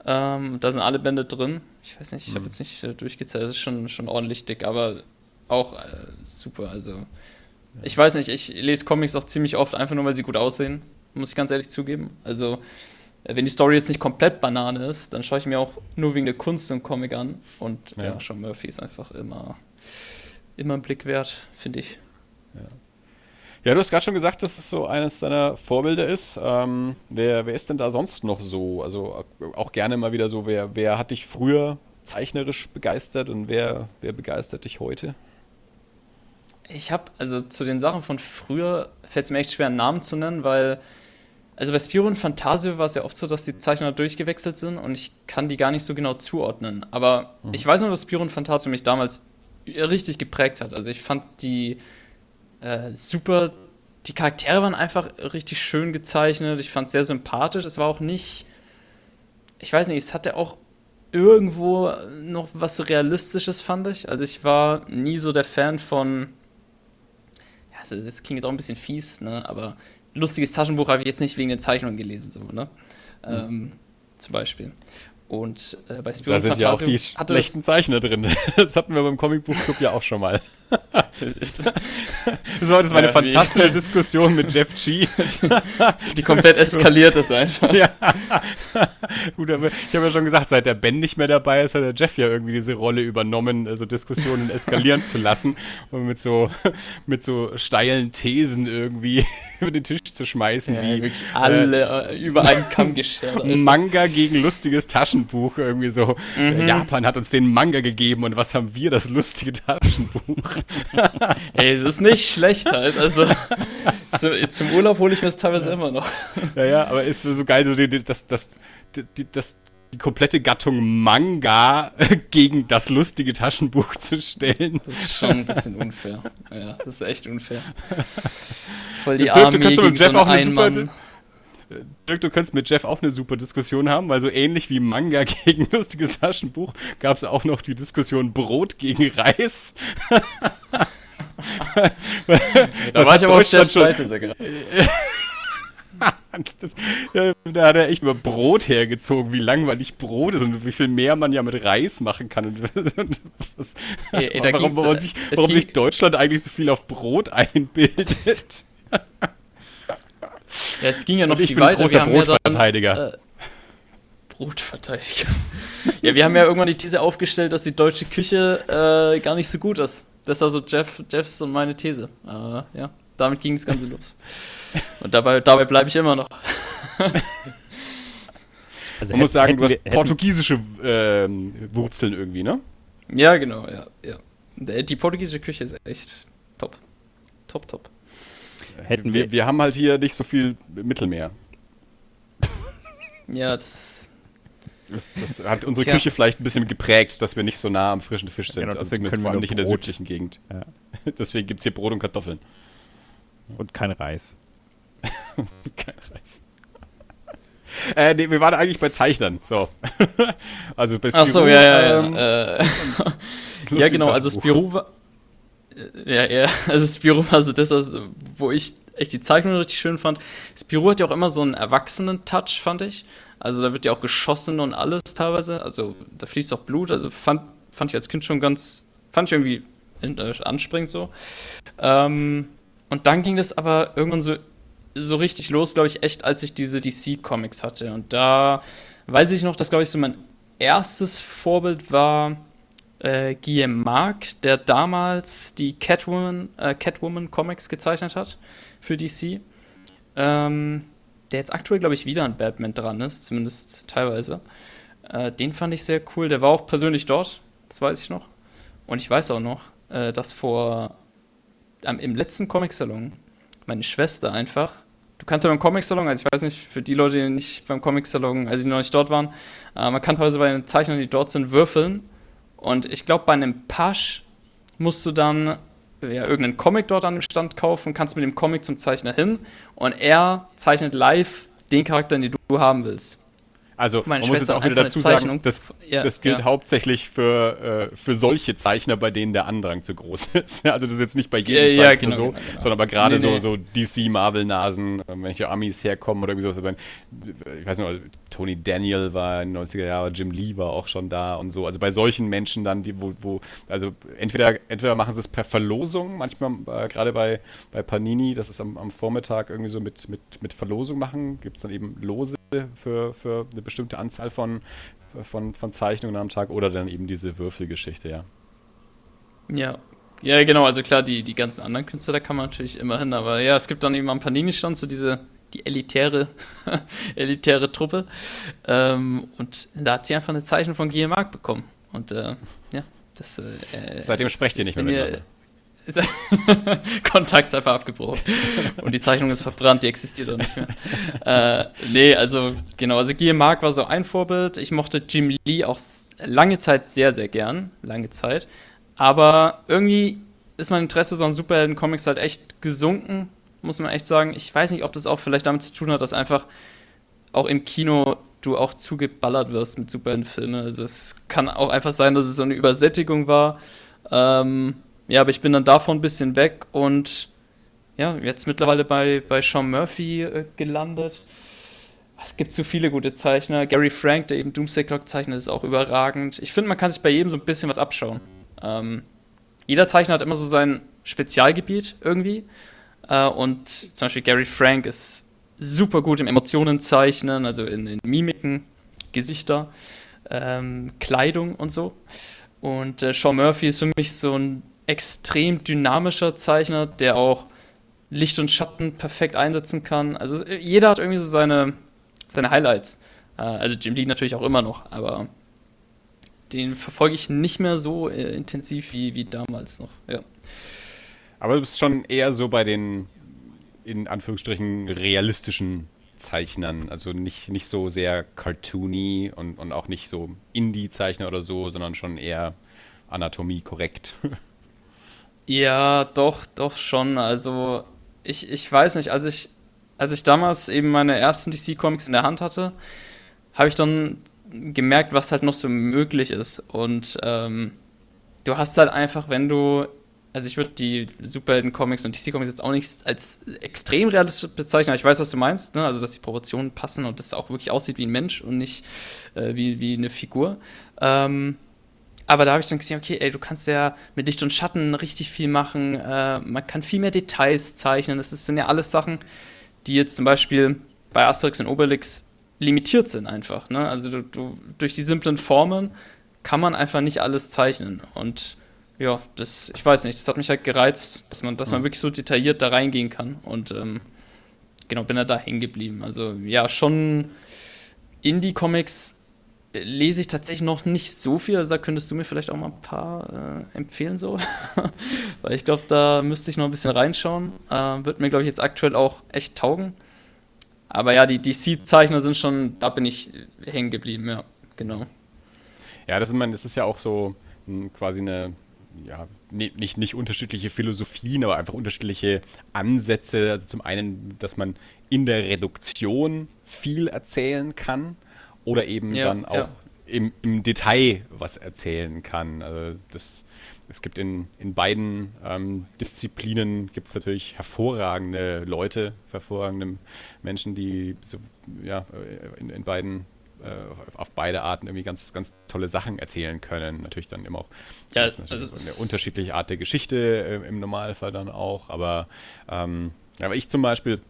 Ähm, da sind alle Bände drin. Ich weiß nicht, ich habe hm. jetzt nicht äh, durchgezählt. Es ist schon, schon ordentlich dick, aber auch äh, super. Also ich weiß nicht, ich lese Comics auch ziemlich oft einfach nur, weil sie gut aussehen, muss ich ganz ehrlich zugeben. Also, äh, wenn die Story jetzt nicht komplett Banane ist, dann schaue ich mir auch nur wegen der Kunst im Comic an. Und ja, ja Sean Murphy ist einfach immer, immer ein Blick wert, finde ich. Ja. Ja, du hast gerade schon gesagt, dass es so eines deiner Vorbilder ist. Ähm, wer, wer ist denn da sonst noch so? Also auch gerne mal wieder so, wer, wer hat dich früher zeichnerisch begeistert und wer, wer begeistert dich heute? Ich habe, also zu den Sachen von früher fällt es mir echt schwer, einen Namen zu nennen, weil, also bei Spiro und Fantasio war es ja oft so, dass die Zeichner durchgewechselt sind und ich kann die gar nicht so genau zuordnen. Aber mhm. ich weiß nur, dass Spiro und Fantasio mich damals richtig geprägt hat. Also ich fand die, Äh, super, die Charaktere waren einfach richtig schön gezeichnet. Ich fand es sehr sympathisch. Es war auch nicht, ich weiß nicht, es hatte auch irgendwo noch was Realistisches, fand ich. Also ich war nie so der Fan von, also das klingt jetzt auch ein bisschen fies, ne? aber lustiges Taschenbuch habe ich jetzt nicht wegen den Zeichnungen gelesen, so, ne? Mhm. Ähm, zum Beispiel. Und äh, bei Spion Da sind ja auch die schlechten Zeichner drin. [LAUGHS] Das hatten wir beim Comicbuchclub ja auch schon mal. Das war das war eine ja, fantastische wie? Diskussion mit Jeff G. [LAUGHS] Die komplett eskaliert ist einfach. Ja. Gut, aber ich habe ja schon gesagt, seit der Ben nicht mehr dabei ist, hat der Jeff ja irgendwie diese Rolle übernommen, also Diskussionen eskalieren zu lassen und mit so, mit so steilen Thesen irgendwie [LAUGHS] über den Tisch zu schmeißen. Ja, wie, wirklich alle äh, über einen Kamm [LAUGHS] geschert. Manga gegen lustiges Taschenbuch. Irgendwie so, mhm. Japan hat uns den Manga gegeben und was haben wir, das lustige Taschenbuch. Ey, es ist nicht schlecht halt. Also zu, zum Urlaub hole ich mir das teilweise immer noch. Ja, ja, aber ist so geil, so die, das, das, die, das, die komplette Gattung Manga [LAUGHS] gegen das lustige Taschenbuch zu stellen. Das ist schon ein bisschen unfair. Ja, das ist echt unfair. [LAUGHS] Voll die Armee du, du gegen Jeff so auch eine super, Dirk, du könntest mit Jeff auch eine super Diskussion haben, weil so ähnlich wie Manga [LAUGHS] gegen lustiges Taschenbuch gab es auch noch die Diskussion Brot gegen Reis. da war ich aber auf Jeffs Seite sehr gerade. Das, da hat er echt über Brot hergezogen, wie langweilig Brot ist und wie viel mehr man ja mit Reis machen kann. Und [LAUGHS] was, ey, ey, warum, warum, sich, warum sich Deutschland eigentlich so viel auf Brot einbildet. [LAUGHS] Ja, es ging ja noch und ich bin weiter. großer Brotverteidiger. Ja äh, Brotverteidiger. [LAUGHS] ja, wir haben ja irgendwann die These aufgestellt, dass die deutsche Küche äh, gar nicht so gut ist. Das ist also Jeff, Jeffs und meine These. Äh, ja, damit ging das Ganze los. Und dabei, dabei bleibe ich immer noch. [LAUGHS] Also Man muss sagen, du hast wir, portugiesische ähm, Wurzeln irgendwie, ne? Ja, genau, ja, ja. Die portugiesische Küche ist echt top. Top, top. Hätten wir, wir haben halt hier nicht so viel Mittelmeer. Ja, das. Das, das hat unsere ja. Küche vielleicht ein bisschen geprägt, dass wir nicht so nah am frischen Fisch sind. Genau, also deswegen können wir nicht Brot. in der südlichen Gegend. Ja. [LAUGHS] Deswegen gibt es hier Brot und Kartoffeln. Und kein Reis. [LAUGHS] kein Reis. Äh, nee, wir waren eigentlich bei Zeichnern. So. [LAUGHS] also bei Spirou, Ach so, ja, ja, ja. Ähm, äh, ja, genau. Also Spirou war, ja, ja, [LAUGHS] also Spiro war so das, wo ich echt die Zeichnung richtig schön fand. Spiro hat ja auch immer so einen Erwachsenen-Touch, fand ich. Also da wird ja auch geschossen und alles teilweise. Also da fließt auch Blut. Also fand, fand ich als Kind schon ganz, fand ich irgendwie äh, ansprechend so. Ähm, und dann ging das aber irgendwann so, so richtig los, glaube ich, echt, als ich diese DC-Comics hatte. Und da weiß ich noch, dass, glaube ich, so mein erstes Vorbild war äh, Guillaume Marc, der damals die Catwoman, äh, Catwoman Comics gezeichnet hat für DC. Ähm, der jetzt aktuell, glaube ich, wieder an Batman dran ist, zumindest teilweise. Äh, den fand ich sehr cool. Der war auch persönlich dort, das weiß ich noch. Und ich weiß auch noch, äh, dass vor im letzten Comic-Salon meine Schwester einfach du kannst ja beim Comic-Salon, also ich weiß nicht, für die Leute, die nicht beim Comic-Salon, also die noch nicht dort waren, äh, man kann teilweise bei den Zeichnern, die dort sind, würfeln und ich glaube, bei einem Pasch musst du dann ja, irgendeinen Comic dort an dem Stand kaufen, kannst mit dem Comic zum Zeichner hin und er zeichnet live den Charakter, den du haben willst. Also Meine man Schwester muss jetzt auch wieder dazu sagen, das, ja, das gilt ja. hauptsächlich für, äh, für solche Zeichner, bei denen der Andrang zu groß [LAUGHS] ist. also das ist jetzt nicht bei jedem ja, Zeichner genau, so, genau, genau. sondern aber gerade nee, so, so DC-Marvel-Nasen, äh, wenn hier Amis herkommen oder irgendwie sowas. Ich weiß nicht, Tony Daniel war in den 90er Jahren, Jim Lee war auch schon da und so. Also bei solchen Menschen dann, die, wo, wo also entweder, entweder machen sie es per Verlosung, manchmal äh, gerade bei, bei Panini, das ist am, am Vormittag irgendwie so mit, mit, mit Verlosung machen, gibt es dann eben Lose für, für eine bestimmte Anzahl von, von, von Zeichnungen am Tag oder dann eben diese Würfelgeschichte, ja. Ja. Ja, genau, also klar, die, die ganzen anderen Künstler, da kann man natürlich immer hin, aber ja, es gibt dann eben am Panini-Stand so diese, die elitäre, [LAUGHS] elitäre Truppe ähm, und da hat sie einfach eine Zeichnung von Marc bekommen und äh, ja, das äh, Seitdem sprecht ihr nicht mehr miteinander. [LAUGHS] Kontakt ist einfach abgebrochen. Und die Zeichnung ist verbrannt, die existiert auch nicht mehr. äh, nee, also genau, also Guillaume Mark war so ein Vorbild. Ich mochte Jim Lee auch lange Zeit sehr, sehr gern. Lange Zeit. Aber irgendwie ist mein Interesse so an Superhelden-Comics halt echt gesunken, muss man echt sagen. Ich weiß nicht, ob das auch vielleicht damit zu tun hat, dass einfach auch im Kino du auch zugeballert wirst mit Superheldenfilmen. Also es kann auch einfach sein, dass es so eine Übersättigung war. Ähm, ja, aber ich bin dann davon ein bisschen weg und ja, jetzt mittlerweile bei, bei Sean Murphy äh, gelandet. Es gibt zu viele gute Zeichner. Gary Frank, der eben Doomsday Clock zeichnet, ist auch überragend. Ich finde, man kann sich bei jedem so ein bisschen was abschauen. Ähm, jeder Zeichner hat immer so sein Spezialgebiet irgendwie. Äh, und zum Beispiel Gary Frank ist super gut im Emotionen zeichnen, also in, in Mimiken, Gesichter, ähm, Kleidung und so. Und äh, Sean Murphy ist für mich so ein extrem dynamischer Zeichner, der auch Licht und Schatten perfekt einsetzen kann. Also äh, jeder hat irgendwie so seine, seine Highlights. Äh, also Jim Lee natürlich auch immer noch, aber den verfolge ich nicht mehr so äh, intensiv wie, wie damals noch. Ja. Aber du bist schon eher so bei den in Anführungsstrichen realistischen Zeichnern. Also nicht, nicht so sehr cartoony und, und auch nicht so Indie-Zeichner oder so, sondern schon eher Anatomie korrekt. [LAUGHS] Ja, doch, doch schon. Also ich, ich weiß nicht, als ich, als ich damals eben meine ersten DC-Comics in der Hand hatte, habe ich dann gemerkt, was halt noch so möglich ist. Und ähm, du hast halt einfach, wenn du also ich würde die Superhelden-Comics und DC-Comics jetzt auch nicht als extrem realistisch bezeichnen, aber ich weiß, was du meinst, ne? also dass die Proportionen passen und das auch wirklich aussieht wie ein Mensch und nicht äh, wie, wie eine Figur. Ähm, aber da habe ich dann gesehen, okay, ey, du kannst ja mit Licht und Schatten richtig viel machen, äh, man kann viel mehr Details zeichnen, das sind ja alles Sachen, die jetzt zum Beispiel bei Asterix und Obelix limitiert sind einfach. Ne? Also du, du, durch die simplen Formen kann man einfach nicht alles zeichnen und ja, das, ich weiß nicht, das hat mich halt gereizt, dass man, dass man mhm. wirklich so detailliert da reingehen kann. Und ähm, genau, bin er da hängen geblieben. Also ja, schon Indie-Comics lese ich tatsächlich noch nicht so viel. Also da könntest du mir vielleicht auch mal ein paar äh, empfehlen, so. [LAUGHS] Weil ich glaube, da müsste ich noch ein bisschen reinschauen. Äh, wird mir, glaube ich, jetzt aktuell auch echt taugen. Aber ja, die DC-Zeichner sind schon, da bin ich hängen geblieben, ja, genau. Ja, das ist, man, das ist ja auch so hm, quasi eine ja, nicht, nicht unterschiedliche Philosophien, aber einfach unterschiedliche Ansätze. Also zum einen, dass man in der Reduktion viel erzählen kann oder eben ja, dann auch ja. im, im Detail was erzählen kann. Also das, es gibt in, in beiden ähm, Disziplinen gibt es natürlich hervorragende Leute, hervorragende Menschen, die so, ja, in, in beiden äh, auf beide Arten irgendwie ganz, ganz tolle Sachen erzählen können. Natürlich dann immer auch ja, also eine unterschiedliche Art der Geschichte äh, im Normalfall dann auch. Aber, ähm, aber ich zum Beispiel,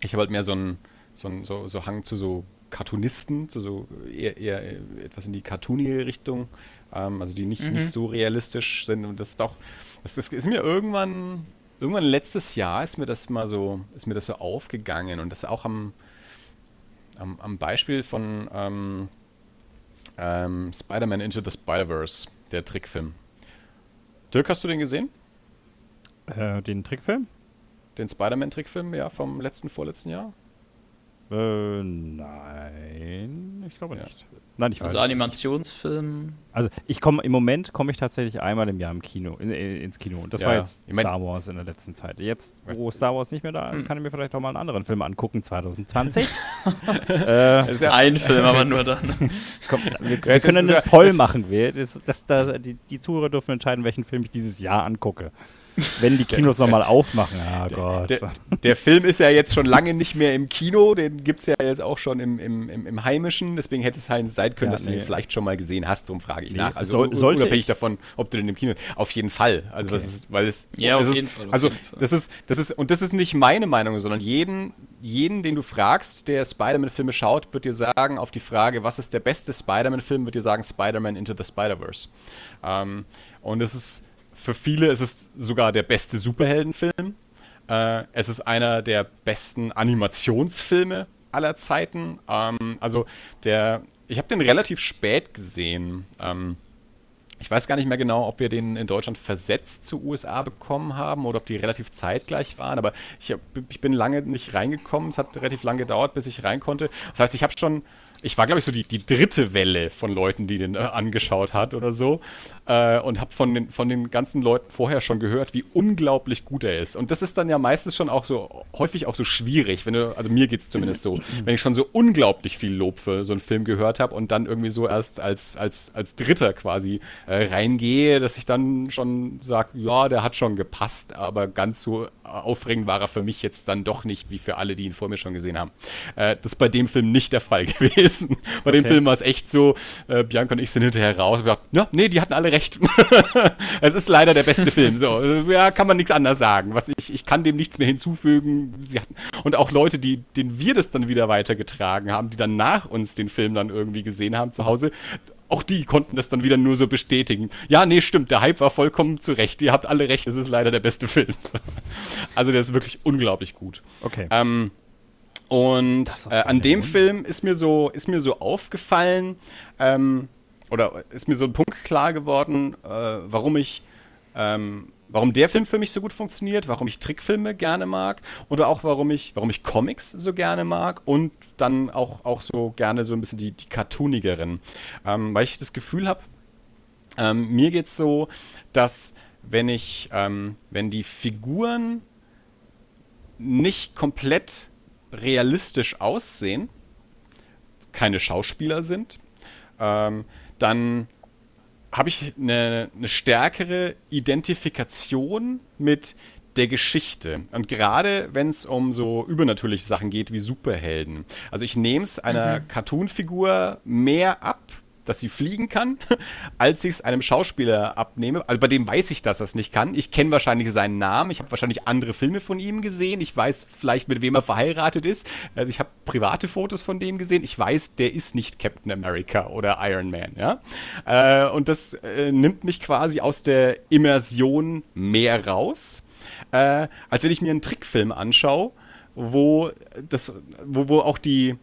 ich habe halt mehr so einen so, so, so Hang zu so Cartoonisten, zu so eher, eher etwas in die cartoonige Richtung, ähm, also die nicht, mhm. nicht so realistisch sind. Und das ist auch, das ist, ist mir irgendwann, irgendwann letztes Jahr ist mir das mal so, ist mir das so aufgegangen und das auch am, am, am Beispiel von ähm, ähm, Spider-Man Into the Spider-Verse, der Trickfilm. Dirk, hast du den gesehen? Äh, den Trickfilm? Den Spider-Man-Trickfilm, ja, vom letzten, vorletzten Jahr? Äh, nein, ich glaube ja. nicht. Nein, ich also weiß Also Animationsfilm. Also ich komme im Moment komme ich tatsächlich einmal im Jahr im Kino, in, in, ins Kino. Und das ja, war jetzt ich mein, Star Wars in der letzten Zeit. Jetzt, wo Star Wars nicht mehr da ist, hm. kann ich mir vielleicht auch mal einen anderen Film angucken, 2020. [LAUGHS] äh, ist ja ein Film, aber nur dann. Komm, wir, wir können einen Poll machen. Wir, das, das, das, die, die Zuhörer dürfen entscheiden, welchen Film ich dieses Jahr angucke. Wenn die Kinos nochmal aufmachen, ja oh Gott. Der, der, Film ist ja jetzt schon lange nicht mehr im Kino, den gibt es ja jetzt auch schon im, im, im, im, Heimischen, deswegen hätte es halt sein können, ja, dass nee. du ihn vielleicht schon mal gesehen hast, darum frage ich nee, nach. Also soll, unabhängig ich? davon, ob du den im Kino Auf jeden Fall. Also okay. ist, weil es. Ja, auf jeden ist, Fall. also das ist, das ist, und das ist nicht meine Meinung, sondern jeden, jeden, den du fragst, der Spider-Man-Filme schaut, wird dir sagen, auf die Frage, was ist der beste Spider-Man-Film, wird dir sagen, Spider-Man Into the Spider-Verse. Ähm, und es ist für viele ist es sogar der beste Superheldenfilm. Äh, es ist einer der besten Animationsfilme aller Zeiten. Ähm, also der, ich habe den relativ spät gesehen. Ähm, ich weiß gar nicht mehr genau, ob wir den in Deutschland versetzt zu USA bekommen haben oder ob die relativ zeitgleich waren, aber ich, hab, ich bin lange nicht reingekommen. Es hat relativ lange gedauert, bis ich rein konnte. Das heißt, ich habe schon ich war, glaube ich, so die, die dritte Welle von Leuten, die den äh, angeschaut hat oder so. Äh, und habe von den, von den ganzen Leuten vorher schon gehört, wie unglaublich gut er ist. Und das ist dann ja meistens schon auch so, häufig auch so schwierig, wenn du, also mir geht es zumindest so, [CLEARS THROAT] wenn ich schon so unglaublich viel Lob für so einen Film gehört habe und dann irgendwie so erst als, als, als Dritter quasi äh, reingehe, dass ich dann schon sage, ja, der hat schon gepasst, aber ganz so aufregend war er für mich jetzt dann doch nicht, wie für alle, die ihn vor mir schon gesehen haben. Äh, das ist bei dem Film nicht der Fall [LAUGHS] gewesen. Bei okay. dem Film war es echt so, äh, Bianca und ich sind hinterher raus und gesagt, ja, nee, die hatten alle recht. [LAUGHS] es ist leider der beste Film. So, ja, kann man nichts anderes sagen. Was ich, ich kann dem nichts mehr hinzufügen. Hatten, und auch Leute, die, denen wir das dann wieder weitergetragen haben, die dann nach uns den Film dann irgendwie gesehen haben zu Hause, auch die konnten das dann wieder nur so bestätigen. Ja, nee, stimmt, der Hype war vollkommen zu Recht. Ihr habt alle recht, es ist leider der beste Film. [LAUGHS] also der ist wirklich unglaublich gut. Okay. Ähm, und äh, an dem Film ist mir so, ist mir so aufgefallen, ähm, oder ist mir so ein Punkt klar geworden, äh, warum ich ähm, warum der Film für mich so gut funktioniert, warum ich Trickfilme gerne mag oder auch warum ich, warum ich Comics so gerne mag und dann auch, auch so gerne so ein bisschen die, die cartoonigeren. Ähm, weil ich das Gefühl habe, ähm, mir geht es so, dass wenn ich, ähm, wenn die Figuren nicht komplett realistisch aussehen, keine Schauspieler sind, ähm, dann habe ich eine, eine stärkere Identifikation mit der Geschichte. Und gerade wenn es um so übernatürliche Sachen geht wie Superhelden. Also ich nehme es einer mhm. Cartoon-Figur mehr ab, dass sie fliegen kann, [LAUGHS] als ich es einem Schauspieler abnehme. Also bei dem weiß ich, dass er es nicht kann. Ich kenne wahrscheinlich seinen Namen. Ich habe wahrscheinlich andere Filme von ihm gesehen. Ich weiß vielleicht, mit wem er verheiratet ist. Also ich habe private Fotos von dem gesehen. Ich weiß, der ist nicht Captain America oder Iron Man. Ja? Äh, und das äh, nimmt mich quasi aus der Immersion mehr raus, äh, als wenn ich mir einen Trickfilm anschaue, wo, das, wo, wo auch die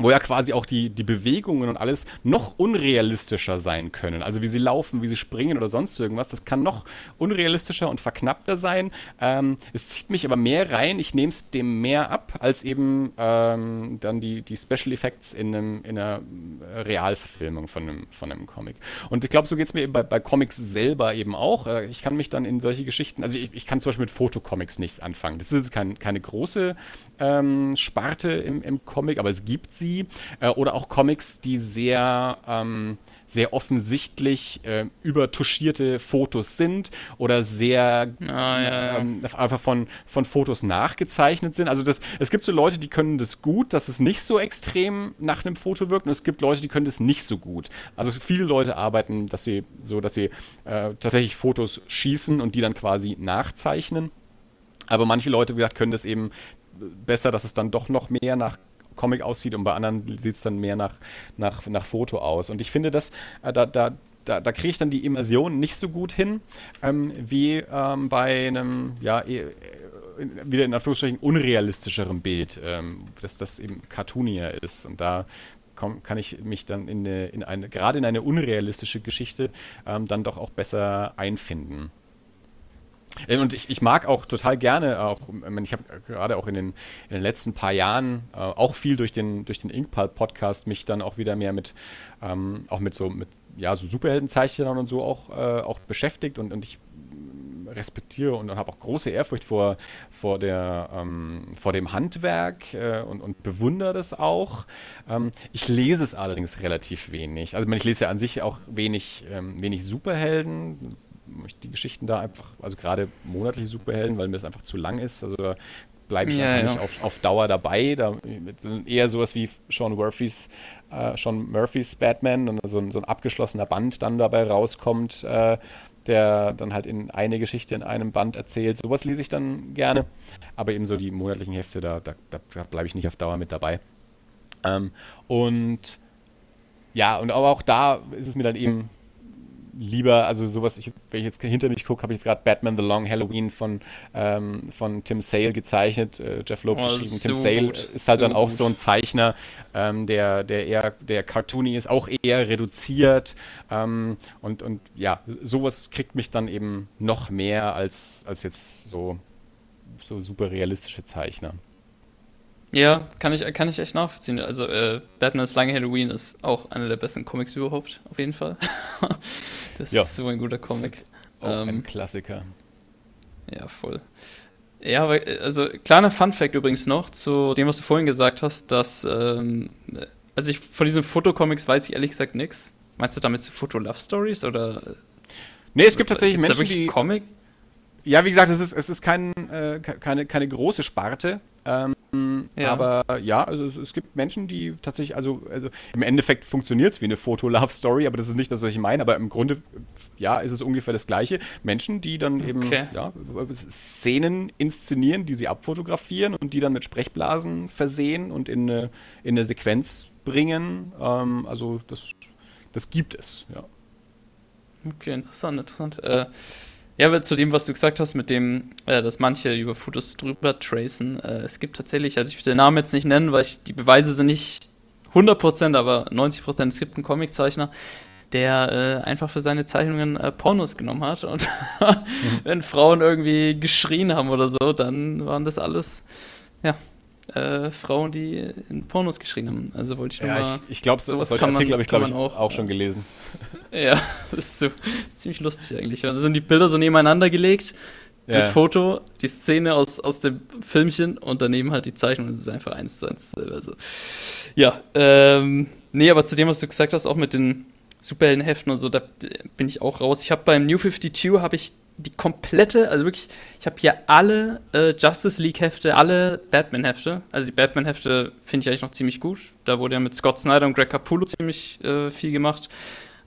wo ja quasi auch die, die Bewegungen und alles noch unrealistischer sein können. Also wie sie laufen, wie sie springen oder sonst irgendwas, das kann noch unrealistischer und verknappter sein. Ähm, es zieht mich aber mehr rein, ich nehme es dem mehr ab, als eben ähm, dann die, die Special Effects in, einem, in einer Realverfilmung von einem, von einem Comic. Und ich glaube, so geht es mir eben bei, bei Comics selber eben auch. Äh, ich kann mich dann in solche Geschichten, also ich, ich kann zum Beispiel mit Fotocomics nichts anfangen. Das ist jetzt kein, keine große ähm, Sparte im, im Comic, aber es gibt sie äh, oder auch Comics, die sehr, ähm, sehr offensichtlich äh, übertuschierte Fotos sind oder sehr ah, ja, ähm, einfach von, von Fotos nachgezeichnet sind. Also das, es gibt so Leute, die können das gut, dass es nicht so extrem nach einem Foto wirkt und es gibt Leute, die können das nicht so gut. Also viele Leute arbeiten, dass sie so, dass sie äh, tatsächlich Fotos schießen und die dann quasi nachzeichnen. Aber manche Leute, wie gesagt, können das eben besser, dass es dann doch noch mehr nach Comic aussieht und bei anderen sieht es dann mehr nach, nach, nach Foto aus. Und ich finde, dass äh, da, da, da, da kriege ich dann die Immersion nicht so gut hin, ähm, wie ähm, bei einem, ja, e, äh, wieder in Anführungsstrichen unrealistischeren Bild, ähm, dass das eben cartoonier ist. Und da komm, kann ich mich dann in eine, in eine, gerade in eine unrealistische Geschichte ähm, dann doch auch besser einfinden. Äh, und ich, ich mag auch total gerne, auch, ich habe gerade auch in den, in den letzten paar Jahren äh, auch viel durch den, durch den Inkpal-Podcast mich dann auch wieder mehr mit, ähm, auch mit so, mit, ja, so Superheldenzeichnern und so auch, äh, auch beschäftigt und, und ich respektiere und habe auch große Ehrfurcht vor, vor, der, ähm, vor dem Handwerk äh, und, und bewundere das auch. Ähm, ich lese es allerdings relativ wenig. Also ich lese ja an sich auch wenig, ähm, wenig Superhelden die Geschichten da einfach, also gerade monatliche Superhelden, weil mir das einfach zu lang ist. Also da bleibe ich ja, einfach ja. nicht auf, auf Dauer dabei. Da, eher sowas wie Sean Murphys, äh, Sean Murphys Batman und so ein, so ein abgeschlossener Band dann dabei rauskommt, äh, der dann halt in eine Geschichte in einem Band erzählt. Sowas lese ich dann gerne. Aber eben so die monatlichen Hefte, da, da, da bleibe ich nicht auf Dauer mit dabei. Ähm, und ja, und aber auch da ist es mir dann eben lieber, also sowas, ich, wenn ich jetzt hinter mich gucke, habe ich jetzt gerade Batman The Long Halloween von, ähm, von Tim Sale gezeichnet, äh, Jeff Loeb oh, geschrieben. So Tim Sale gut, ist halt so dann auch gut. so ein Zeichner, ähm, der, der eher, der cartoony ist, auch eher reduziert. Ähm, und, und ja, sowas kriegt mich dann eben noch mehr als, als jetzt so, so super realistische Zeichner. Ja, kann ich, kann ich echt nachvollziehen. Also, äh, Batman ist lange Halloween ist auch einer der besten Comics überhaupt, auf jeden Fall. [LAUGHS] das ja. ist so ein guter Comic. Auch ähm, ein Klassiker. Ja, voll. Ja, also kleiner Fun-Fact übrigens noch zu dem, was du vorhin gesagt hast, dass, ähm, also ich von diesen Fotocomics weiß ich ehrlich gesagt nichts. Meinst du damit so Foto-Love-Stories oder? Nee, es gibt tatsächlich Menschen, die. Comic? Ja, wie gesagt, es ist, es ist kein, äh, keine, keine große Sparte. Ähm, ja. Aber ja, also es, es, gibt Menschen, die tatsächlich, also, also im Endeffekt funktioniert es wie eine Foto-Love-Story, aber das ist nicht das, was ich meine. Aber im Grunde, ja, ist es ungefähr das Gleiche. Menschen, die dann eben okay. ja, Szenen inszenieren, die sie abfotografieren und die dann mit Sprechblasen versehen und in eine, in eine Sequenz bringen. Ähm, also das, das gibt es, ja. Okay, interessant, interessant. Äh, ja, aber zu dem, was du gesagt hast, mit dem, äh, dass manche über Fotos drüber tracen, äh, es gibt tatsächlich, also ich will den Namen jetzt nicht nennen, weil ich, die Beweise sind nicht 100%, aber 90%. Es gibt einen Comiczeichner, der äh, einfach für seine Zeichnungen äh, Pornos genommen hat. Und [LAUGHS] wenn Frauen irgendwie geschrien haben oder so, dann waren das alles, ja, äh, Frauen, die in Pornos geschrien haben. Also wollte ich nur ja, mal. Ich, ich glaube, sowas solche Artikel habe ich, glaube ich, auch, auch schon gelesen. [LAUGHS] Ja, das ist, so, das ist ziemlich lustig eigentlich. Da sind die Bilder so nebeneinander gelegt. Das ja. Foto, die Szene aus, aus dem Filmchen und daneben halt die Zeichnung. Das ist einfach eins zu eins selber. Also, ja, ähm, nee, aber zu dem, was du gesagt hast, auch mit den Superheldenheften und so, da bin ich auch raus. Ich habe beim New 52 habe ich die komplette, also wirklich, ich habe hier alle äh, Justice League Hefte, alle Batman Hefte. Also die Batman Hefte finde ich eigentlich noch ziemlich gut. Da wurde ja mit Scott Snyder und Greg Capullo ziemlich äh, viel gemacht.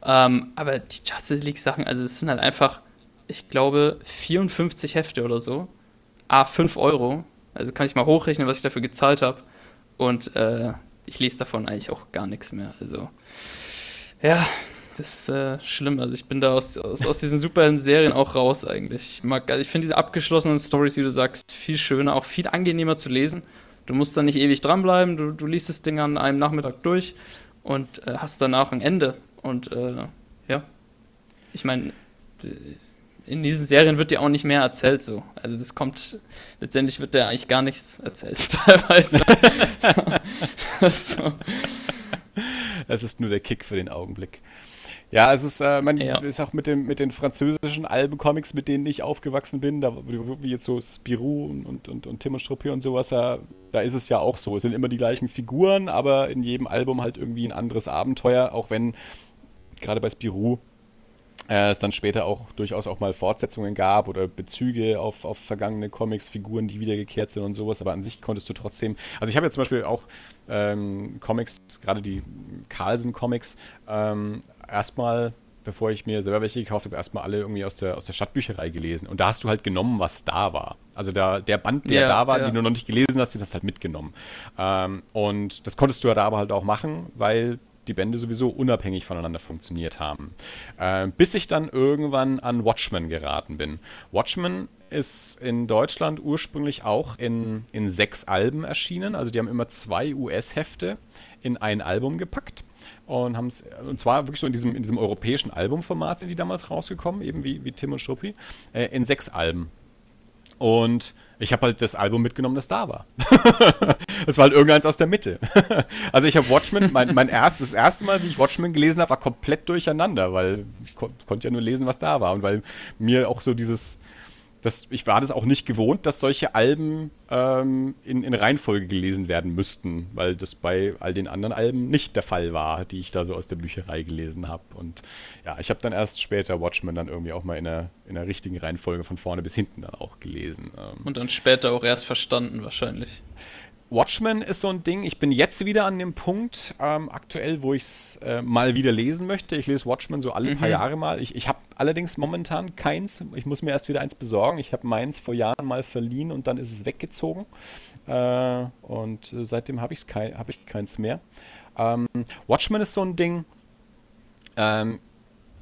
Ähm, aber die Justice League Sachen, also es sind halt einfach, ich glaube, 54 Hefte oder so. A, 5 Euro. Also kann ich mal hochrechnen, was ich dafür gezahlt habe. Und äh, ich lese davon eigentlich auch gar nichts mehr. Also, ja, das ist äh, schlimm. Also ich bin da aus, aus, aus diesen Superhelden-Serien auch raus eigentlich. Ich, also ich finde diese abgeschlossenen Stories, wie du sagst, viel schöner, auch viel angenehmer zu lesen. Du musst da nicht ewig dranbleiben, du, du liest das Ding an einem Nachmittag durch und äh, hast danach ein Ende. Und äh, ja, ich meine, in diesen Serien wird dir auch nicht mehr erzählt so. Also das kommt, letztendlich wird dir eigentlich gar nichts erzählt [LAUGHS] teilweise. [LAUGHS] [LAUGHS] so. Es ist nur der Kick für den Augenblick. Ja, es ist, äh, man ja. ist auch mit, dem, mit den französischen Albencomics, mit denen ich aufgewachsen bin, da, wie jetzt so Spirou und, und, und Tim und Struppi und sowas, da, da ist es ja auch so. Es sind immer die gleichen Figuren, aber in jedem Album halt irgendwie ein anderes Abenteuer, auch wenn gerade bei Spirou äh, es dann später auch durchaus auch mal Fortsetzungen gab oder Bezüge auf, auf vergangene Comics, Figuren, die wiedergekehrt sind und sowas, aber an sich konntest du trotzdem, also ich habe jetzt zum Beispiel auch ähm, Comics, gerade die Carlsen-Comics, ähm, erstmal bevor ich mir selber welche gekauft habe, erstmal alle irgendwie aus der, aus der Stadtbücherei gelesen. Und da hast du halt genommen, was da war. Also da, der Band, der yeah, da war, yeah. den du noch nicht gelesen hast, den hast du halt mitgenommen. Ähm, und das konntest du ja da aber halt auch machen, weil die Bände sowieso unabhängig voneinander funktioniert haben. Äh, bis ich dann irgendwann an Watchmen geraten bin. Watchmen ist in Deutschland ursprünglich auch in, in sechs Alben erschienen. Also die haben immer zwei US-Hefte in ein Album gepackt. Und haben es, und zwar wirklich so in diesem, in diesem europäischen Albumformat sind die damals rausgekommen, eben wie, wie Tim und Struppi, äh, in sechs Alben. Und ich habe halt das Album mitgenommen, das da war. [LAUGHS] Es war halt irgendeins aus der Mitte. [LAUGHS] also ich habe Watchmen, mein, mein erstes, das erste Mal, wie ich Watchmen gelesen habe, war komplett durcheinander, weil ich kon konnte ja nur lesen, was da war. Und weil mir auch so dieses, das, ich war das auch nicht gewohnt, dass solche Alben ähm, in, in Reihenfolge gelesen werden müssten, weil das bei all den anderen Alben nicht der Fall war, die ich da so aus der Bücherei gelesen habe. Und ja, ich habe dann erst später Watchmen dann irgendwie auch mal in der, in der richtigen Reihenfolge von vorne bis hinten dann auch gelesen. Ähm. Und dann später auch erst verstanden wahrscheinlich. Watchmen ist so ein Ding. Ich bin jetzt wieder an dem Punkt ähm, aktuell, wo ich es äh, mal wieder lesen möchte. Ich lese Watchmen so alle mhm. paar Jahre mal. Ich, ich habe allerdings momentan keins. Ich muss mir erst wieder eins besorgen. Ich habe meins vor Jahren mal verliehen und dann ist es weggezogen. Äh, und äh, seitdem habe kein, hab ich keins mehr. Ähm, Watchmen ist so ein Ding. Ähm,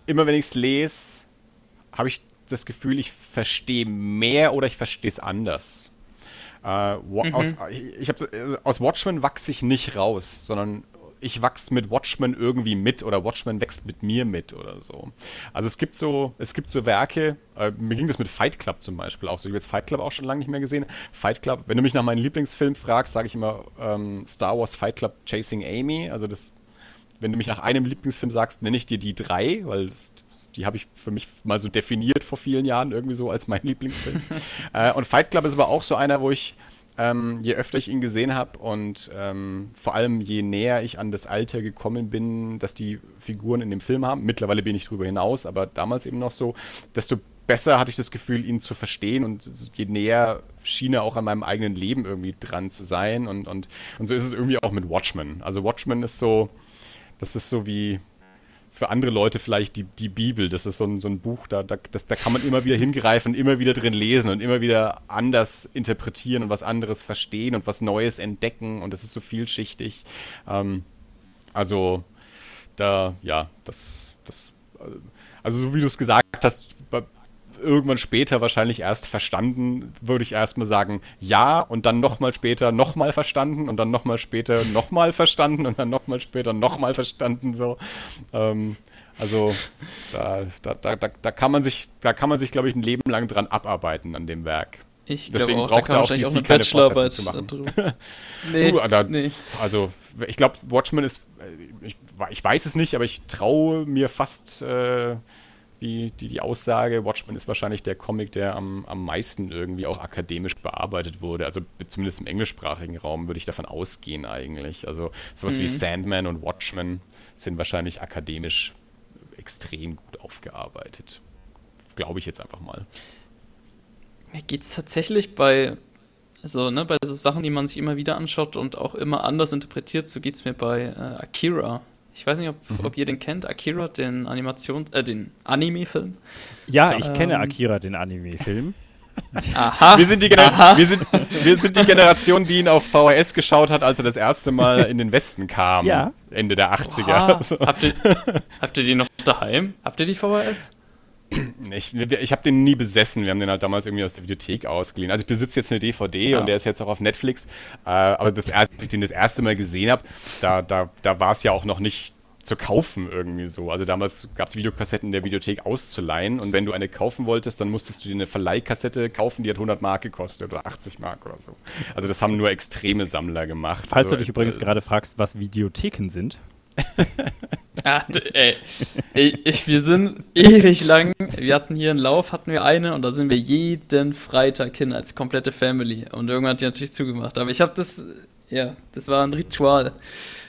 immer wenn ich es lese, habe ich das Gefühl, ich verstehe mehr oder ich verstehe es anders. Äh, mhm. aus, ich hab, äh, aus Watchmen wachse ich nicht raus, sondern ich wachse mit Watchmen irgendwie mit oder Watchmen wächst mit mir mit oder so. Also es gibt so, es gibt so Werke, äh, mir ging das mit Fight Club zum Beispiel auch so. Ich habe jetzt Fight Club auch schon lange nicht mehr gesehen. Fight Club, wenn du mich nach meinem Lieblingsfilm fragst, sage ich immer ähm, Star Wars Fight Club Chasing Amy. Also das, wenn du mich nach einem Lieblingsfilm sagst, nenne ich dir die drei, weil das, die habe ich für mich mal so definiert vor vielen Jahren irgendwie so als mein Lieblingsfilm. [LAUGHS] äh, und Fight Club ist aber auch so einer, wo ich ähm, je öfter ich ihn gesehen habe und ähm, vor allem je näher ich an das Alter gekommen bin, dass die Figuren in dem Film haben, mittlerweile bin ich drüber hinaus, aber damals eben noch so, desto besser hatte ich das Gefühl, ihn zu verstehen und je näher schien er auch an meinem eigenen Leben irgendwie dran zu sein und, und, und so ist es irgendwie auch mit Watchmen. Also Watchmen ist so, das ist so wie, für andere Leute vielleicht die, die Bibel. Das ist so ein, so ein Buch, da, da, das, da kann man immer wieder hingreifen, immer wieder drin lesen und immer wieder anders interpretieren und was anderes verstehen und was Neues entdecken und das ist so vielschichtig. Ähm, also da, ja, das, das, also so wie du es gesagt hast, irgendwann später wahrscheinlich erst verstanden, würde ich erstmal sagen, ja, und dann nochmal später nochmal verstanden und dann nochmal später nochmal verstanden und dann nochmal später nochmal verstanden. So. Ähm, also da, da, da, da, kann man sich, da kann man sich, glaube ich, ein Leben lang dran abarbeiten an dem Werk. Ich Deswegen auch, braucht er auch DC auch eine Bachelorarbeit zu machen. [LAUGHS] nee, uh, da, nee. Also ich glaube, Watchmen ist, äh, ich, ich, weiß es nicht, aber ich traue mir fast äh, die, die, die Aussage, Watchmen ist wahrscheinlich der Comic, der am, am meisten irgendwie auch akademisch bearbeitet wurde. Also zumindest im englischsprachigen Raum würde ich davon ausgehen eigentlich. Also sowas mhm. wie Sandman und Watchmen sind wahrscheinlich akademisch extrem gut aufgearbeitet. Glaube ich jetzt einfach mal. Mir geht es tatsächlich bei, also, ne, bei so Sachen, die man sich immer wieder anschaut und auch immer anders interpretiert, so geht es mir bei äh, Akira. Ich weiß nicht, ob, mhm. ob ihr den kennt, Akira, den Animation, äh, den Anime-Film. Ja, ich ähm, kenne Akira, den Anime-Film. [LAUGHS] Aha. Wir sind, die wir, sind, wir sind die Generation, die ihn auf VHS geschaut hat, als er das erste Mal in den Westen kam. Ja. Ende der 80er. [LAUGHS] So. Habt, ihr, habt ihr die noch daheim? Habt ihr die VHS? Ich, ich habe den nie besessen. Wir haben den halt damals irgendwie aus der Videothek ausgeliehen. Also ich besitze jetzt eine DVD ja. und der ist jetzt auch auf Netflix. Äh, aber das, als ich den das erste Mal gesehen habe, da, da, da war es ja auch noch nicht zu kaufen irgendwie so. Also damals gab es Videokassetten in der Videothek auszuleihen und wenn du eine kaufen wolltest, dann musstest du dir eine Verleihkassette kaufen, die hat 100 Mark gekostet oder 80 Mark oder so. Also das haben nur extreme Sammler gemacht. Falls also, du dich übrigens gerade fragst, was Videotheken sind. [LAUGHS] Ach, ey, ich, wir sind ewig lang, wir hatten hier einen Lauf, hatten wir eine und da sind wir jeden Freitag hin als komplette Family. Und irgendwann hat die natürlich zugemacht, aber ich habe das, ja, das war ein Ritual,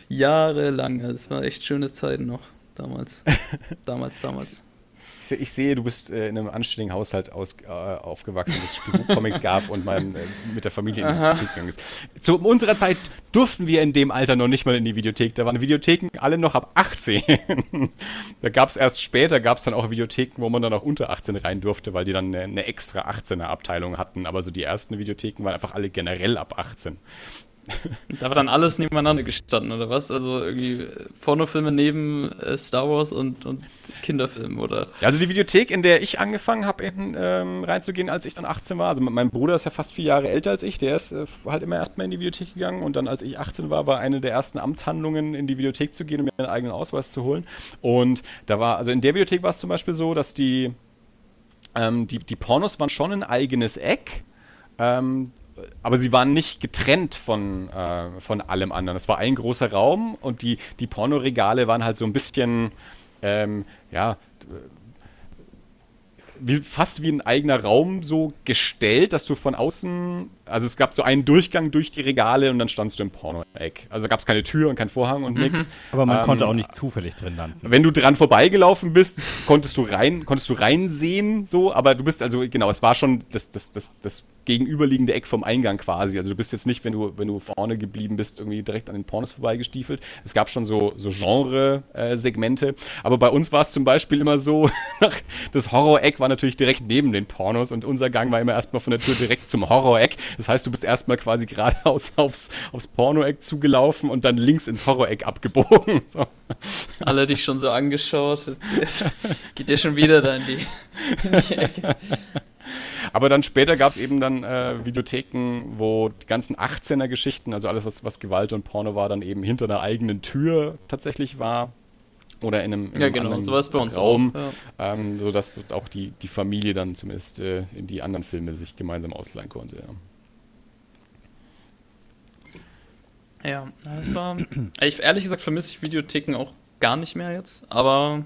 jahrelang, das war echt schöne Zeiten noch, damals, [LAUGHS] damals, damals ich sehe, du bist äh, in einem anständigen Haushalt aus, äh, aufgewachsen, es Comics gab und man äh, mit der Familie in die Videothek gegangen ist. Zu unserer Zeit durften wir in dem Alter noch nicht mal in die Videothek. Da waren Videotheken alle noch ab 18. [LAUGHS] da gab es erst später, gab es dann auch Videotheken, wo man dann auch unter 18 rein durfte, weil die dann eine, eine extra 18er Abteilung hatten. Aber so die ersten Videotheken waren einfach alle generell ab 18. [LAUGHS] Da war dann alles nebeneinander gestanden, oder was? Also irgendwie Pornofilme neben äh, Star Wars und, und Kinderfilmen, oder? Also die Videothek, in der ich angefangen habe, ähm, reinzugehen, als ich dann 18 war, also mein Bruder ist ja fast vier Jahre älter als ich, der ist äh, halt immer erstmal in die Videothek gegangen und dann, als ich 18 war, war eine der ersten Amtshandlungen, in die Videothek zu gehen und mir einen eigenen Ausweis zu holen. Und da war, also in der Videothek war es zum Beispiel so, dass die, ähm, die, die Pornos waren schon ein eigenes Eck. Ähm, aber sie waren nicht getrennt von, äh, von allem anderen. Es war ein großer Raum und die, die Pornoregale waren halt so ein bisschen, ähm, ja, wie, fast wie ein eigener Raum so gestellt, dass du von außen, also es gab so einen Durchgang durch die Regale und dann standst du im Porno-Eck. Also gab es keine Tür und kein Vorhang und mhm. nix. Aber man ähm, konnte auch nicht zufällig drin landen. Wenn du dran vorbeigelaufen bist, konntest du rein, konntest du reinsehen, so, aber du bist also, genau, es war schon das, das, das, das gegenüberliegende Eck vom Eingang quasi. Also du bist jetzt nicht, wenn du, wenn du vorne geblieben bist, irgendwie direkt an den Pornos vorbeigestiefelt. Es gab schon so, so Genre-Segmente. Aber bei uns war es zum Beispiel immer so, [LAUGHS] das Horror-Eck war natürlich direkt neben den Pornos und unser Gang war immer erstmal von der Tür direkt zum Horror-Eck. Das heißt, du bist erstmal quasi geradeaus [LAUGHS] aufs, aufs Porno-Eck zugelaufen und dann links ins Horror-Eck abgebogen. [LAUGHS] So. Alle dich schon so angeschaut. Geht dir schon wieder da in die, in die Ecke. Aber dann später gab es eben dann äh, Videotheken, wo die ganzen 18er-Geschichten, also alles, was, was Gewalt und Porno war, dann eben hinter einer eigenen Tür tatsächlich war. Oder in einem, in ja, einem genau, anderen sowas bei uns Raum, auch, ja. ähm, sodass auch die, die Familie dann zumindest äh, in die anderen Filme sich gemeinsam ausleihen konnte. Ja, ja das war. ich, ehrlich gesagt vermisse ich Videotheken auch gar nicht mehr jetzt, aber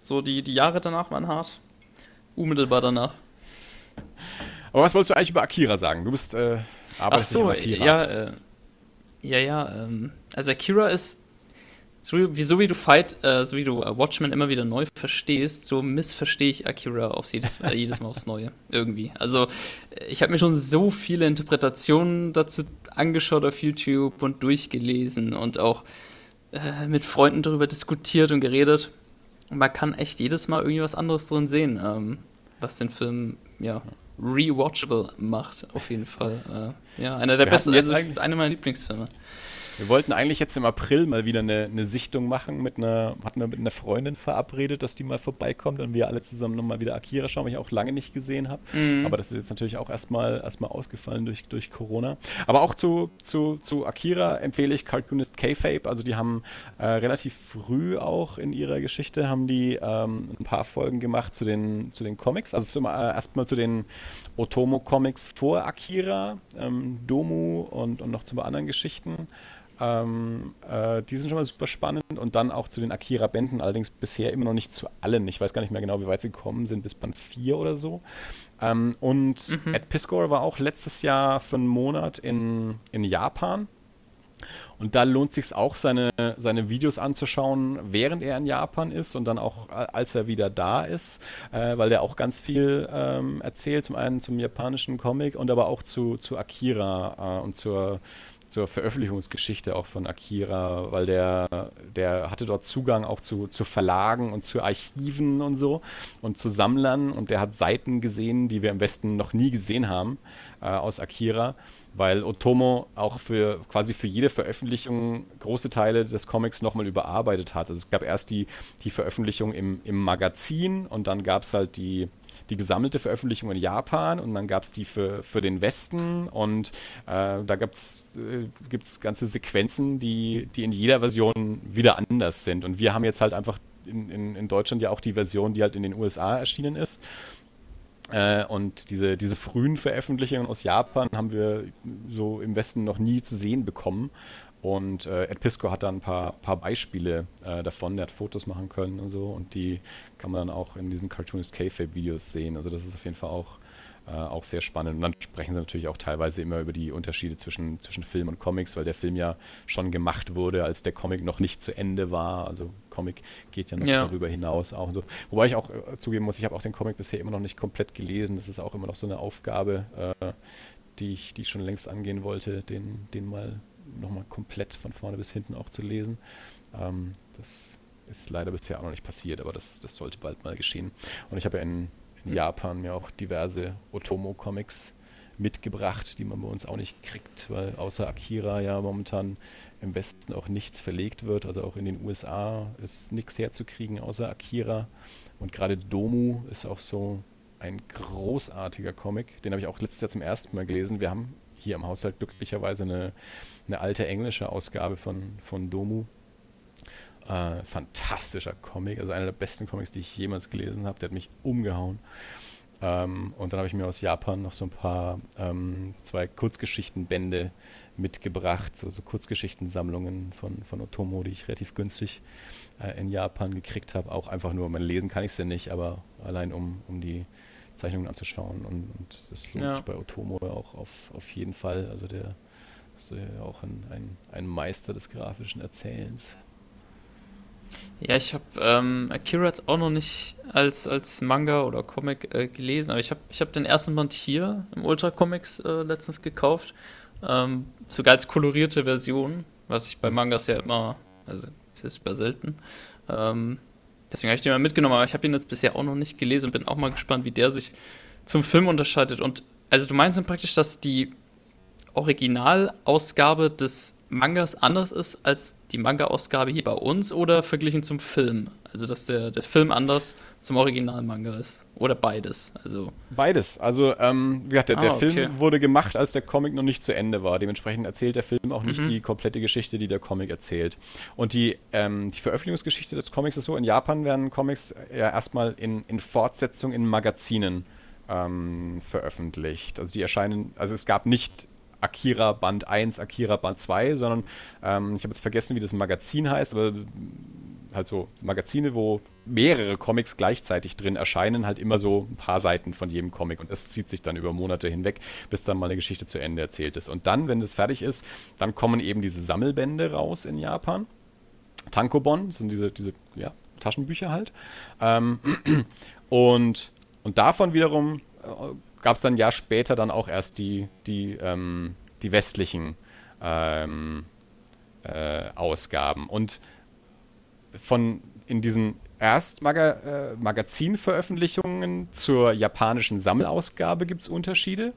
so die, die Jahre danach waren hart. Unmittelbar danach. Aber was wolltest du eigentlich über Akira sagen? Du bist äh, Ach so, ja, äh, ja, ja. Ähm, also Akira ist so wie, so wie du Fight, äh, so wie du äh, Watchmen immer wieder neu verstehst, so missverstehe ich Akira aufs jedes, äh, jedes Mal aufs Neue. [LAUGHS] Irgendwie. Also, äh, ich habe mir schon so viele Interpretationen dazu angeschaut auf YouTube und durchgelesen und auch äh, mit Freunden darüber diskutiert und geredet. Man kann echt jedes Mal irgendwie was anderes drin sehen, ähm, was den Film, ja, rewatchable macht, auf jeden Fall. Äh, ja, einer der Wir besten, also einer meiner Lieblingsfilme. Wir wollten eigentlich jetzt im April mal wieder eine, eine Sichtung machen. Mit einer, hatten wir mit einer Freundin verabredet, dass die mal vorbeikommt und wir alle zusammen nochmal wieder Akira schauen, weil ich auch lange nicht gesehen habe. Mhm. Aber das ist jetzt natürlich auch erstmal erstmal ausgefallen durch, durch Corona. Aber auch zu, zu, zu Akira empfehle ich Cartoonist K-Fape. Also die haben äh, relativ früh auch in ihrer Geschichte haben die ähm, ein paar Folgen gemacht zu den, zu den Comics. Also zum, äh, erstmal zu den Otomo-Comics vor Akira, ähm, Domu und, und noch zu anderen Geschichten. Ähm, äh, die sind schon mal super spannend und dann auch zu den Akira-Bänden, allerdings bisher immer noch nicht zu allen. Ich weiß gar nicht mehr genau, wie weit sie gekommen sind, bis Band 4 oder so. Ähm, und mhm. Ed Piscor war auch letztes Jahr für einen Monat in, in Japan. Und da lohnt sich auch, seine, seine Videos anzuschauen, während er in Japan ist und dann auch, als er wieder da ist, äh, weil der auch ganz viel ähm, erzählt, zum einen zum japanischen Comic und aber auch zu, zu Akira äh, und zur, zur Veröffentlichungsgeschichte auch von Akira, weil der, der hatte dort Zugang auch zu, zu Verlagen und zu Archiven und so und zu Sammlern und der hat Seiten gesehen, die wir im Westen noch nie gesehen haben äh, aus Akira, weil Otomo auch für quasi für jede Veröffentlichung große Teile des Comics nochmal überarbeitet hat. Also es gab erst die, die Veröffentlichung im, im Magazin und dann gab es halt die die gesammelte Veröffentlichung in Japan und dann gab es die für, für den Westen und äh, da gibt es äh, ganze Sequenzen, die, die in jeder Version wieder anders sind. Und wir haben jetzt halt einfach in, in, in Deutschland ja auch die Version, die halt in den USA erschienen ist. Äh, und diese, diese frühen Veröffentlichungen aus Japan haben wir so im Westen noch nie zu sehen bekommen. Und äh, Ed Pisco hat da ein paar, paar Beispiele äh, davon. Der hat Fotos machen können und so. Und die kann man dann auch in diesen Cartoonist K-Fape-Videos sehen. Also das ist auf jeden Fall auch, äh, auch sehr spannend. Und dann sprechen sie natürlich auch teilweise immer über die Unterschiede zwischen, zwischen Film und Comics, weil der Film ja schon gemacht wurde, als der Comic noch nicht zu Ende war. Also Comic geht ja noch ja. darüber hinaus auch. So. Wobei ich auch äh, zugeben muss, ich habe auch den Comic bisher immer noch nicht komplett gelesen. Das ist auch immer noch so eine Aufgabe, äh, die, ich, die ich schon längst angehen wollte, den, den mal nochmal komplett von vorne bis hinten auch zu lesen. Ähm, das ist leider bisher auch noch nicht passiert, aber das, das sollte bald mal geschehen. Und ich habe ja in, in Japan mir auch diverse Otomo-Comics mitgebracht, die man bei uns auch nicht kriegt, weil außer Akira ja momentan im Westen auch nichts verlegt wird. Also auch in den USA ist nichts herzukriegen außer Akira. Und gerade Domu ist auch so ein großartiger Comic. Den habe ich auch letztes Jahr zum ersten Mal gelesen. Wir haben hier im Haushalt glücklicherweise eine, eine alte englische Ausgabe von, von Domu. Äh, fantastischer Comic, also einer der besten Comics, die ich jemals gelesen habe. Der hat mich umgehauen. Ähm, und dann habe ich mir aus Japan noch so ein paar, ähm, zwei Kurzgeschichtenbände mitgebracht, so, so Kurzgeschichtensammlungen von, von Otomo, die ich relativ günstig äh, in Japan gekriegt habe. Auch einfach nur, man lesen kann ich sie nicht, aber allein um, um die Zeichnungen anzuschauen. Und, und das lohnt ja. sich bei Otomo auch auf, auf jeden Fall. Also der ist ja auch ein, ein, ein Meister des grafischen Erzählens. Ja, ich habe ähm, Akira jetzt auch noch nicht als, als Manga oder Comic äh, gelesen, aber ich habe ich hab den ersten Band hier im Ultra Comics äh, letztens gekauft. Ähm, sogar als kolorierte Version, was ich bei Mangas ja immer, also es ist super selten. Ähm, Deswegen habe ich den mal mitgenommen, aber ich habe ihn jetzt bisher auch noch nicht gelesen und bin auch mal gespannt, wie der sich zum Film unterscheidet. Und also du meinst dann praktisch, dass die Originalausgabe des Mangas anders ist als die Manga-Ausgabe hier bei uns oder verglichen zum Film? Also, dass der, der Film anders zum Original-Manga ist. Oder beides. Also. Beides. Also, ähm, wie gesagt, der, der ah, okay. Film wurde gemacht, als der Comic noch nicht zu Ende war. Dementsprechend erzählt der Film auch nicht mhm. die komplette Geschichte, die der Comic erzählt. Und die, ähm, die Veröffentlichungsgeschichte des Comics ist so: In Japan werden Comics ja erstmal in, in Fortsetzung in Magazinen ähm, veröffentlicht. Also, die erscheinen, also es gab nicht Akira Band 1, Akira Band 2, sondern ähm, ich habe jetzt vergessen, wie das Magazin heißt, aber halt so Magazine, wo mehrere Comics gleichzeitig drin erscheinen, halt immer so ein paar Seiten von jedem Comic. Und das zieht sich dann über Monate hinweg, bis dann mal eine Geschichte zu Ende erzählt ist. Und dann, wenn das fertig ist, dann kommen eben diese Sammelbände raus in Japan. Tankobon, das sind diese, diese ja, Taschenbücher halt. Ähm, [CLEARS THROAT] und, und davon wiederum äh, gab es dann ein Jahr später dann auch erst die, die, ähm, die westlichen ähm, äh, Ausgaben. Und von in diesen Erstmagazinveröffentlichungen äh, zur japanischen Sammelausgabe gibt es Unterschiede.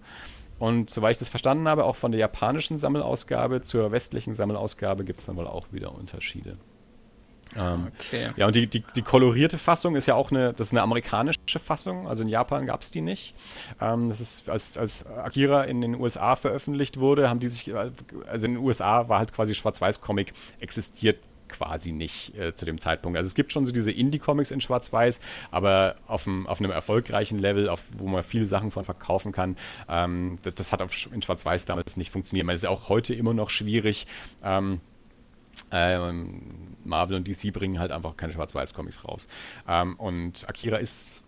Und soweit ich das verstanden habe, auch von der japanischen Sammelausgabe zur westlichen Sammelausgabe gibt es dann wohl auch wieder Unterschiede. Ähm, okay. Ja, und die, die, die, kolorierte Fassung ist ja auch eine, das ist eine amerikanische Fassung, also in Japan gab es die nicht. Ähm, das ist, als, als Akira in den USA veröffentlicht wurde, haben die sich, also in den USA war halt quasi Schwarz-Weiß-Comic existiert quasi nicht äh, zu dem Zeitpunkt. Also es gibt schon so diese Indie-Comics in Schwarz-Weiß, aber auf, einem, auf einem erfolgreichen Level, auf, wo man viele Sachen von verkaufen kann, ähm, das, das, hat auf, in Schwarz-Weiß damals nicht funktioniert. Es ist ja auch heute immer noch schwierig. Ähm, ähm, Marvel und DC bringen halt einfach keine Schwarz-Weiß-Comics raus. Ähm, und Akira ist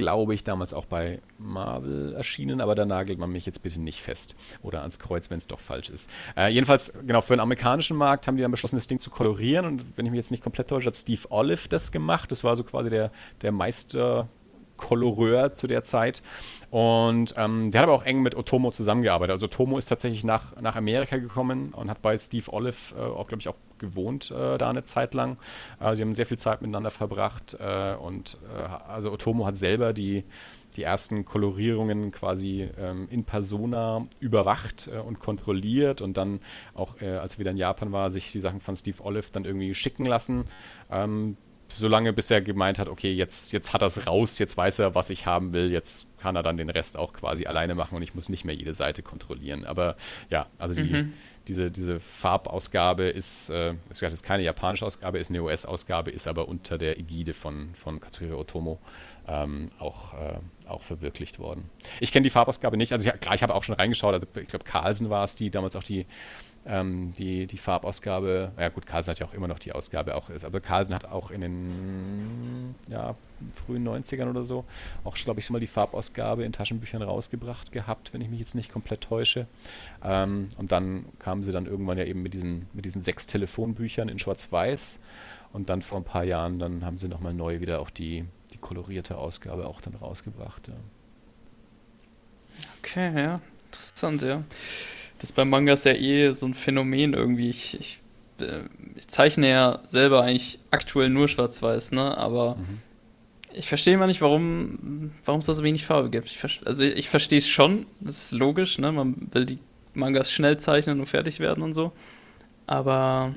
glaube ich, damals auch bei Marvel erschienen, aber da nagelt man mich jetzt bitte nicht fest oder ans Kreuz, wenn es doch falsch ist. Äh, jedenfalls, genau, für den amerikanischen Markt haben die dann beschlossen, das Ding zu kolorieren und wenn ich mich jetzt nicht komplett täusche, hat Steve Olive das gemacht. Das war so quasi der, der Meister. Koloreur zu der Zeit. Und ähm, der hat aber auch eng mit Otomo zusammengearbeitet. Also Otomo ist tatsächlich nach, nach Amerika gekommen und hat bei Steve Olive äh, auch, glaube ich, auch gewohnt äh, da eine Zeit lang. Äh, sie haben sehr viel Zeit miteinander verbracht äh, und äh, also Otomo hat selber die, die ersten Kolorierungen quasi ähm, in Persona überwacht äh, und kontrolliert und dann auch, äh, als er wieder in Japan war, sich die Sachen von Steve Olive dann irgendwie schicken lassen. Ähm, solange bis er gemeint hat, okay, jetzt, jetzt hat er es raus, jetzt weiß er, was ich haben will, jetzt kann er dann den Rest auch quasi alleine machen und ich muss nicht mehr jede Seite kontrollieren. Aber ja, also die, mhm. diese, diese Farbausgabe ist, äh, das ist keine japanische Ausgabe, ist eine US-Ausgabe, ist aber unter der Ägide von, von Katsuhiro Otomo ähm, auch, äh, auch verwirklicht worden. Ich kenne die Farbausgabe nicht, also ich, klar, ich habe auch schon reingeschaut, also ich glaube Carlsen war es, die damals auch die ähm, die, die Farbausgabe, ja gut, Carlsen hat ja auch immer noch die Ausgabe auch ist, aber Carlsen hat auch in den ja, frühen 90ern oder so auch, glaube ich, schon mal die Farbausgabe in Taschenbüchern rausgebracht gehabt, wenn ich mich jetzt nicht komplett täusche. Ähm, und dann kamen sie dann irgendwann ja eben mit diesen, mit diesen sechs Telefonbüchern in Schwarz-Weiß und dann vor ein paar Jahren, dann haben sie nochmal neu wieder auch die, die kolorierte Ausgabe auch dann rausgebracht. Ja. Okay, ja, interessant, ja das bei Mangas ja eh so ein Phänomen irgendwie. Ich, ich, äh, ich zeichne ja selber eigentlich aktuell nur schwarz-weiß, ne? Aber mhm. ich verstehe mal nicht, warum es da so wenig Farbe gibt. Ich also ich verstehe es schon, das ist logisch, ne? Man will die Mangas schnell zeichnen und fertig werden und so. Aber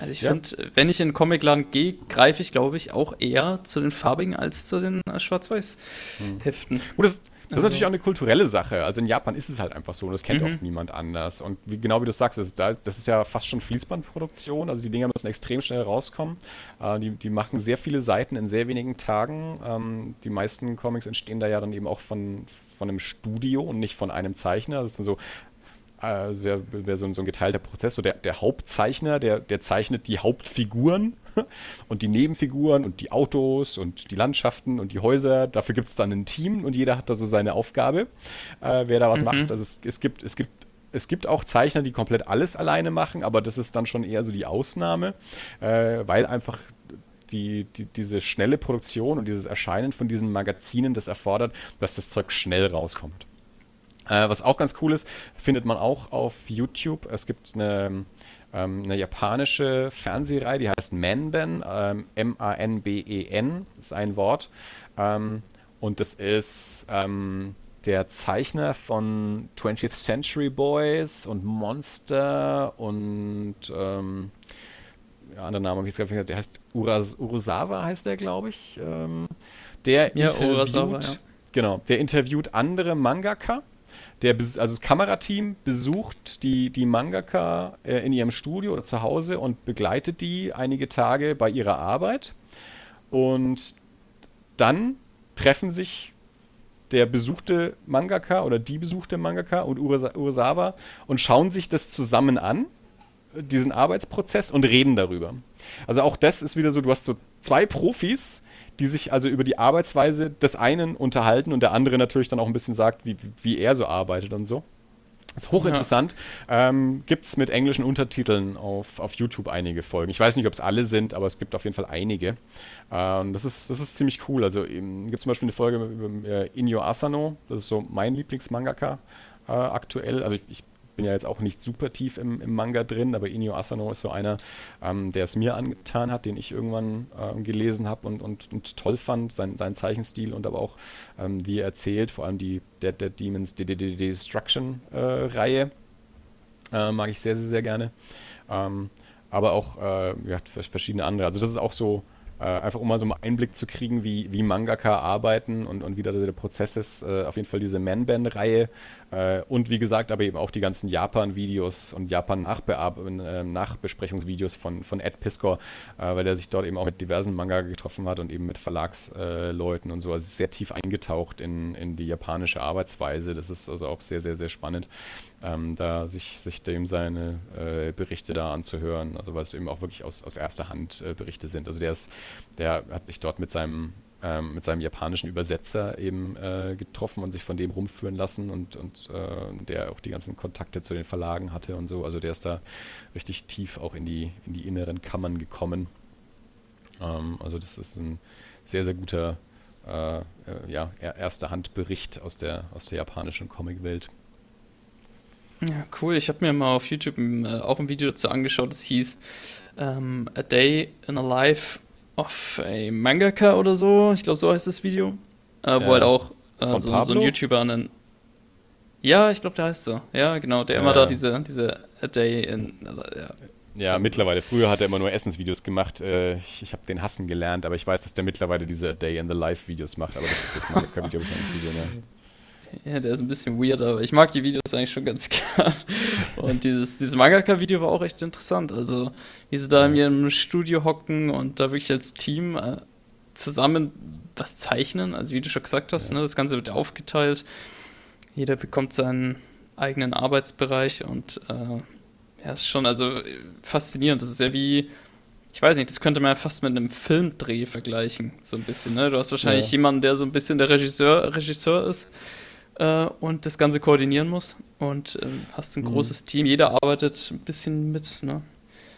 also ich ja. finde, wenn ich in den Comicladen gehe, greife ich, glaube ich, auch eher zu den farbigen als zu den äh, Schwarz-Weiß-Heften. Mhm. Gut, das, das also. ist natürlich auch eine kulturelle Sache. Also in Japan ist es halt einfach so und das kennt mhm. auch niemand anders. Und wie, genau wie du sagst, das, das, ist ja fast schon Fließbandproduktion. Also die Dinger müssen extrem schnell rauskommen. Äh, die, die machen sehr viele Seiten in sehr wenigen Tagen. Ähm, die meisten Comics entstehen da ja dann eben auch von, von einem Studio und nicht von einem Zeichner. Das ist dann so äh, sehr, so, so, ein geteilter Prozess. So der, der Hauptzeichner, der, der zeichnet die Hauptfiguren [LAUGHS] und die Nebenfiguren und die Autos und die Landschaften und die Häuser. Dafür gibt es dann ein Team und jeder hat da so seine Aufgabe, äh, wer da was mhm. macht. Also es, es, gibt, es, gibt, es gibt auch Zeichner, die komplett alles alleine machen, aber das ist dann schon eher so die Ausnahme, äh, weil einfach die, die, diese schnelle Produktion und dieses Erscheinen von diesen Magazinen das erfordert, dass das Zeug schnell rauskommt. Äh, was auch ganz cool ist, findet man auch auf YouTube. Es gibt eine, ähm, eine japanische Fernsehreihe, die heißt Manben, ähm, M-A-N-B-E-N, ist ein Wort. Ähm, und das ist, ähm, der Zeichner von 20th Century Boys und Monster und ähm, ja, andere Name habe ich jetzt gerade der heißt Uras, Urusawa heißt der, glaube ich. Ähm, der ja, interviewt, Urasawa, ja. genau, der interviewt andere Mangaka. Der, also das Kamerateam besucht die, die Mangaka äh, in ihrem Studio oder zu Hause und begleitet die einige Tage bei ihrer Arbeit. Und dann treffen sich der besuchte Mangaka oder die besuchte Mangaka und Urasawa und schauen sich das zusammen an, diesen Arbeitsprozess und reden darüber. Also auch das ist wieder so, du hast so zwei Profis, die sich also über die Arbeitsweise des einen unterhalten und der andere natürlich dann auch ein bisschen sagt, wie, wie er so arbeitet und so. Das ist hochinteressant. Ja. Ähm, gibt es mit englischen Untertiteln auf, auf YouTube einige Folgen. Ich weiß nicht, ob es alle sind, aber es gibt auf jeden Fall einige. Ähm, das, ist, das ist ziemlich cool. Also gibt es zum Beispiel eine Folge über äh, Inyo Asano. Das ist so mein Lieblingsmangaka äh, aktuell. Also ich, ich bin ja jetzt auch nicht super tief im, im Manga drin, aber Inyo Asano ist so einer, ähm, der es mir angetan hat, den ich irgendwann ähm, gelesen habe und, und, und, toll fand, sein, sein Zeichenstil und aber auch, ähm, wie er erzählt, vor allem die Dead Dead Demons Destruction-Reihe äh, äh, mag ich sehr, sehr, sehr gerne. Ähm, aber auch äh, ja, verschiedene andere. Also das ist auch so äh, einfach um mal so einen Einblick zu kriegen, wie, wie Mangaka arbeiten und, und wie da der Prozess ist. Äh, auf jeden Fall diese Man-Band-Reihe äh, und wie gesagt, aber eben auch die ganzen Japan-Videos und Japan-Nachbesprechungsvideos von, von Ed Piskor, äh, weil der sich dort eben auch mit diversen Manga getroffen hat und eben mit Verlagsleuten und so. Also sehr tief eingetaucht in, in die japanische Arbeitsweise. Das ist also auch sehr, sehr, sehr spannend ähm, da sich, sich dem seine äh, Berichte da anzuhören, also weil es eben auch wirklich aus, aus erster Hand äh, Berichte sind. Also der ist, der hat sich dort mit seinem ähm, mit seinem japanischen Übersetzer eben äh, getroffen und sich von dem rumführen lassen und, und äh, der auch die ganzen Kontakte zu den Verlagen hatte und so. Also der ist da richtig tief auch in die, in die inneren Kammern gekommen. Ähm, also das ist ein sehr, sehr guter äh, äh ja, erster Handbericht aus der, aus der japanischen Comicwelt. Ja, cool. Ich habe mir mal auf YouTube äh, auch ein Video dazu angeschaut, das hieß ähm, A Day in a Life of a Mangaka oder so. Ich glaube, so heißt das Video. Äh, ja. Wo halt auch äh, so, so, ein YouTuber einen. Ja, ich glaube, der heißt so. Ja, genau. Der ja. immer da diese, diese A Day in. Ja. Ja, mittlerweile. Früher hat er immer nur Essensvideos gemacht. Äh, ich, ich habe den hassen gelernt, aber ich weiß, dass der mittlerweile diese Day in the Life Videos macht. Aber das, das Manga-Video habe ich noch nicht gesehen. Ja. Der ist ein bisschen weird, aber ich mag die Videos eigentlich schon ganz [LAUGHS] gern. Und dieses, dieses Mangaka-Video war auch echt interessant. Also, wie sie da in ihrem Studio hocken und da wirklich als Team äh, zusammen was zeichnen. Also, wie du schon gesagt hast, ja. ne, das Ganze wird aufgeteilt. Jeder bekommt seinen eigenen Arbeitsbereich und äh, ja, ist schon also faszinierend. Das ist ja wie, ich weiß nicht, das könnte man ja fast mit einem Filmdreh vergleichen, so ein bisschen. Ne? Du hast wahrscheinlich ja. jemanden, der so ein bisschen der Regisseur, Regisseur ist äh, und das Ganze koordinieren muss. Und äh, hast ein mhm. großes Team, jeder arbeitet ein bisschen mit. Ne?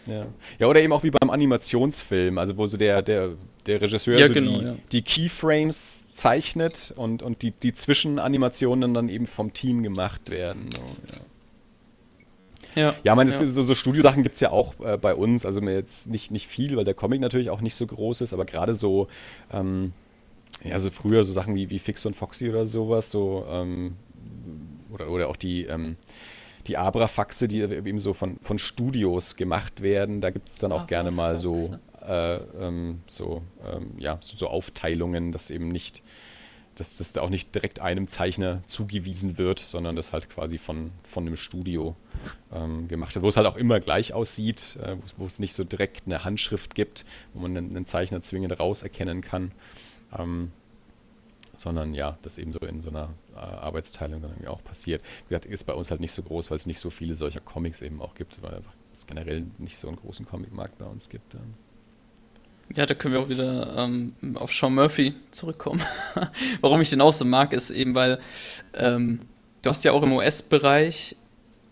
Ja. ja, oder eben auch wie beim Animationsfilm, also wo so der, der, der Regisseur ja, so genau, die, ja. die, Keyframes zeichnet und, und die, die Zwischenanimationen dann eben vom Team gemacht werden. So, ja. Ja, ja, meine, ja. so, so Studiosachen gibt es ja auch äh, bei uns. Also jetzt nicht, nicht viel, weil der Comic natürlich auch nicht so groß ist, aber gerade so ähm, ja, also früher so Sachen wie, wie Fix und Foxy oder sowas, so, ähm, oder, oder auch die, ähm, die Abrafaxe, die eben so von, von Studios gemacht werden, da gibt es dann auch gerne mal so, äh, ähm, so, ähm, ja, so, so, Aufteilungen, dass eben nicht, dass das auch nicht direkt einem Zeichner zugewiesen wird, sondern das halt quasi von, von einem Studio ähm, gemacht wird, wo es halt auch immer gleich aussieht, äh, wo es nicht so direkt eine Handschrift gibt, wo man einen, einen Zeichner zwingend rauserkennen kann. Ähm, sondern ja, das eben so in so einer äh, Arbeitsteilung dann irgendwie auch passiert. Wie gesagt, ist bei uns halt nicht so groß, weil es nicht so viele solcher Comics eben auch gibt, weil es generell nicht so einen großen Comicmarkt bei uns gibt. Ähm. Ja, da können wir auch wieder ähm, auf Sean Murphy zurückkommen. [LAUGHS] Warum ich den auch so mag, ist eben, weil ähm, du hast ja auch im US-Bereich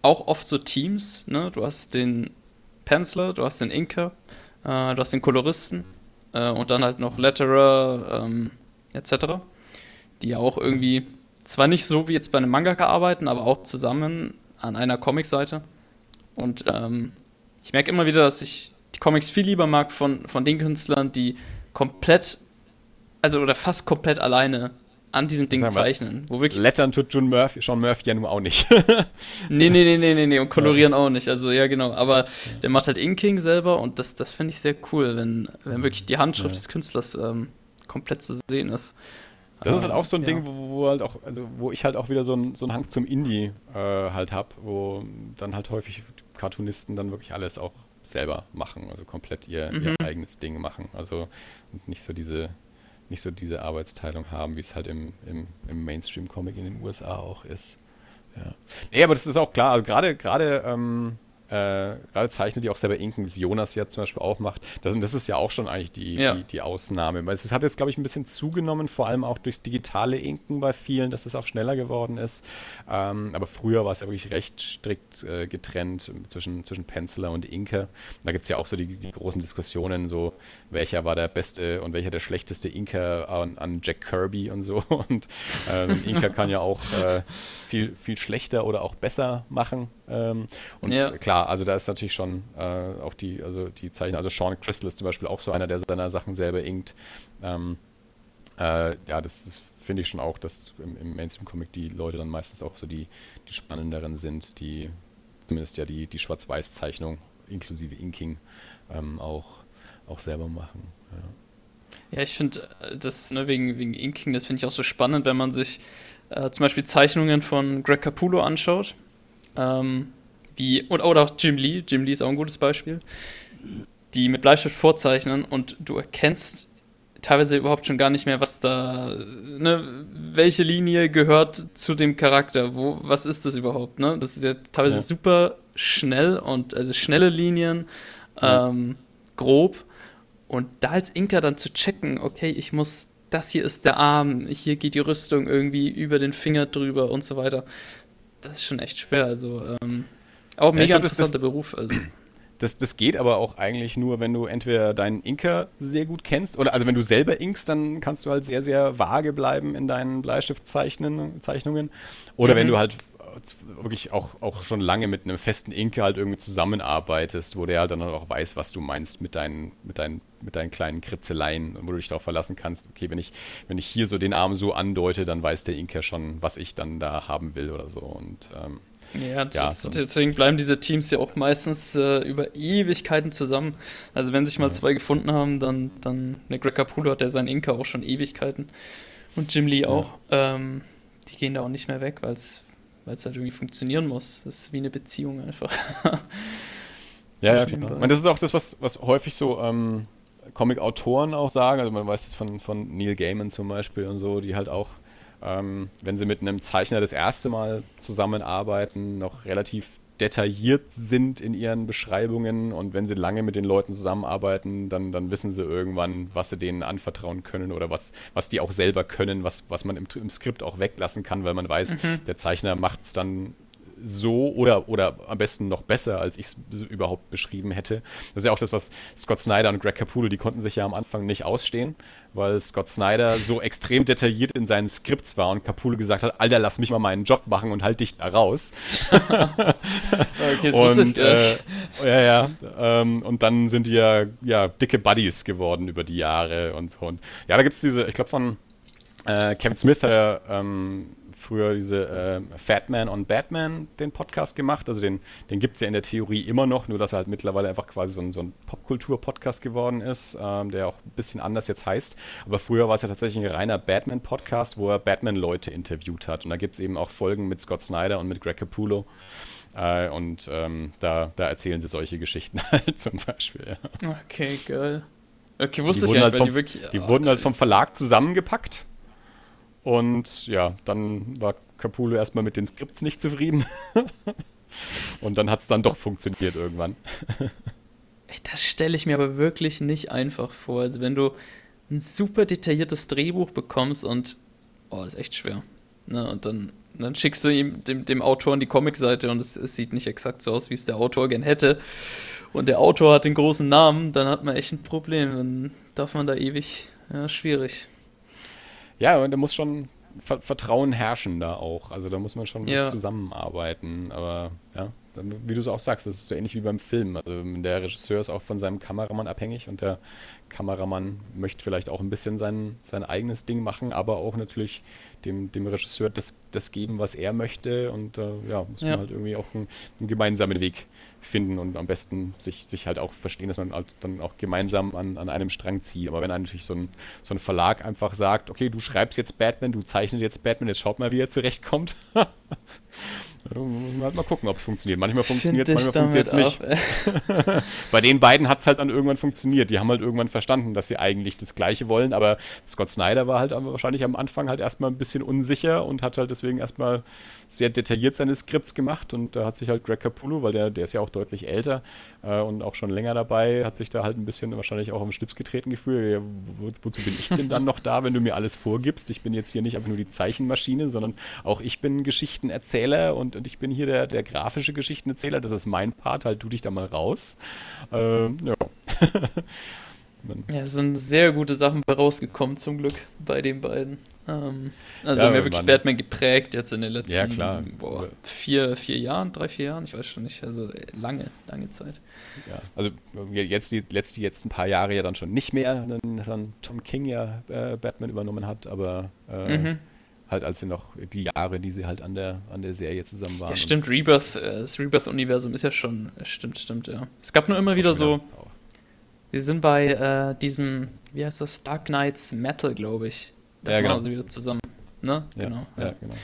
auch oft so Teams. Ne? Du hast den Penciler, du hast den Inker, äh, du hast den Koloristen äh, und dann halt noch Letterer ähm, etc., die ja auch irgendwie zwar nicht so wie jetzt bei einem Mangaka arbeiten, aber auch zusammen an einer Comicseite. Und ähm, ich merke immer wieder, dass ich die Comics viel lieber mag von, von den Künstlern, die komplett, also oder fast komplett alleine an diesem Ding zeichnen. Wo wirklich Lettern tut John Murphy, Sean Murphy ja nun auch nicht. [LAUGHS] nee, nee, nee, nee, nee, nee, und kolorieren auch nicht. Also ja, genau. Aber der macht halt Inking selber und das, das finde ich sehr cool, wenn, wenn wirklich die Handschrift ja. des Künstlers ähm, komplett zu sehen ist. Das ist halt auch so ein ja. Ding, wo, wo, halt auch, also wo ich halt auch wieder so einen so Hang zum Indie äh, halt habe, wo dann halt häufig Cartoonisten dann wirklich alles auch selber machen, also komplett ihr, mhm. ihr eigenes Ding machen. Also nicht so diese nicht so diese Arbeitsteilung haben, wie es halt im, im, im Mainstream-Comic in den USA auch ist. Ja. Nee, aber das ist auch klar, also gerade gerade ähm, äh, gerade zeichnet die auch selber Inken, wie Jonas ja zum Beispiel auch macht. Das, das ist ja auch schon eigentlich die, ja. die, die, Ausnahme. Weil es hat jetzt, glaube ich, ein bisschen zugenommen, vor allem auch durchs digitale Inken bei vielen, dass es auch schneller geworden ist. Ähm, aber früher war es ja wirklich recht strikt äh, getrennt zwischen, zwischen Penciler und Inker. Da gibt es ja auch so die, die, großen Diskussionen, so welcher war der beste und welcher der schlechteste Inker an, an Jack Kirby und so. [LAUGHS] Und ähm, Inker kann ja auch äh, viel, viel schlechter oder auch besser machen. Ähm, und ja. klar, also da ist natürlich schon äh, auch die, also die Zeichner, also Sean Crystal ist zum Beispiel auch so einer, der seine Sachen selber inkt. Ähm, äh, ja, das, das finde ich schon auch, dass im, im Mainstream-Comic die Leute dann meistens auch so die, die spannenderen sind, die zumindest ja die, die Schwarz-Weiß-Zeichnung inklusive Inking ähm, auch, auch selber machen. Ja. Ja, ich finde äh, das ne, wegen, wegen Inking, das finde ich auch so spannend, wenn man sich äh, zum Beispiel Zeichnungen von Greg Capullo anschaut. Ähm, wie, und, oder auch Jim Lee, Jim Lee ist auch ein gutes Beispiel, die mit Bleistift vorzeichnen und du erkennst teilweise überhaupt schon gar nicht mehr, was da, ne, welche Linie gehört zu dem Charakter, wo, was ist das überhaupt, ne? Das ist ja teilweise ja. super schnell und also schnelle Linien, ähm, grob. Und da als Inka dann zu checken, okay, ich muss, das hier ist der Arm, hier geht die Rüstung irgendwie über den Finger drüber und so weiter das ist schon echt schwer. Also ähm, auch mega ja, glaub, interessanter das, Beruf. Also. Das, das geht aber auch eigentlich nur, wenn du entweder deinen Inker sehr gut kennst oder also wenn du selber inkst, dann kannst du halt sehr, sehr vage bleiben in deinen Bleistiftzeichnungen. Oder mhm. wenn du halt wirklich auch, auch schon lange mit einem festen Inker halt irgendwie zusammenarbeitest, wo der halt dann auch weiß, was du meinst mit deinen, mit deinen, mit deinen kleinen Kritzeleien, wo du dich darauf verlassen kannst, okay, wenn ich, wenn ich hier so den Arm so andeute, dann weiß der Inker schon, was ich dann da haben will oder so. Und ähm, ja, ja deswegen bleiben diese Teams ja auch meistens äh, über Ewigkeiten zusammen. Also wenn sich mal ja. zwei gefunden haben, dann, dann ne, Greg Capullo hat ja seinen Inka auch schon Ewigkeiten. Und Jim Lee auch. Ja. Ähm, die gehen da auch nicht mehr weg, weil es weil es halt irgendwie funktionieren muss. Das ist wie eine Beziehung einfach. [LAUGHS] ja, ja, klar. Und das ist auch das, was, was häufig so ähm, Comic-Autoren auch sagen. Also man weiß das von, von Neil Gaiman zum Beispiel und so, die halt auch, ähm, wenn sie mit einem Zeichner das erste Mal zusammenarbeiten, noch relativ detailliert sind in ihren Beschreibungen und wenn sie lange mit den Leuten zusammenarbeiten, dann, dann wissen sie irgendwann, was sie denen anvertrauen können oder was, was die auch selber können, was, was man im, im Skript auch weglassen kann, weil man weiß, mhm. der Zeichner macht es dann so oder, oder am besten noch besser, als ich es überhaupt beschrieben hätte. Das ist ja auch das, was Scott Snyder und Greg Capullo, die konnten sich ja am Anfang nicht ausstehen, weil Scott Snyder so [LAUGHS] extrem detailliert in seinen Skripts war und Capullo gesagt hat, Alter, lass mich mal meinen Job machen und halt dich da raus. [LAUGHS] okay, und, äh, ja, ja. Ähm, und dann sind die ja, ja dicke Buddies geworden über die Jahre und so. Und ja, da gibt es diese, ich glaube von äh, Kevin Smith hat er ähm, früher diese äh, Fatman on Batman, den Podcast gemacht. Also den, den gibt es ja in der Theorie immer noch, nur dass er halt mittlerweile einfach quasi so ein, so ein Popkultur-Podcast geworden ist, ähm, der auch ein bisschen anders jetzt heißt. Aber früher war es ja tatsächlich ein reiner Batman-Podcast, wo er Batman-Leute interviewt hat. Und da gibt es eben auch Folgen mit Scott Snyder und mit Greg Capullo. Äh, und ähm, da, da erzählen sie solche Geschichten [LAUGHS] halt zum Beispiel. Ja. Okay, geil. Okay, wusste die ich ja, halt vom, die wirklich. Die oh, wurden halt vom Verlag zusammengepackt und ja, dann war Capullo erstmal mit den Skripts nicht zufrieden. [LAUGHS] Und dann hat es dann doch funktioniert irgendwann. Das stelle ich mir aber wirklich nicht einfach vor. Also wenn du ein super detailliertes Drehbuch bekommst und oh, das ist echt schwer. Ne? Und dann, dann schickst du ihm dem, dem Autor die Comicseite und es, es sieht nicht exakt so aus, wie es der Autor gern hätte. Und der Autor hat den großen Namen, dann hat man echt ein Problem. Dann darf man da ewig. Ja, schwierig. Ja, und da muss schon Ver Vertrauen herrschen da auch. Also da muss man schon ja. zusammenarbeiten. Aber ja, wie du es auch sagst, das ist so ähnlich wie beim Film. Also der Regisseur ist auch von seinem Kameramann abhängig und der Kameramann möchte vielleicht auch ein bisschen sein, sein eigenes Ding machen, aber auch natürlich dem, dem Regisseur das, das geben, was er möchte und äh, ja, muss ja. man halt irgendwie auch einen, einen, gemeinsamen Weg finden und am besten sich, sich halt auch verstehen, dass man halt dann auch gemeinsam an, an einem Strang zieht. Aber wenn natürlich so ein, so ein Verlag einfach sagt, okay, du schreibst jetzt Batman, du zeichnest jetzt Batman, jetzt schaut mal, wie er zurechtkommt. [LAUGHS] muss man halt mal gucken, ob es funktioniert. Manchmal funktioniert es, manchmal funktioniert es nicht. [LAUGHS] [LAUGHS] Bei den beiden hat es halt dann irgendwann funktioniert. Die haben halt irgendwann verstanden, dass sie eigentlich das Gleiche wollen, aber Scott Snyder war halt wahrscheinlich am Anfang halt erstmal ein bisschen unsicher und hat halt deswegen erstmal sehr detailliert seine Skripts gemacht und da hat sich halt Greg Capullo, weil der, der ist ja auch deutlich älter äh, und auch schon länger dabei, hat sich da halt ein bisschen wahrscheinlich auch am Schlips getreten gefühlt. Ja, wo, wozu bin ich denn dann noch da, wenn du mir alles vorgibst? Ich bin jetzt hier nicht einfach nur die Zeichenmaschine, sondern auch ich bin Geschichtenerzähler und, und ich bin hier der, der grafische Geschichtenerzähler. Das ist mein Part, halt du dich da mal raus. Ähm, ja. [LAUGHS] ja, es sind sehr gute Sachen rausgekommen, zum Glück, bei den beiden. Ähm, also ja, haben wir wirklich Batman geprägt jetzt in den letzten ja, boah, vier, vier Jahren, drei, vier Jahren, ich weiß schon nicht, also lange, lange Zeit. Ja, also jetzt die, jetzt die jetzt ein paar Jahre ja dann schon nicht mehr, dann, dann Tom King ja äh, Batman übernommen hat, aber äh, mhm. Halt als sie noch die Jahre, die sie halt an der, an der Serie zusammen waren. Ja, stimmt, Rebirth, äh, das Rebirth-Universum ist ja schon, stimmt, stimmt, ja. Es gab nur immer wieder so, sie sind bei äh, diesem, wie heißt das, Dark Knights Metal, glaube ich das ja, genau. machen sie wieder zusammen. Ne? Ja, genau. Ja, ja genau.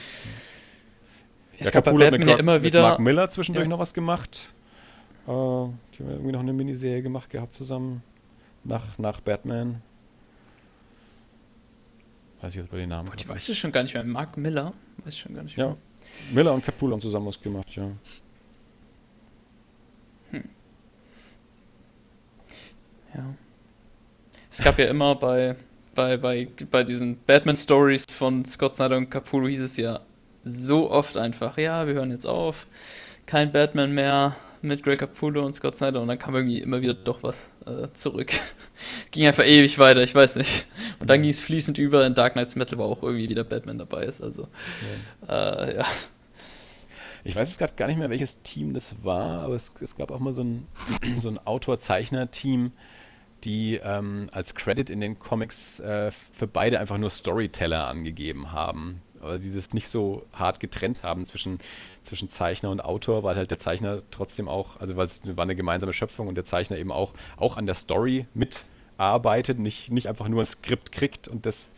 Es ja, gab bei Batman mit, ja immer wieder. Mark Miller zwischendurch noch was gemacht. Äh, die haben irgendwie noch eine Miniserie gemacht gehabt zusammen. Nach, nach Batman. Weiß ich jetzt bei den Namen. Gott, ich weiß es schon gar nicht mehr. Mark Miller? Weiß ich schon gar nicht mehr. Ja. Miller und Capullo haben zusammen was gemacht, ja. Hm. Ja. Es gab ja immer bei bei, bei, bei diesen Batman-Stories von Scott Snyder und Capullo hieß es ja so oft einfach, ja, wir hören jetzt auf, kein Batman mehr mit Greg Capullo und Scott Snyder und dann kam irgendwie immer wieder doch was äh, zurück. [LAUGHS] ging einfach ewig weiter, ich weiß nicht. Und dann ging es fließend über in Dark Knights Metal, wo auch irgendwie wieder Batman dabei ist, also ja. Äh, ja. Ich weiß jetzt gerade gar nicht mehr, welches Team das war, aber es, es gab auch mal so ein, [CLEARS THROAT] so ein Autor-Zeichner-Team, die ähm, als Credit in den Comics äh, für beide einfach nur Storyteller angegeben haben. Aber die das nicht so hart getrennt haben zwischen, zwischen Zeichner und Autor, weil halt der Zeichner trotzdem auch, also weil es war eine gemeinsame Schöpfung und der Zeichner eben auch, auch an der Story mitarbeitet, nicht, nicht einfach nur ein Skript kriegt und das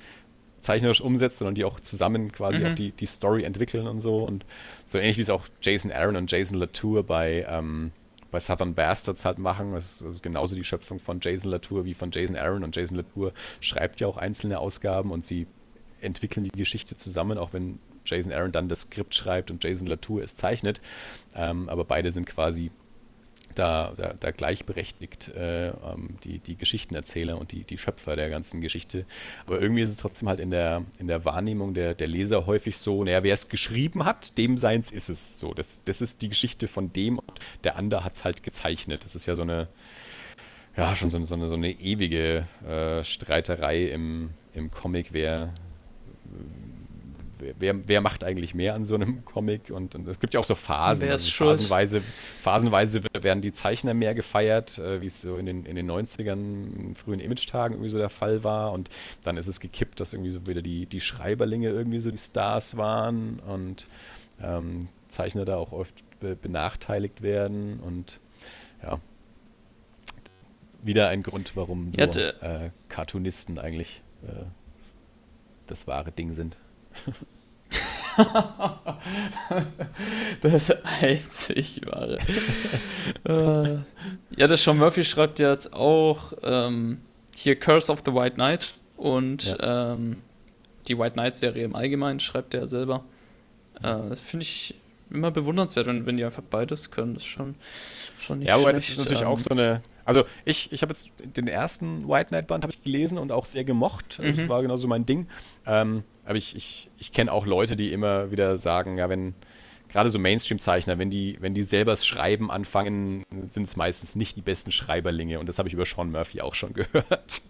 zeichnerisch umsetzt, sondern die auch zusammen quasi mhm. auch die, die Story entwickeln und so. Und so ähnlich wie es auch Jason Aaron und Jason Latour bei ähm, bei Southern Bastards halt machen. Das ist genauso die Schöpfung von Jason Latour wie von Jason Aaron. Und Jason Latour schreibt ja auch einzelne Ausgaben und sie entwickeln die Geschichte zusammen, auch wenn Jason Aaron dann das Skript schreibt und Jason Latour es zeichnet. Ähm, aber beide sind quasi da, da, da gleichberechtigt, äh, ähm, die, die Geschichtenerzähler und die, die Schöpfer der ganzen Geschichte. Aber irgendwie ist es trotzdem halt in der, in der Wahrnehmung der, der Leser häufig so, naja, wer es geschrieben hat, dem seins ist es so. Das, das ist die Geschichte von dem und der andere hat es halt gezeichnet. Das ist ja so eine, ja, schon so, eine, so eine ewige äh, Streiterei im, im Comic, wer wer, wer macht eigentlich mehr an so einem [LAUGHS] Comic? Und, und es gibt ja auch so Phasen. Also phasenweise, phasenweise werden die Zeichner mehr gefeiert, äh, wie es so in den, in den 90ern, in frühen Image-Tagen irgendwie so der Fall war. Und dann ist es gekippt, dass irgendwie so wieder die, die Schreiberlinge irgendwie so die Stars waren und ähm, Zeichner da auch oft be benachteiligt werden. Und ja, wieder ein Grund, warum so, äh, Cartoonisten eigentlich äh, das wahre Ding sind. [LAUGHS] das einzig wahre. äh, ja, der Sean Murphy schreibt jetzt auch ähm, hier Curse of the White Knight und ja. ähm, die White Knight-Serie im Allgemeinen schreibt er selber. Äh, Finde ich immer bewundernswert, wenn, wenn die einfach beides können. Das ist schon, schon nicht Ja, aber das ist natürlich ähm, auch so eine. Also ich, ich habe jetzt den ersten White Knight Band ich gelesen und auch sehr gemocht. Mhm. Das war genauso mein Ding. Ähm, aber ich, ich, ich kenne auch Leute, die immer wieder sagen, ja, wenn gerade so Mainstream-Zeichner, wenn die, wenn die selber das Schreiben anfangen, sind es meistens nicht die besten Schreiberlinge. Und das habe ich über Sean Murphy auch schon [LAUGHS] gehört.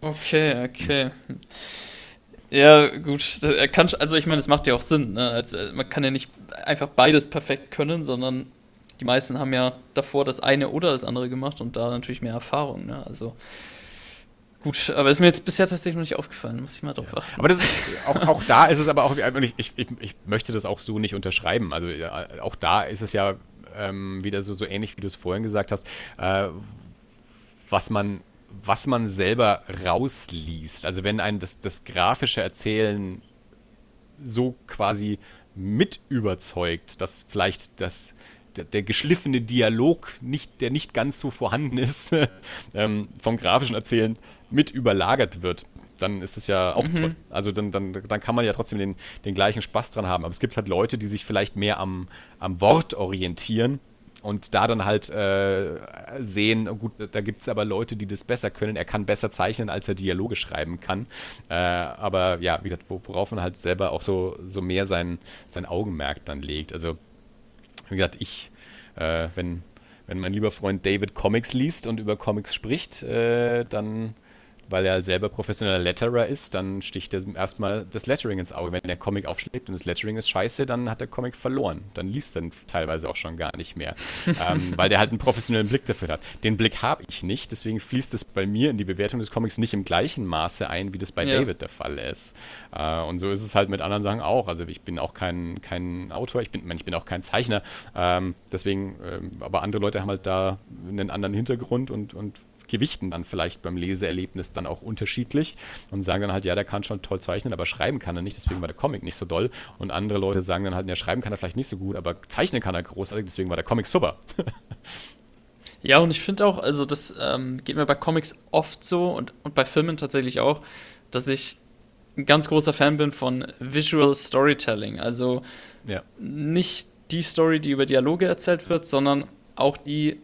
Okay, okay. Ja, gut. Er kann, also ich meine, das macht ja auch Sinn. Ne? Also, man kann ja nicht einfach beides perfekt können, sondern die meisten haben ja davor das eine oder das andere gemacht und da natürlich mehr Erfahrung. Ne? Also Gut, aber ist mir jetzt bisher tatsächlich noch nicht aufgefallen, muss ich mal drauf achten. Aber das ist, auch, auch da ist es aber auch, ich, ich, ich möchte das auch so nicht unterschreiben. Also auch da ist es ja ähm, wieder so, so ähnlich, wie du es vorhin gesagt hast, äh, was man was man selber rausliest. Also wenn ein das, das grafische Erzählen so quasi mit überzeugt, dass vielleicht das, der, der geschliffene Dialog, nicht, der nicht ganz so vorhanden ist, [LAUGHS] ähm, vom grafischen Erzählen mit überlagert wird, dann ist es ja auch mhm. toll. Also dann, dann, dann kann man ja trotzdem den, den gleichen Spaß dran haben. Aber es gibt halt Leute, die sich vielleicht mehr am, am Wort orientieren und da dann halt äh, sehen, oh gut, da gibt es aber Leute, die das besser können. Er kann besser zeichnen, als er Dialoge schreiben kann. Äh, aber ja, wie gesagt, worauf man halt selber auch so, so mehr sein, sein Augenmerk dann legt. Also, wie gesagt, ich, äh, wenn, wenn mein lieber Freund David Comics liest und über Comics spricht, äh, dann weil er selber professioneller Letterer ist, dann sticht er erstmal das Lettering ins Auge. Wenn der Comic aufschlägt und das Lettering ist scheiße, dann hat der Comic verloren. Dann liest er teilweise auch schon gar nicht mehr, [LAUGHS] ähm, weil der halt einen professionellen Blick dafür hat. Den Blick habe ich nicht, deswegen fließt es bei mir in die Bewertung des Comics nicht im gleichen Maße ein, wie das bei ja. David der Fall ist. Äh, und so ist es halt mit anderen Sachen auch. Also ich bin auch kein, kein Autor, ich bin, ich bin auch kein Zeichner. Ähm, deswegen, äh, aber andere Leute haben halt da einen anderen Hintergrund und, und gewichten dann vielleicht beim Leseerlebnis dann auch unterschiedlich und sagen dann halt, ja, der kann schon toll zeichnen, aber schreiben kann er nicht, deswegen war der Comic nicht so doll. Und andere Leute sagen dann halt, ja, schreiben kann er vielleicht nicht so gut, aber zeichnen kann er großartig, deswegen war der Comic super. [LAUGHS] ja, und ich finde auch, also das ähm, geht mir bei Comics oft so und, und bei Filmen tatsächlich auch, dass ich ein ganz großer Fan bin von Visual Storytelling. Also ja. nicht die Story, die über Dialoge erzählt wird, sondern auch die,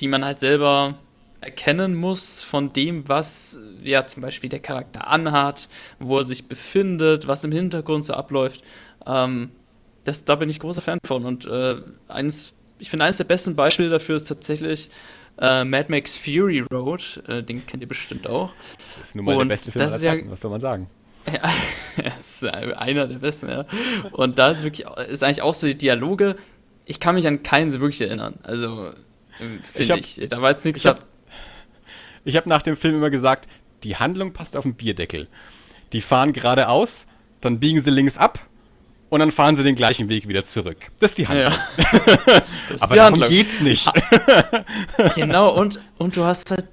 die man halt selber erkennen muss von dem, was ja zum Beispiel der Charakter anhat, wo er sich befindet, was im Hintergrund so abläuft. Ähm, das, da bin ich großer Fan von. Und äh, eines, ich finde, eines der besten Beispiele dafür ist tatsächlich äh, Mad Max Fury Road. Äh, den kennt ihr bestimmt auch. Das ist nun mal Und der beste Film aller Zeiten, ja, was soll man sagen? [LAUGHS] Ja, ist einer der besten, ja. Und da ist wirklich, ist eigentlich auch so die Dialoge. Ich kann mich an keinen so wirklich erinnern. Also, finde ich, ich. Da war jetzt nichts. Ich habe ich habe nach dem Film immer gesagt, die Handlung passt auf den Bierdeckel. Die fahren geradeaus, dann biegen sie links ab und dann fahren sie den gleichen Weg wieder zurück. Das ist die Handlung. Ja. [LAUGHS] Aber die darum Handlung. geht's nicht. genau, und, und du hast halt,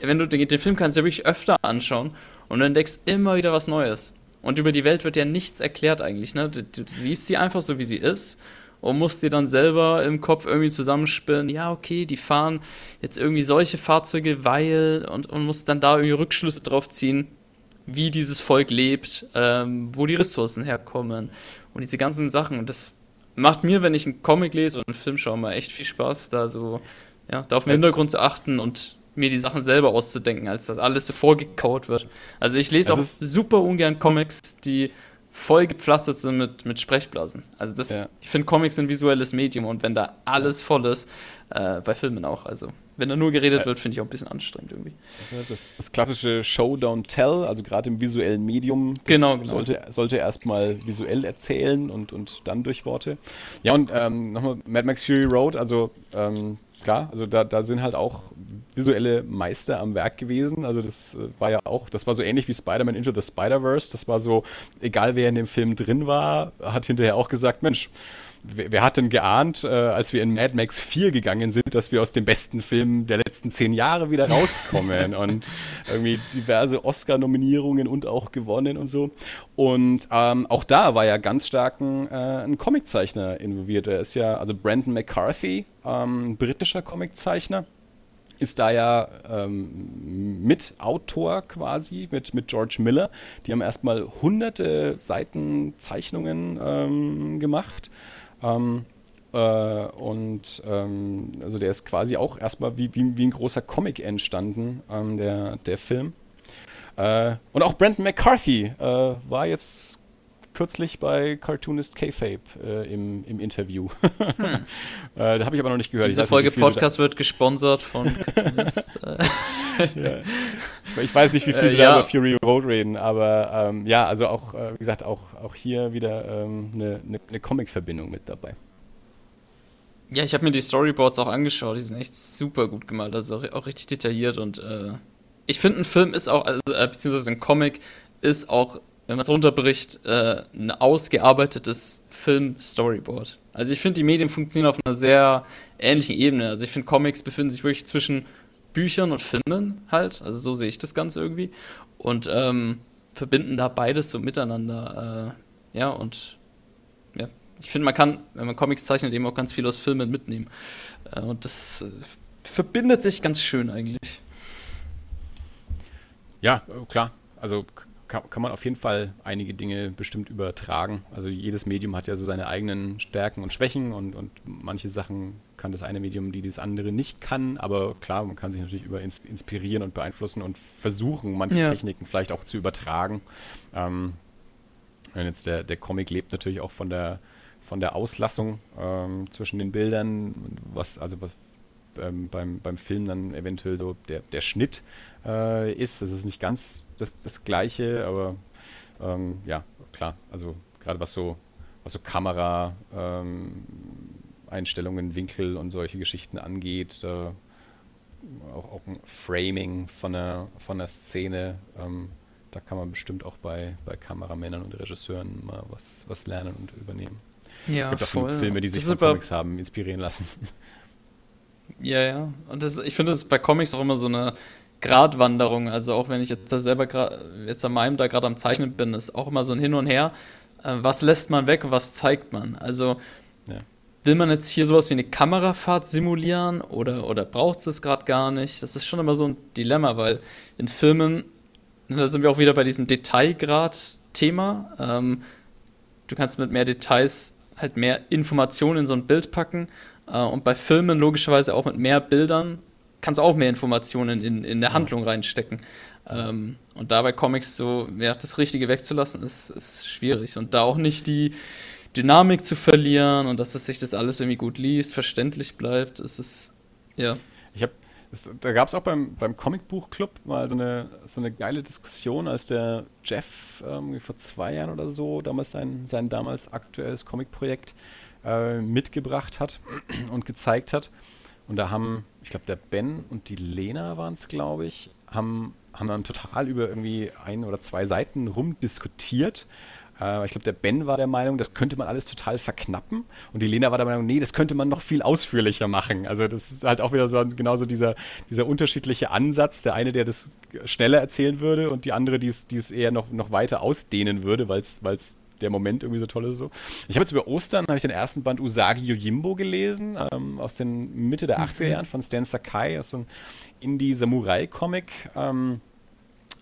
wenn du den, den Film kannst ja wirklich öfter anschauen und du entdeckst immer wieder was Neues. Und über die Welt wird ja nichts erklärt eigentlich. Ne? Du, du siehst sie einfach so, wie sie ist und musst dir dann selber im Kopf irgendwie zusammenspinnen, ja, okay, die fahren jetzt irgendwie solche Fahrzeuge, weil und, und musst dann da irgendwie Rückschlüsse drauf ziehen, wie dieses Volk lebt, ähm, wo die Ressourcen herkommen und diese ganzen Sachen. Und das macht mir, wenn ich einen Comic lese und einen Film schaue, mal echt viel Spaß, da so, ja, da auf den Hintergrund zu achten und mir die Sachen selber auszudenken, als das alles so vorgekaut wird. Also ich lese auch super ungern Comics, die voll gepflastert sind mit, mit Sprechblasen. Also das, ja. ich finde Comics ein visuelles Medium und wenn da alles voll ist, äh, bei Filmen auch. Also wenn da nur geredet wird, finde ich auch ein bisschen anstrengend irgendwie. Das, das klassische Show, Don't Tell, also gerade im visuellen Medium, genau, genau. sollte, sollte erstmal visuell erzählen und, und dann durch Worte. Ja, und ähm, nochmal Mad Max Fury Road, also ähm, klar, also da, da sind halt auch visuelle Meister am Werk gewesen. Also das äh, war ja auch, das war so ähnlich wie Spider-Man Into the Spider-Verse. Das war so, egal wer in dem Film drin war, hat hinterher auch gesagt, Mensch, wer, wer hat denn geahnt, äh, als wir in Mad Max 4 gegangen sind, dass wir aus dem besten Film der letzten zehn Jahre wieder rauskommen [LAUGHS] und irgendwie diverse Oscar-Nominierungen und auch gewonnen und so. Und ähm, auch da war ja ganz stark ein, äh, ein Comiczeichner involviert. Er ist ja, also Brandon McCarthy, ähm, britischer Comiczeichner ist da ja ähm, Mitautor quasi mit, mit George Miller. Die haben erstmal hunderte Seiten Zeichnungen ähm, gemacht. Ähm, äh, und ähm, also der ist quasi auch erstmal wie, wie, wie ein großer Comic entstanden, ähm, der, der Film. Äh, und auch Brandon McCarthy äh, war jetzt kürzlich bei Cartoonist K-Fape äh, im, im Interview. [LAUGHS] Hm. äh, da habe ich aber noch nicht gehört. Diese Folge nicht, Podcast wird gesponsert von [LAUGHS] Cartoonist. ja. Ich weiß nicht, wie viel äh, sie ja. über Fury Road reden, aber ähm, ja, also auch, äh, wie gesagt, auch, auch hier wieder ähm, eine, eine, eine Comic-Verbindung mit dabei. Ja, ich habe mir die Storyboards auch angeschaut, die sind echt super gut gemalt, also auch richtig detailliert und äh, ich finde, ein Film ist auch, also, äh, beziehungsweise ein Comic ist auch, wenn man es runterbricht, äh, ein ausgearbeitetes Film-Storyboard. Also ich finde, die Medien funktionieren auf einer sehr ähnlichen Ebene. Also ich finde, Comics befinden sich wirklich zwischen Büchern und Filmen halt, also so sehe ich das Ganze irgendwie und ähm, verbinden da beides so miteinander. Äh, ja, und ja, ich finde, man kann, wenn man Comics zeichnet, eben auch ganz viel aus Filmen mitnehmen. Äh, und das äh, verbindet sich ganz schön eigentlich. Ja, klar. Also kann, kann, man auf jeden Fall einige Dinge bestimmt übertragen. Also jedes Medium hat ja so seine eigenen Stärken und Schwächen und, und manche Sachen kann das eine Medium, die das andere nicht kann. Aber klar, man kann sich natürlich über ins, inspirieren und beeinflussen und versuchen, manche ja. Techniken vielleicht auch zu übertragen. Ähm, und jetzt der, der Comic lebt natürlich auch von der von der Auslassung ähm, zwischen den Bildern, was also was ähm, beim, beim Film dann eventuell so der, der Schnitt äh, ist. Das ist nicht ganz das, das Gleiche, aber ähm, ja, klar. Also gerade was so, was so Kamera, ähm, Einstellungen, Winkel und solche Geschichten angeht, äh, auch, auch ein Framing von der, von der Szene, ähm, da kann man bestimmt auch bei, bei Kameramännern und Regisseuren mal was, was lernen und übernehmen. Ja, es gibt auch Filme, die sich von Comics haben inspirieren lassen. Ja, ja. Und das, ich finde das bei Comics auch immer so eine Gratwanderung. Also auch wenn ich jetzt selber jetzt an meinem da gerade am Zeichnen bin, ist auch immer so ein Hin und Her. Äh, was lässt man weg, was zeigt man? Also ja. will man jetzt hier sowas wie eine Kamerafahrt simulieren oder, oder braucht es das gerade gar nicht? Das ist schon immer so ein Dilemma, weil in Filmen, da sind wir auch wieder bei diesem Detailgrad-Thema. Ähm, du kannst mit mehr Details halt mehr Informationen in so ein Bild packen. Äh, und bei Filmen logischerweise auch mit mehr Bildern kannst du auch mehr Informationen in, in der Handlung reinstecken. Ähm, und da bei Comics so, ja, das Richtige wegzulassen, ist, ist schwierig. Und da auch nicht die Dynamik zu verlieren und dass es sich das alles irgendwie gut liest, verständlich bleibt, ist es, ja. Ich habe da gab es auch beim, beim Comicbuchclub mal so eine, so eine geile Diskussion, als der Jeff ähm, vor zwei Jahren oder so damals sein, sein damals aktuelles Comicprojekt äh, mitgebracht hat [CLEARS THROAT] und gezeigt hat. Und da haben, ich glaube, der Ben und die Lena waren es, glaube ich, haben, haben dann total über irgendwie ein oder zwei Seiten rumdiskutiert äh, ich glaube, der Ben war der Meinung, das könnte man alles total verknappen. Und die Lena war der Meinung, nee, das könnte man noch viel ausführlicher machen. Also das ist halt auch wieder so genauso dieser, dieser unterschiedliche Ansatz. Der eine, der das schneller erzählen würde und die andere, die es, eher noch, noch weiter ausdehnen würde, weil es der Moment irgendwie so toll ist. So. Ich habe jetzt über Ostern habe ich den ersten Band Usagi Yojimbo gelesen, ähm, aus den Mitte der 80er mhm. Jahren von Stan Sakai, aus so einem Indie-Samurai-Comic. Ähm,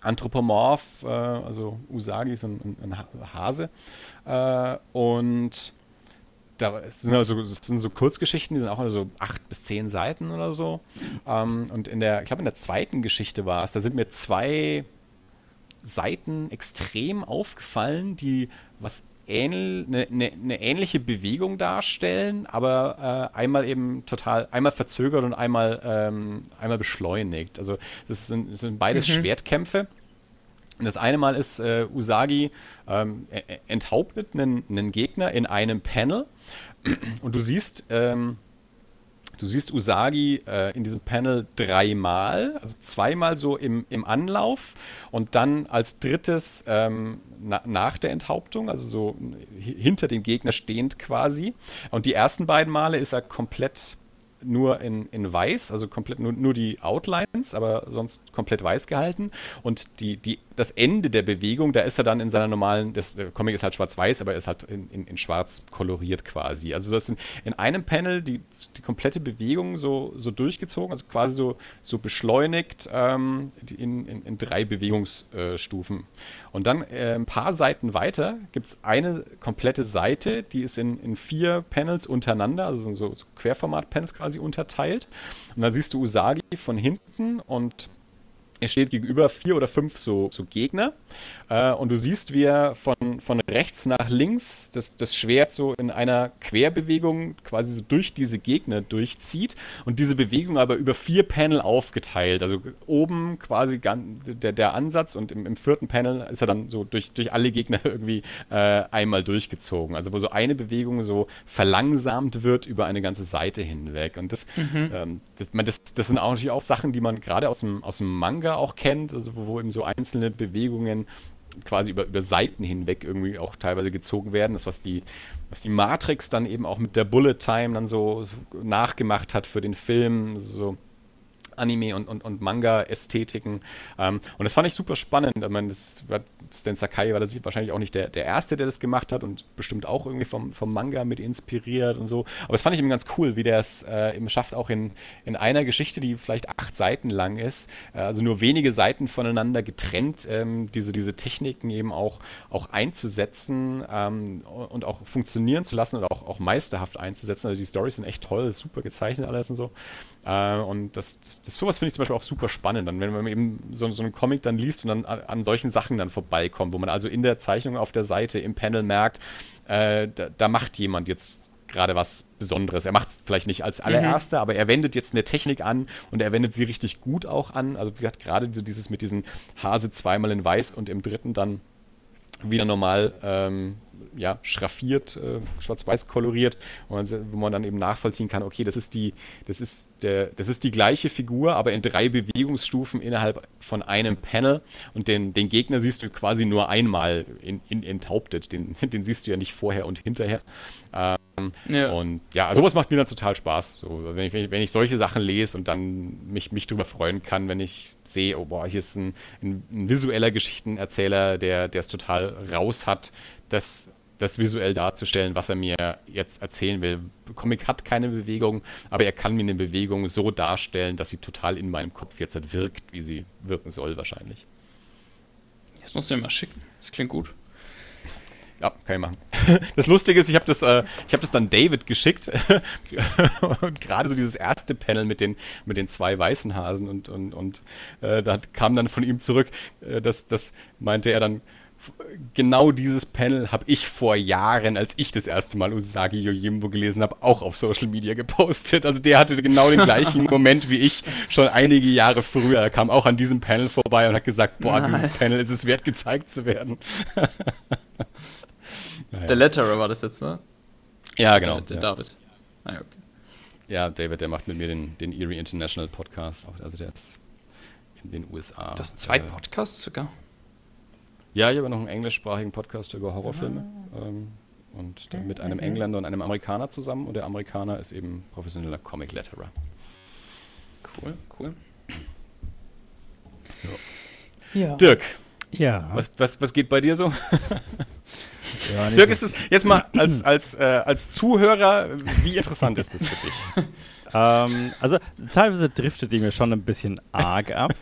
anthropomorph, äh, also Usagi ist ein, ein Hase. Äh, und da sind also das sind so Kurzgeschichten, die sind auch so acht bis zehn Seiten oder so. Ähm, und in der, ich glaube in der zweiten Geschichte war es, da sind mir zwei Seiten extrem aufgefallen, die was ähnl, eine, eine, eine, ähnliche Bewegung darstellen, aber äh, einmal eben total, einmal verzögert und einmal, ähm, einmal beschleunigt. Also das sind, das sind beides mhm. Schwertkämpfe. Und das eine Mal ist äh, Usagi ähm, enthauptet einen, einen, Gegner in einem Panel und du siehst ähm, Du siehst Usagi äh, in diesem Panel dreimal, also zweimal so im, im Anlauf und dann als drittes ähm, na, nach der Enthauptung, also so hinter dem Gegner stehend quasi. Und die ersten beiden Male ist er komplett nur in, in weiß, also komplett nur, nur die Outlines, aber sonst komplett weiß gehalten. Und die, die, das Ende der Bewegung, da ist er dann in seiner normalen, das Comic ist halt schwarz-weiß, aber er ist halt in, in, in, schwarz koloriert quasi. Also das sind in einem Panel die, die komplette Bewegung so, so durchgezogen, also quasi so, so beschleunigt ähm, in, in, in, drei Bewegungsstufen. Und dann äh, ein paar Seiten weiter gibt es eine komplette Seite, die ist in, in vier Panels untereinander, also so, so Querformat-Panels quasi unterteilt. Und da siehst du Usagi von hinten und er steht gegenüber vier oder fünf so, so Gegner äh, und du siehst, wie er von, von, rechts nach links das, das Schwert so in einer Querbewegung quasi so durch diese Gegner durchzieht und diese Bewegung aber über vier Panel aufgeteilt. Also oben quasi der, der Ansatz und im, im vierten Panel ist er dann so durch, durch alle Gegner [LAUGHS] irgendwie äh, einmal durchgezogen. Also wo so eine Bewegung so verlangsamt wird über eine ganze Seite hinweg. Und das, mhm. ähm, das, man, das, das sind auch natürlich auch Sachen, die man gerade aus dem, aus dem Manga auch kennt, also wo, wo eben so einzelne Bewegungen quasi über, über Seiten hinweg irgendwie auch teilweise gezogen werden. Das, was die, was die Matrix dann eben auch mit der Bullet Time dann so, so nachgemacht hat für den Film, so Anime- und, und, und Manga-Ästhetiken. Ähm, und das fand ich super spannend. Ich meine, das war, Stan Sakai war das wahrscheinlich auch nicht der, der Erste, der das gemacht hat und bestimmt auch irgendwie vom, vom Manga mit inspiriert und so. Aber das fand ich eben ganz cool, wie der es äh, eben schafft, auch in, in einer Geschichte, die vielleicht acht Seiten lang ist, äh, also nur wenige Seiten voneinander getrennt, ähm, diese, diese Techniken eben auch, auch einzusetzen ähm, und auch funktionieren zu lassen und auch, auch meisterhaft einzusetzen. Also die Storys sind echt toll, super gezeichnet alles und so. Äh, und das, das sowas finde ich zum Beispiel auch super spannend, dann, wenn man eben so, so einen Comic dann liest und dann an, an, solchen Sachen dann vorbeikommt, wo man also in der Zeichnung auf der Seite im Panel merkt, äh, da, da macht jemand jetzt gerade was Besonderes. Er macht es vielleicht nicht als allererster, mhm. aber er wendet jetzt eine Technik an und er wendet sie richtig gut auch an. Also wie gesagt, gerade so dieses mit diesen Hase zweimal in weiß und im dritten dann wieder normal ähm, ja, schraffiert, äh, schwarz-weiß koloriert, wo man, wo man, dann eben nachvollziehen kann, okay, das ist die, das ist der, das ist die gleiche Figur, aber in drei Bewegungsstufen innerhalb von einem Panel und den, den Gegner siehst du quasi nur einmal in, in, enthauptet, den, [LAUGHS] den siehst du ja nicht vorher und hinterher. Ähm, ja. Und ja, also sowas macht mir dann total Spaß, so, wenn, ich, wenn, ich, solche Sachen lese und dann mich, mich darüber freuen kann, wenn ich sehe, oh boah, hier ist ein, ein, ein visueller Geschichtenerzähler, der es total raus hat, das das visuell darzustellen, was er mir jetzt erzählen will. Comic hat keine Bewegung, aber er kann mir eine Bewegung so darstellen, dass sie total in meinem Kopf jetzt halt wirkt, wie sie wirken soll wahrscheinlich. Das musst du mir mal schicken. Das klingt gut. Ja, kann ich machen. [LAUGHS] Das Lustige ist, ich habe das, äh, hab das dann David geschickt [LAUGHS] und gerade so dieses erste Panel mit den, mit den zwei weißen Hasen und, und, und äh, da kam dann von ihm zurück, äh, das, das meinte er dann, genau dieses Panel habe ich vor Jahren, als ich das erste Mal Usagi Yojimbo gelesen habe, auch auf Social Media gepostet. Also der hatte genau den gleichen [LAUGHS] Moment wie ich schon einige Jahre früher. Er kam auch an diesem Panel vorbei und hat gesagt, boah, nice. dieses Panel ist es wert, gezeigt zu werden. naja. [LAUGHS] Der Letterer war das jetzt, ne? Ja, genau. Der, der ja. David. Ah, okay. Ja, David, der macht mit mir den, den Erie International Podcast. Also der ist in den USA. Das zwei äh, Podcasts sogar? Ja, ich habe noch einen englischsprachigen Podcast über Horrorfilme. Ah. Ähm, und dann mit einem. Engländer und einem Amerikaner zusammen. Und der Amerikaner ist eben professioneller Comic-Letterer. Cool, cool. Ja. ja. Dirk. Ja. Was, was, was geht bei dir so? [LAUGHS] Ja, Dirk, ist es jetzt mal als, als, äh, als Zuhörer, wie interessant ist das für dich? [LAUGHS] ähm, also teilweise driftet die mir schon ein bisschen arg ab.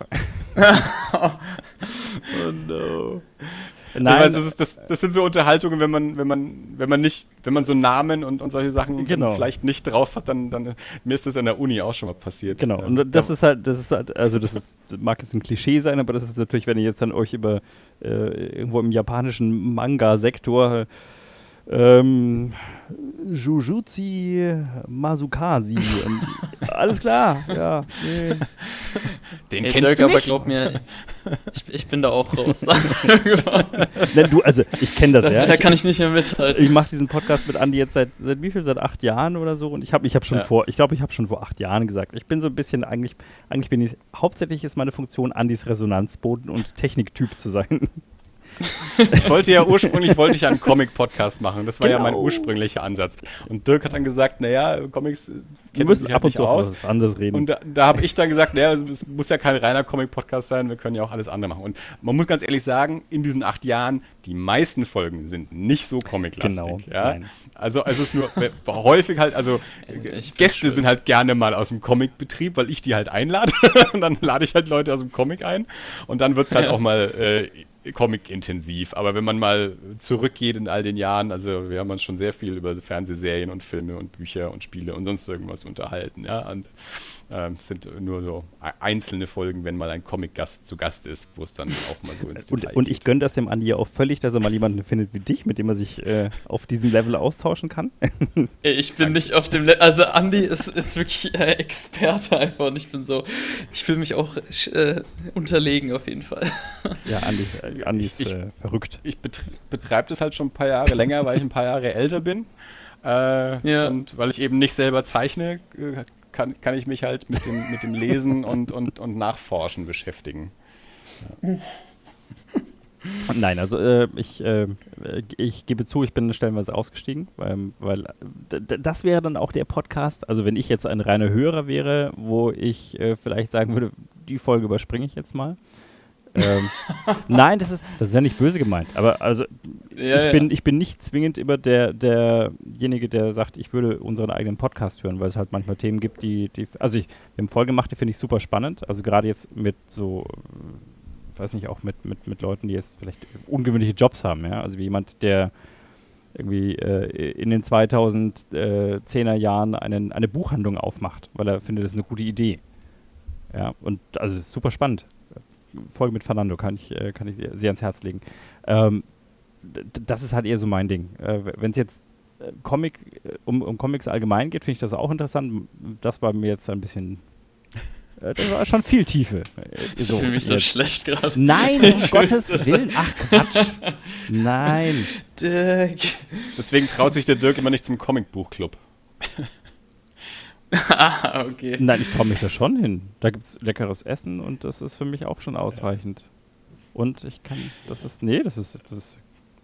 [LAUGHS] oh no. Nein, weiß, das, ist, das, das, sind so Unterhaltungen, wenn man, wenn man, wenn man nicht, wenn man so Namen und, und solche Sachen genau. vielleicht nicht drauf hat, dann, dann mir ist das in der Uni auch schon mal passiert. Genau, und das ja. ist halt, das ist halt, also das ist, mag jetzt ein Klischee sein, aber das ist natürlich, wenn ihr jetzt dann euch über äh, irgendwo im japanischen Manga-Sektor ähm, Jujutsi Masukasi. [LAUGHS] alles klar, ja. Nee. Den hey, kennst Dirk, du nicht? aber glaub mir, ich, ich, bin da auch raus. [LAUGHS] Nein, du, also ich kenne das, ja. Da kann ich nicht mehr mithalten. Ich mache diesen Podcast mit Andi jetzt seit, seit wie viel? Seit acht Jahren oder so. Und ich habe ich hab schon ja. vor, ich glaube, ich habe schon vor acht Jahren gesagt, ich bin so ein bisschen, eigentlich, eigentlich bin ich, hauptsächlich ist meine Funktion, Andis Resonanzboden und Techniktyp zu sein. Ich wollte ja ursprünglich wollte ich einen Comic-Podcast machen. Das war genau. ja mein genau. ursprünglicher Ansatz. Und Dirk hat dann gesagt, naja, Comics kennt sich halt ab und zu aus. Was anderes reden. Und da, da habe ich dann gesagt, naja, es muss ja kein reiner Comic-Podcast sein, wir können ja auch alles andere machen. Und man muss ganz ehrlich sagen, in diesen acht Jahren, die meisten Folgen sind nicht so comic-lastig. Genau, ja? Also es ist nur [LAUGHS] häufig halt, also Gäste sind halt gerne mal aus dem Comic-Betrieb, weil ich die halt einlade. [LAUGHS] und dann lade ich halt Leute aus dem Comic ein. Und dann wird es halt ja. auch mal äh, Comic-intensiv. Aber wenn man mal zurückgeht in all den Jahren, also wir haben uns schon sehr viel über Fernsehserien und Filme und Bücher und Spiele und sonst irgendwas unterhalten. Ja? Und äh, es sind nur so einzelne Folgen, wenn mal ein Comic-Gast zu Gast ist, wo es dann auch mal so ins Detail und, und ich gönne das dem Andi auch völlig, dass er mal jemanden findet wie dich, mit dem er sich äh, auf diesem Level austauschen kann. [LAUGHS] ich bin nicht auf dem Level, also Andi ist, ist wirklich äh, Experte einfach und ich bin so, ich fühle mich auch äh, unterlegen auf jeden Fall. Ja, Andi, Andi ist ich, äh, verrückt. Ich betreibe das halt schon ein paar Jahre länger, weil ich ein paar Jahre älter bin. Äh, ja. Und weil ich eben nicht selber zeichne, kann, kann ich mich halt mit dem, mit dem Lesen [LAUGHS] und, und, und Nachforschen beschäftigen. Ja. Nein, also äh, ich, äh, ich gebe zu, ich bin stellenweise ausgestiegen, weil, weil das wäre dann auch der Podcast, also wenn ich jetzt ein reiner Hörer wäre, wo ich äh, vielleicht sagen würde, die Folge überspringe ich jetzt mal. Ähm, nein, das ist, das ist ja nicht böse gemeint, aber also ja, ich, ja. Bin, ich bin nicht zwingend immer der, derjenige, der sagt, ich würde unseren eigenen Podcast hören, weil es halt manchmal Themen gibt, die, die also ich, wir haben Folge gemacht, die finde ich super spannend, also gerade jetzt mit so weiß nicht, auch mit, mit, mit Leuten, die jetzt vielleicht ungewöhnliche Jobs haben, ja. Also wie jemand, der irgendwie äh, in den 2010er Jahren einen, eine Buchhandlung aufmacht, weil er findet, das ist eine gute Idee. Ja, und also super spannend. Folge mit Fernando kann ich, äh, kann ich sehr ans Herz legen. Ähm, das ist halt eher so mein Ding. Äh, Wenn es jetzt äh, Comic, äh, um, um Comics allgemein geht, finde ich das auch interessant. Das war mir jetzt ein bisschen äh, das war schon viel Tiefe. So, ich fühle mich so schlecht gerade. Nein, um [LAUGHS] Gottes Willen. Ach Quatsch. Nein. Dirk. Deswegen traut sich der Dirk immer nicht zum Comicbuchclub. [LAUGHS] ah, okay. Nein, ich traue mich da schon hin. Da gibt es leckeres Essen und das ist für mich auch schon ausreichend. Und ich kann, das ist, nee, das ist, das ist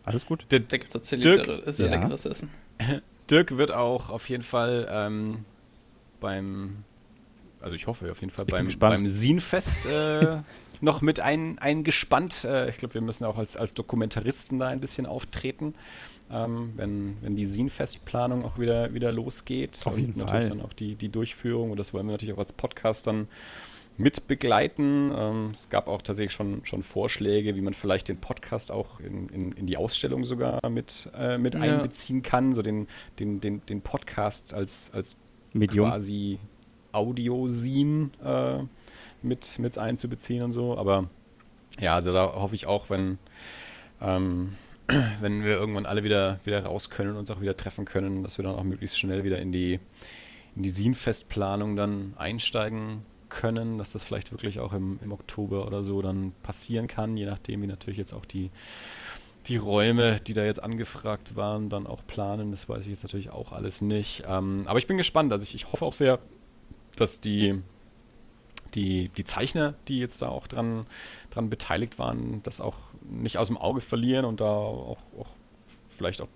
alles gut. Da gibt es tatsächlich Dirk, sehr, sehr ja. leckeres Essen. [LAUGHS] Dirk wird auch auf jeden Fall ähm, beim also ich hoffe auf jeden Fall, beim, beim Sinfest äh, [LAUGHS] noch mit ein, eingespannt. Äh, ich glaube, wir müssen auch als, als Dokumentaristen da ein bisschen auftreten, ähm, wenn, wenn die Sinfest-Planung auch wieder, wieder losgeht. Auf jeden und Fall. natürlich dann auch die, die Durchführung. Und das wollen wir natürlich auch als Podcast dann mit begleiten. Ähm, es gab auch tatsächlich schon, schon Vorschläge, wie man vielleicht den Podcast auch in, in, in die Ausstellung sogar mit, äh, mit ja. einbeziehen kann, so den, den, den, den Podcast als, als Medium. quasi Audiosin äh, mit, mit einzubeziehen und so. Aber ja, also da hoffe ich auch, wenn, ähm, [CLEARS THROAT] wenn wir irgendwann alle wieder, wieder raus können und uns auch wieder treffen können, dass wir dann auch möglichst schnell wieder in die, in die Sin-Festplanung dann einsteigen können, dass das vielleicht wirklich auch im, im Oktober oder so dann passieren kann, je nachdem, wie natürlich jetzt auch die, die Räume, die da jetzt angefragt waren, dann auch planen. Das weiß ich jetzt natürlich auch alles nicht. Ähm, aber ich bin gespannt. Also ich, ich hoffe auch sehr, dass die, die, die Zeichner, die jetzt da auch dran, dran beteiligt waren, das auch nicht aus dem Auge verlieren und da auch, auch vielleicht auch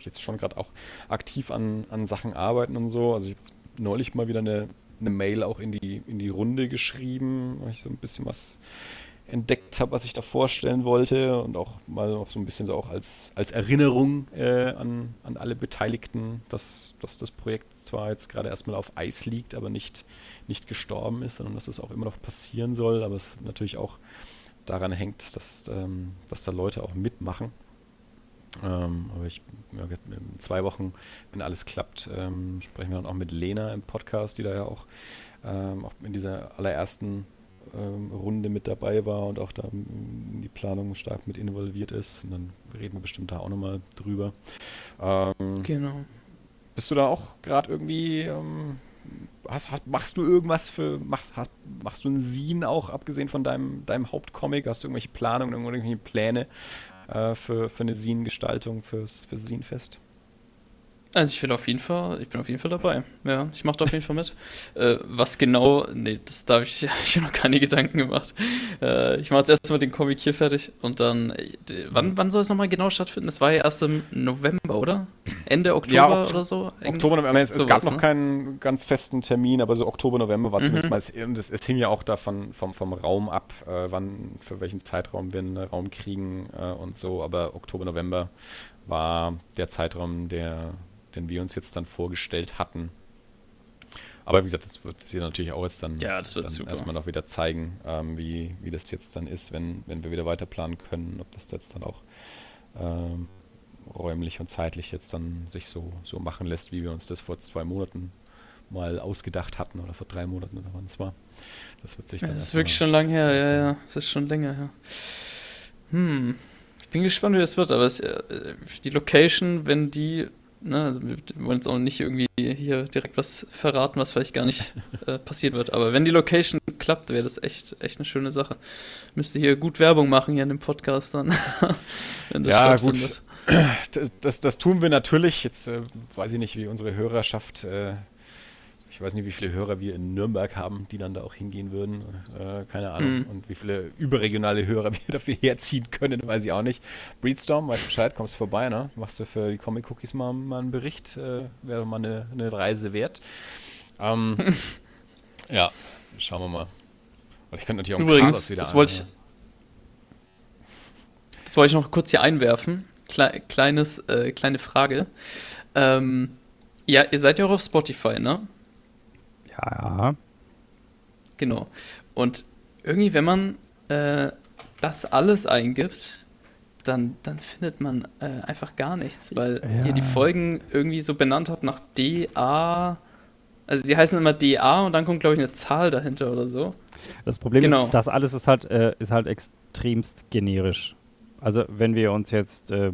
jetzt schon gerade auch aktiv an, an Sachen arbeiten und so. Also ich habe jetzt neulich mal wieder eine, eine Mail auch in die, in die Runde geschrieben, weil ich so ein bisschen was entdeckt habe, was ich da vorstellen wollte und auch mal noch so ein bisschen so auch als, als Erinnerung äh, an, an alle Beteiligten, dass, dass das Projekt zwar jetzt gerade erstmal auf Eis liegt, aber nicht, nicht gestorben ist, sondern dass es auch immer noch passieren soll, aber es natürlich auch daran hängt, dass, ähm, dass da Leute auch mitmachen. Ähm, aber ich, in zwei Wochen, wenn alles klappt, ähm, sprechen wir dann auch mit Lena im Podcast, die da ja auch, ähm, auch in dieser allerersten ähm, Runde mit dabei war und auch da in die Planung stark mit involviert ist. Und dann reden wir bestimmt da auch nochmal drüber. Ähm, genau. Bist du da auch gerade irgendwie, ähm, hast, hast, machst du irgendwas für, machst, hast, machst du einen Scene auch, abgesehen von deinem, deinem Hauptcomic? Hast du irgendwelche Planungen, irgendwelche Pläne äh, für, für eine Scene-Gestaltung fürs, fürs Scene-Fest? Also ich will auf jeden Fall, ich bin auf jeden Fall dabei. Ja, ich mache da auf jeden Fall mit. [LAUGHS] Äh, was genau, nee, das darf ich, [LAUGHS] ich habe noch keine Gedanken gemacht. Äh, ich mache jetzt erstmal den Comic hier fertig und dann, äh, wann, wann soll es nochmal genau stattfinden? Das war ja erst im November, oder? Ende Oktober ja, oder so? Oktober, November, es, es gab noch ne? keinen ganz festen Termin, aber so Oktober, November war mhm. zumindest mal, es, es, hing ja auch davon vom, vom Raum ab, äh, wann, für welchen Zeitraum wir einen Raum kriegen äh, und so, aber Oktober, November war der Zeitraum, der den wir uns jetzt dann vorgestellt hatten. Aber wie gesagt, das wird sich natürlich auch jetzt dann, ja, das wird dann erstmal noch wieder zeigen, ähm, wie, wie das jetzt dann ist, wenn, wenn wir wieder weiter planen können, ob das jetzt dann auch ähm, räumlich und zeitlich jetzt dann sich so, so machen lässt, wie wir uns das vor zwei Monaten mal ausgedacht hatten oder vor drei Monaten oder wann es war. Das wird sich dann. Das ist wirklich schon lange her, ja, ja. Das ist schon länger her. Hm. Ich bin gespannt, wie das wird, aber es, äh, die Location, wenn die Ne, also wir wollen jetzt auch nicht irgendwie hier direkt was verraten, was vielleicht gar nicht äh, passiert wird. Aber wenn die Location klappt, wäre das echt, echt eine schöne Sache. Müsste hier gut Werbung machen hier in dem Podcast dann. [LAUGHS] wenn das ja, gut. Das, das tun wir natürlich. Jetzt äh, weiß ich nicht, wie unsere Hörerschaft äh, ich weiß nicht, wie viele Hörer wir in Nürnberg haben, die dann da auch hingehen würden. Äh, keine Ahnung. Mhm. Und wie viele überregionale Hörer [LAUGHS] wir dafür herziehen können, weiß ich auch nicht. Breedstorm, weißt du Bescheid, kommst vorbei, ne? Machst du für die Comic Cookies mal, mal einen Bericht. Äh, wäre mal eine, eine Reise wert. Ähm, [LAUGHS] ja, schauen wir mal. Und ich könnte natürlich auch Übrigens, wieder das wollte ich. Das wollte ich noch kurz hier einwerfen. Kle kleines, äh, kleine Frage. Ähm, ja, ihr seid ja auch auf Spotify, ne? Ja. Genau. Und irgendwie, wenn man äh, das alles eingibt, dann, dann findet man äh, einfach gar nichts, weil ja. ihr die Folgen irgendwie so benannt habt nach DA. Also die heißen immer DA und dann kommt, glaube ich, eine Zahl dahinter oder so. Das Problem genau. ist, das alles ist halt, äh, ist halt extremst generisch. Also wenn wir uns jetzt äh,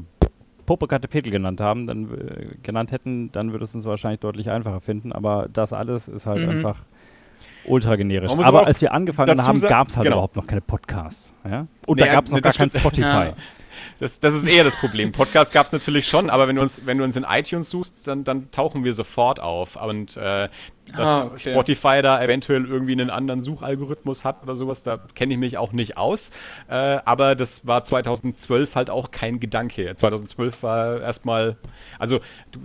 Popocatépetl genannt haben, dann äh, genannt hätten, dann würde es uns wahrscheinlich deutlich einfacher finden. Aber das alles ist halt mhm. einfach ultra generisch. Aber als wir angefangen haben, gab es halt genau. überhaupt noch keine Podcasts. Ja? Und nee, da gab es noch gar kein Spotify. Ja. Das, das ist eher das Problem. Podcast gab es natürlich schon, aber wenn du uns, wenn du uns in iTunes suchst, dann, dann tauchen wir sofort auf. Und äh, dass ah, okay. Spotify da eventuell irgendwie einen anderen Suchalgorithmus hat oder sowas, da kenne ich mich auch nicht aus. Äh, aber das war 2012 halt auch kein Gedanke. 2012 war erstmal, also du,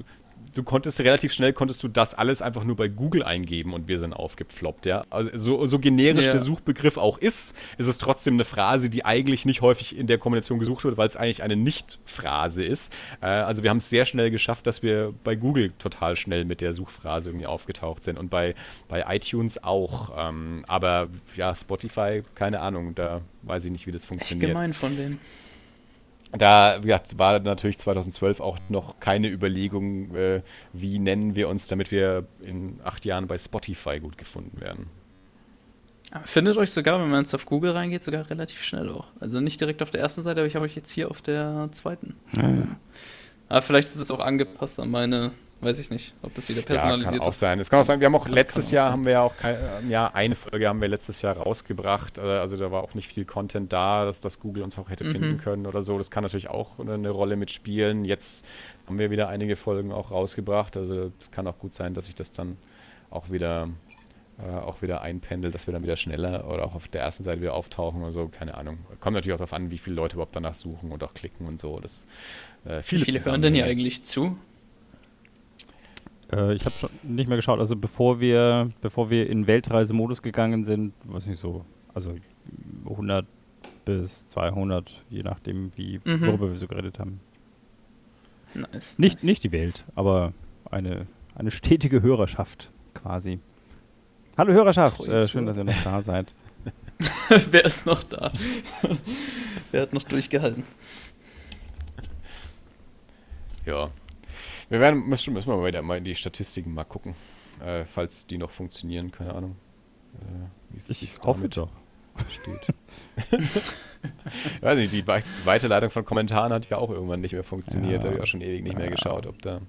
du konntest relativ schnell konntest du das alles einfach nur bei Google eingeben und wir sind aufgefloppt, ja. Also so, so generisch ja. der Suchbegriff auch ist, ist es trotzdem eine Phrase, die eigentlich nicht häufig in der Kombination gesucht wird, weil es eigentlich eine Nicht-Phrase ist. Äh, also wir haben es sehr schnell geschafft, dass wir bei Google total schnell mit der Suchphrase irgendwie aufgetaucht sind und bei, bei iTunes auch. Ähm, aber ja, Spotify, keine Ahnung, da weiß ich nicht, wie das funktioniert. Echt gemein von denen da ja, war natürlich 2012 auch noch keine Überlegung, äh, wie nennen wir uns, damit wir in acht Jahren bei Spotify gut gefunden werden. Findet euch sogar, wenn man jetzt auf Google reingeht, sogar relativ schnell auch. Also nicht direkt auf der ersten Seite, aber ich habe euch jetzt hier auf der zweiten. Ja, ja. Aber vielleicht ist es auch angepasst an meine Weiß ich nicht, ob das wieder personalisiert ja, kann auch ist. sein. Es kann auch sein, wir haben auch letztes Jahr, haben wir ja auch kein, ja, eine Folge haben wir letztes Jahr rausgebracht. Äh, also da war auch nicht viel Content da, dass das Google uns auch hätte mhm. finden können oder so. Das kann natürlich auch eine Rolle mitspielen. Jetzt haben wir wieder einige Folgen auch rausgebracht. Also es kann auch gut sein, dass sich das dann auch wieder äh, auch wieder einpendelt, dass wir dann wieder schneller oder auch auf der ersten Seite wieder auftauchen oder so, keine Ahnung. Kommt natürlich auch darauf an, wie viele Leute überhaupt danach suchen und auch klicken und so. Das, äh, viele wie viele hören denn hier eigentlich zu? Äh, ich habe schon nicht mehr geschaut. Also bevor wir, bevor wir in Weltreisemodus gegangen sind, weiß nicht so, also 100 bis 200, je nachdem, wie mhm. worüber wir so geredet haben. Nice, nicht, nice. nicht die Welt, aber eine, eine stetige Hörerschaft quasi. Hallo Hörerschaft, äh, schön, dass ihr noch da seid. [LAUGHS] Wer ist noch da? [LAUGHS] Wer hat noch durchgehalten? Ja, wir werden, müssen, müssen wir wieder mal in die Statistiken mal gucken, äh, falls die noch funktionieren, keine Ahnung. Äh, ich hoffe doch. Steht. ich weiß nicht, die Weiterleitung von Kommentaren hat ja auch irgendwann nicht mehr funktioniert. Ja. Da habe ich auch schon ewig nicht mehr geschaut, ob da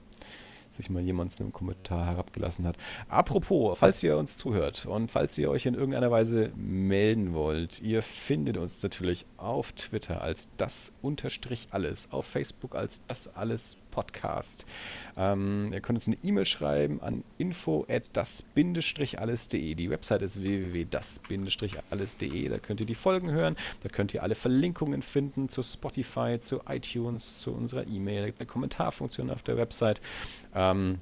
sich mal jemand einen Kommentar herabgelassen hat. Apropos, falls ihr uns zuhört und falls ihr euch in irgendeiner Weise melden wollt, ihr findet uns natürlich auf Twitter als das unterstrich alles, auf Facebook als das alles Podcast. Ähm, ihr könnt uns eine E-Mail schreiben an info at das-alles.de. Die Website ist www.das-alles.de. Da könnt ihr die Folgen hören, da könnt ihr alle Verlinkungen finden zu Spotify, zu iTunes, zu unserer E-Mail. Eine Kommentarfunktion auf der Website. Ähm,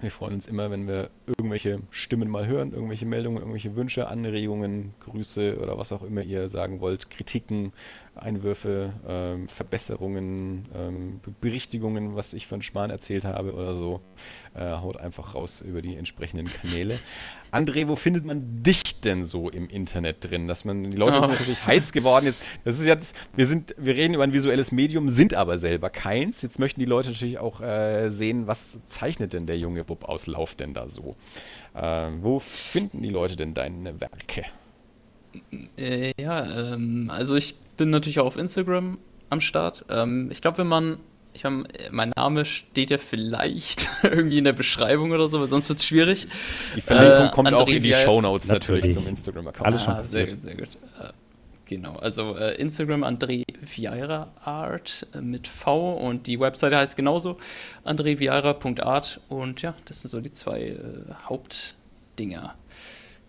wir freuen uns immer, wenn wir irgendwelche Stimmen mal hören, irgendwelche Meldungen, irgendwelche Wünsche, Anregungen, Grüße oder was auch immer ihr sagen wollt, Kritiken, Einwürfe, ähm, Verbesserungen, ähm, Berichtigungen, was ich von Schmarrn erzählt habe oder so, äh, haut einfach raus über die entsprechenden Kanäle. [LAUGHS] André, wo findet man dich denn so im Internet drin? Dass man, die Leute oh. sind natürlich heiß geworden. Jetzt, das ist jetzt, wir sind, wir reden über ein visuelles Medium, sind aber selber keins. Jetzt möchten die Leute natürlich auch äh, sehen, was zeichnet denn der junge Bub aus Lauf denn da so? Äh, wo finden die Leute denn deine Werke? Äh, ja, ähm, also ich bin natürlich auch auf Instagram am Start. Ähm, ich glaube, wenn man ich hab, mein Name steht ja vielleicht [LAUGHS] irgendwie in der Beschreibung oder so, weil sonst wird es schwierig. Die Verlinkung äh, kommt André auch in die Show Notes natürlich. natürlich zum Instagram-Account. Alles schon ah, sehr, sehr gut. Äh, genau, also äh, Instagram André Vieira Art äh, mit V und die Webseite heißt genauso andrevieira.art und ja, das sind so die zwei äh, Hauptdinger.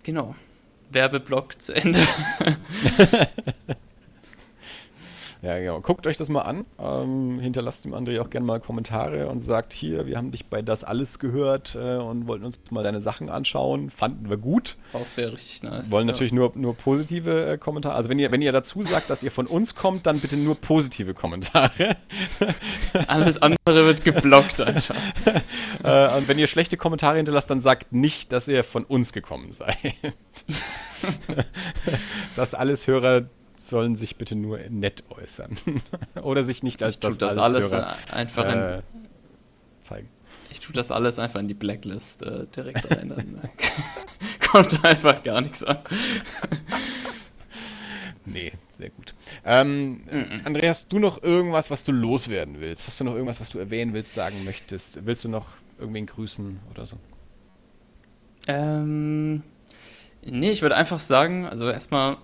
Genau. Werbeblock zu Ende. [LAUGHS] [LAUGHS] Ja, genau. Guckt euch das mal an. Ähm, hinterlasst dem André auch gerne mal Kommentare und sagt hier, wir haben dich bei das alles gehört äh, und wollten uns mal deine Sachen anschauen. Fanden wir gut. Das wäre richtig nice. Wollen ja. natürlich nur, nur positive äh, Kommentare. Also wenn ihr, wenn ihr dazu sagt, dass ihr von uns kommt, dann bitte nur positive Kommentare. [LAUGHS] Alles andere wird geblockt einfach. [LAUGHS] äh, und wenn ihr schlechte Kommentare hinterlasst, dann sagt nicht, dass ihr von uns gekommen seid. [LAUGHS] das alles Hörer sollen sich bitte nur nett äußern. [LAUGHS] Oder sich nicht als ich das, das alles Hörer, einfach äh, zeigen. Ich tue das alles einfach in die Blacklist äh, direkt rein. Dann [LAUGHS] kommt einfach gar nichts an. [LAUGHS] nee, sehr gut. Ähm, André, hast du noch irgendwas, was du loswerden willst? Hast du noch irgendwas, was du erwähnen willst, sagen möchtest? Willst du noch irgendwen grüßen oder so? Ähm, nee, ich würde einfach sagen, also erstmal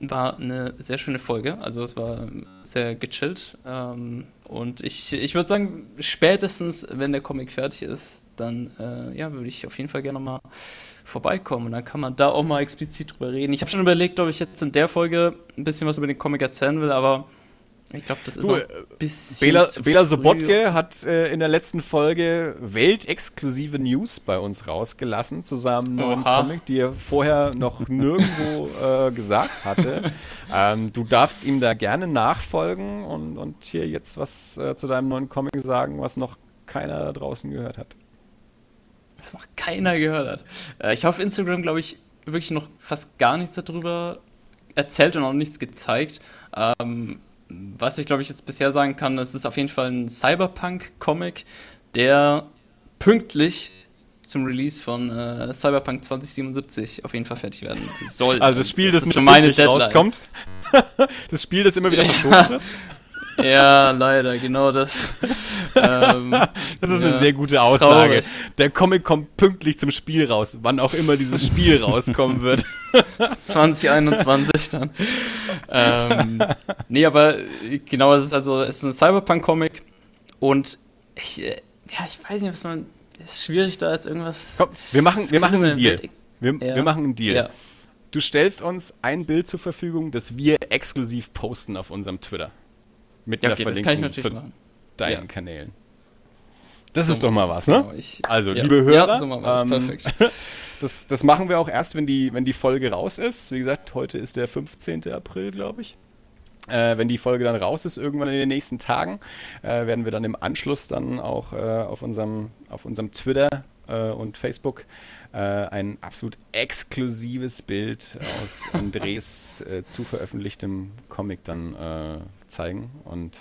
war eine sehr schöne Folge. Also es war sehr gechillt. Ähm, und ich, ich würde sagen, spätestens, wenn der Comic fertig ist, dann äh, ja, würde ich auf jeden Fall gerne mal vorbeikommen. Und dann kann man da auch mal explizit drüber reden. Ich habe schon überlegt, ob ich jetzt in der Folge ein bisschen was über den Comic erzählen will, aber ich glaube, das ist du, ein äh, bisschen. Bela, Bela Sobotke hat äh, in der letzten Folge weltexklusive News bei uns rausgelassen zu seinem neuen Oha. Comic, die er vorher noch nirgendwo äh, gesagt hatte. [LAUGHS] ähm, du darfst ihm da gerne nachfolgen und, und hier jetzt was äh, zu deinem neuen Comic sagen, was noch keiner da draußen gehört hat. Was noch keiner gehört hat. Äh, ich hoffe, Instagram, glaube ich, wirklich noch fast gar nichts darüber erzählt und auch nichts gezeigt. Ähm, was ich glaube ich jetzt bisher sagen kann, es ist auf jeden Fall ein Cyberpunk-Comic, der pünktlich zum Release von äh, Cyberpunk 2077 auf jeden Fall fertig werden soll. Also das Spiel, das, das nicht meine rauskommt. [LAUGHS] das Spiel, das immer wieder verschoben wird. Ja, leider, genau das. [LAUGHS] ähm, das ist ja, eine sehr gute Aussage. Der Comic kommt pünktlich zum Spiel raus, wann auch immer dieses Spiel [LAUGHS] rauskommen wird. 2021 dann. Ähm, nee, aber genau, es ist also es ist ein Cyberpunk-Comic und ich, äh, ja, ich weiß nicht, was man. Es ist schwierig, da jetzt irgendwas. Komm, wir machen, wir machen einen Deal. Wir, ja. wir machen einen Deal. Ja. Du stellst uns ein Bild zur Verfügung, das wir exklusiv posten auf unserem Twitter. Mit ja, okay, einer Verlinkung zu machen. deinen ja. Kanälen. Das so ist doch mal was, ne? Ich, also, ja. liebe Hörer, ja, so ähm, perfekt. [LAUGHS] das, das machen wir auch erst, wenn die, wenn die Folge raus ist. Wie gesagt, heute ist der 15. April, glaube ich. Äh, wenn die Folge dann raus ist, irgendwann in den nächsten Tagen, äh, werden wir dann im Anschluss dann auch äh, auf, unserem, auf unserem Twitter äh, und Facebook äh, ein absolut exklusives Bild aus [LAUGHS] Andres äh, zu veröffentlichtem Comic dann zeigen. Und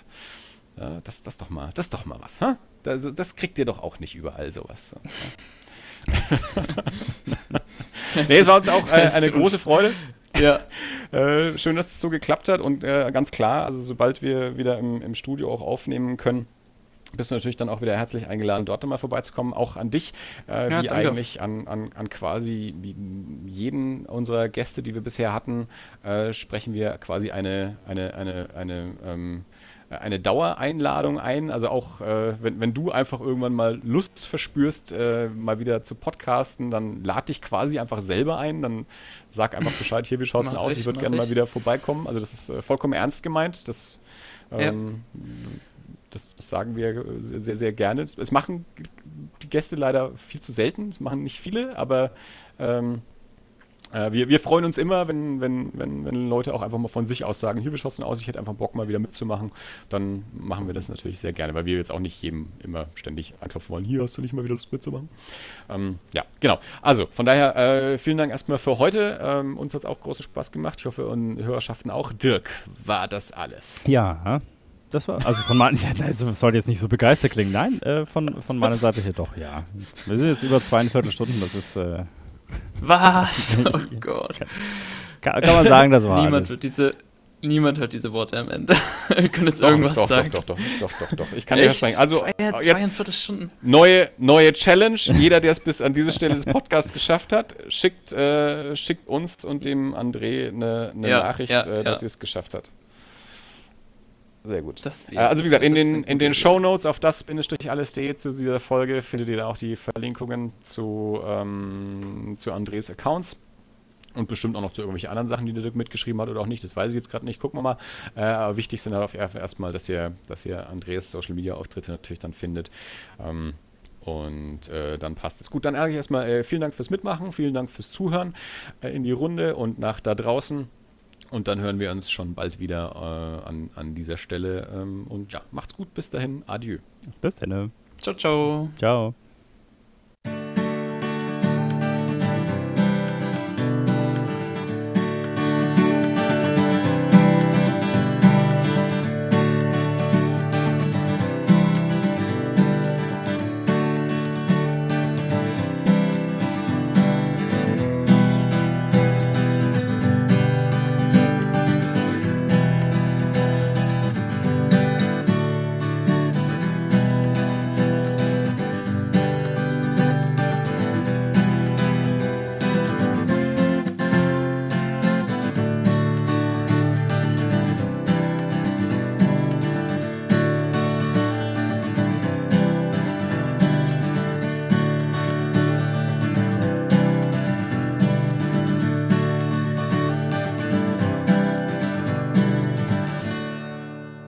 äh, das, das doch mal, das ist doch mal was. Ha? Das, das kriegt ihr doch auch nicht überall sowas. [LAUGHS] nee, es war uns auch äh, eine große Freude. Ja. [LAUGHS] Äh, schön, dass es so geklappt hat und äh, ganz klar, also sobald wir wieder im, im Studio auch aufnehmen können, bist du natürlich dann auch wieder herzlich eingeladen, dort mal vorbeizukommen. Auch an dich, äh, ja, wie danke. eigentlich an, an, an quasi jeden unserer Gäste, die wir bisher hatten, äh, sprechen wir quasi eine, eine, eine, eine, ähm, eine Dauereinladung ein. Also auch, äh, wenn, wenn du einfach irgendwann mal Lust verspürst, äh, mal wieder zu podcasten, dann lad dich quasi einfach selber ein. Dann sag einfach [LAUGHS] Bescheid, hier, wie schaut es denn aus? Ich, ich würde gerne mal wieder vorbeikommen. Also das ist äh, vollkommen ernst gemeint. Das ähm, ja das, das sagen wir sehr, sehr gerne. Es machen die Gäste leider viel zu selten. Das machen nicht viele, aber ähm, äh, wir, wir freuen uns immer, wenn, wenn, wenn, wenn Leute auch einfach mal von sich aus sagen, hier, es denn aus? Ich hätte einfach Bock, mal wieder mitzumachen. Dann machen wir das natürlich sehr gerne, weil wir jetzt auch nicht jedem immer ständig anklopfen wollen, hier hast du nicht mal wieder Lust mitzumachen. Ähm, ja, genau. Also, von daher, äh, vielen Dank erstmal für heute. Ähm, uns hat es auch großen Spaß gemacht. Ich hoffe, und Hörerschaften auch. Dirk, war das alles? Ja, das war, also von meiner, [LAUGHS] ja, das sollte jetzt nicht so begeistert klingen. Nein, äh, von, von meiner Seite hier doch, ja. Wir sind jetzt über zweieinviertel Stunden, das ist, äh, was? [LAUGHS] Oh Gott. Kann, kann, man sagen, das war Niemand alles. wird diese Niemand hört diese Worte am Ende. [LAUGHS] Wir können jetzt doch, irgendwas doch, sagen. Doch, doch, doch, doch, doch, doch. Ich kann dir versprechen. Also, Zwei, jetzt Stunden. Neue, neue Challenge. Jeder, der es bis an diese Stelle des Podcasts geschafft hat, schickt, äh, schickt uns und dem André eine, eine ja, Nachricht, ja, äh, dass ja. er es geschafft hat. Sehr gut. Das, ja, also wie gesagt, in den, in den Show Notes auf das-alles.de zu dieser Folge findet ihr da auch die Verlinkungen zu, ähm, zu Andres Accounts. Und bestimmt auch noch zu irgendwelchen anderen Sachen, die der Dirk mitgeschrieben hat oder auch nicht. Das weiß ich jetzt gerade nicht. Gucken wir mal. Äh, aber wichtig sind darauf erstmal, dass ihr, dass ihr Andres Social Media Auftritte natürlich dann findet. Ähm, und äh, dann passt es. Gut, dann eigentlich erstmal äh, vielen Dank fürs Mitmachen, vielen Dank fürs Zuhören äh, in die Runde und nach da draußen. Und dann hören wir uns schon bald wieder äh, an, an dieser Stelle. Ähm, und ja, macht's gut. Bis dahin. Adieu. Bis dann. Ciao, ciao. Ciao.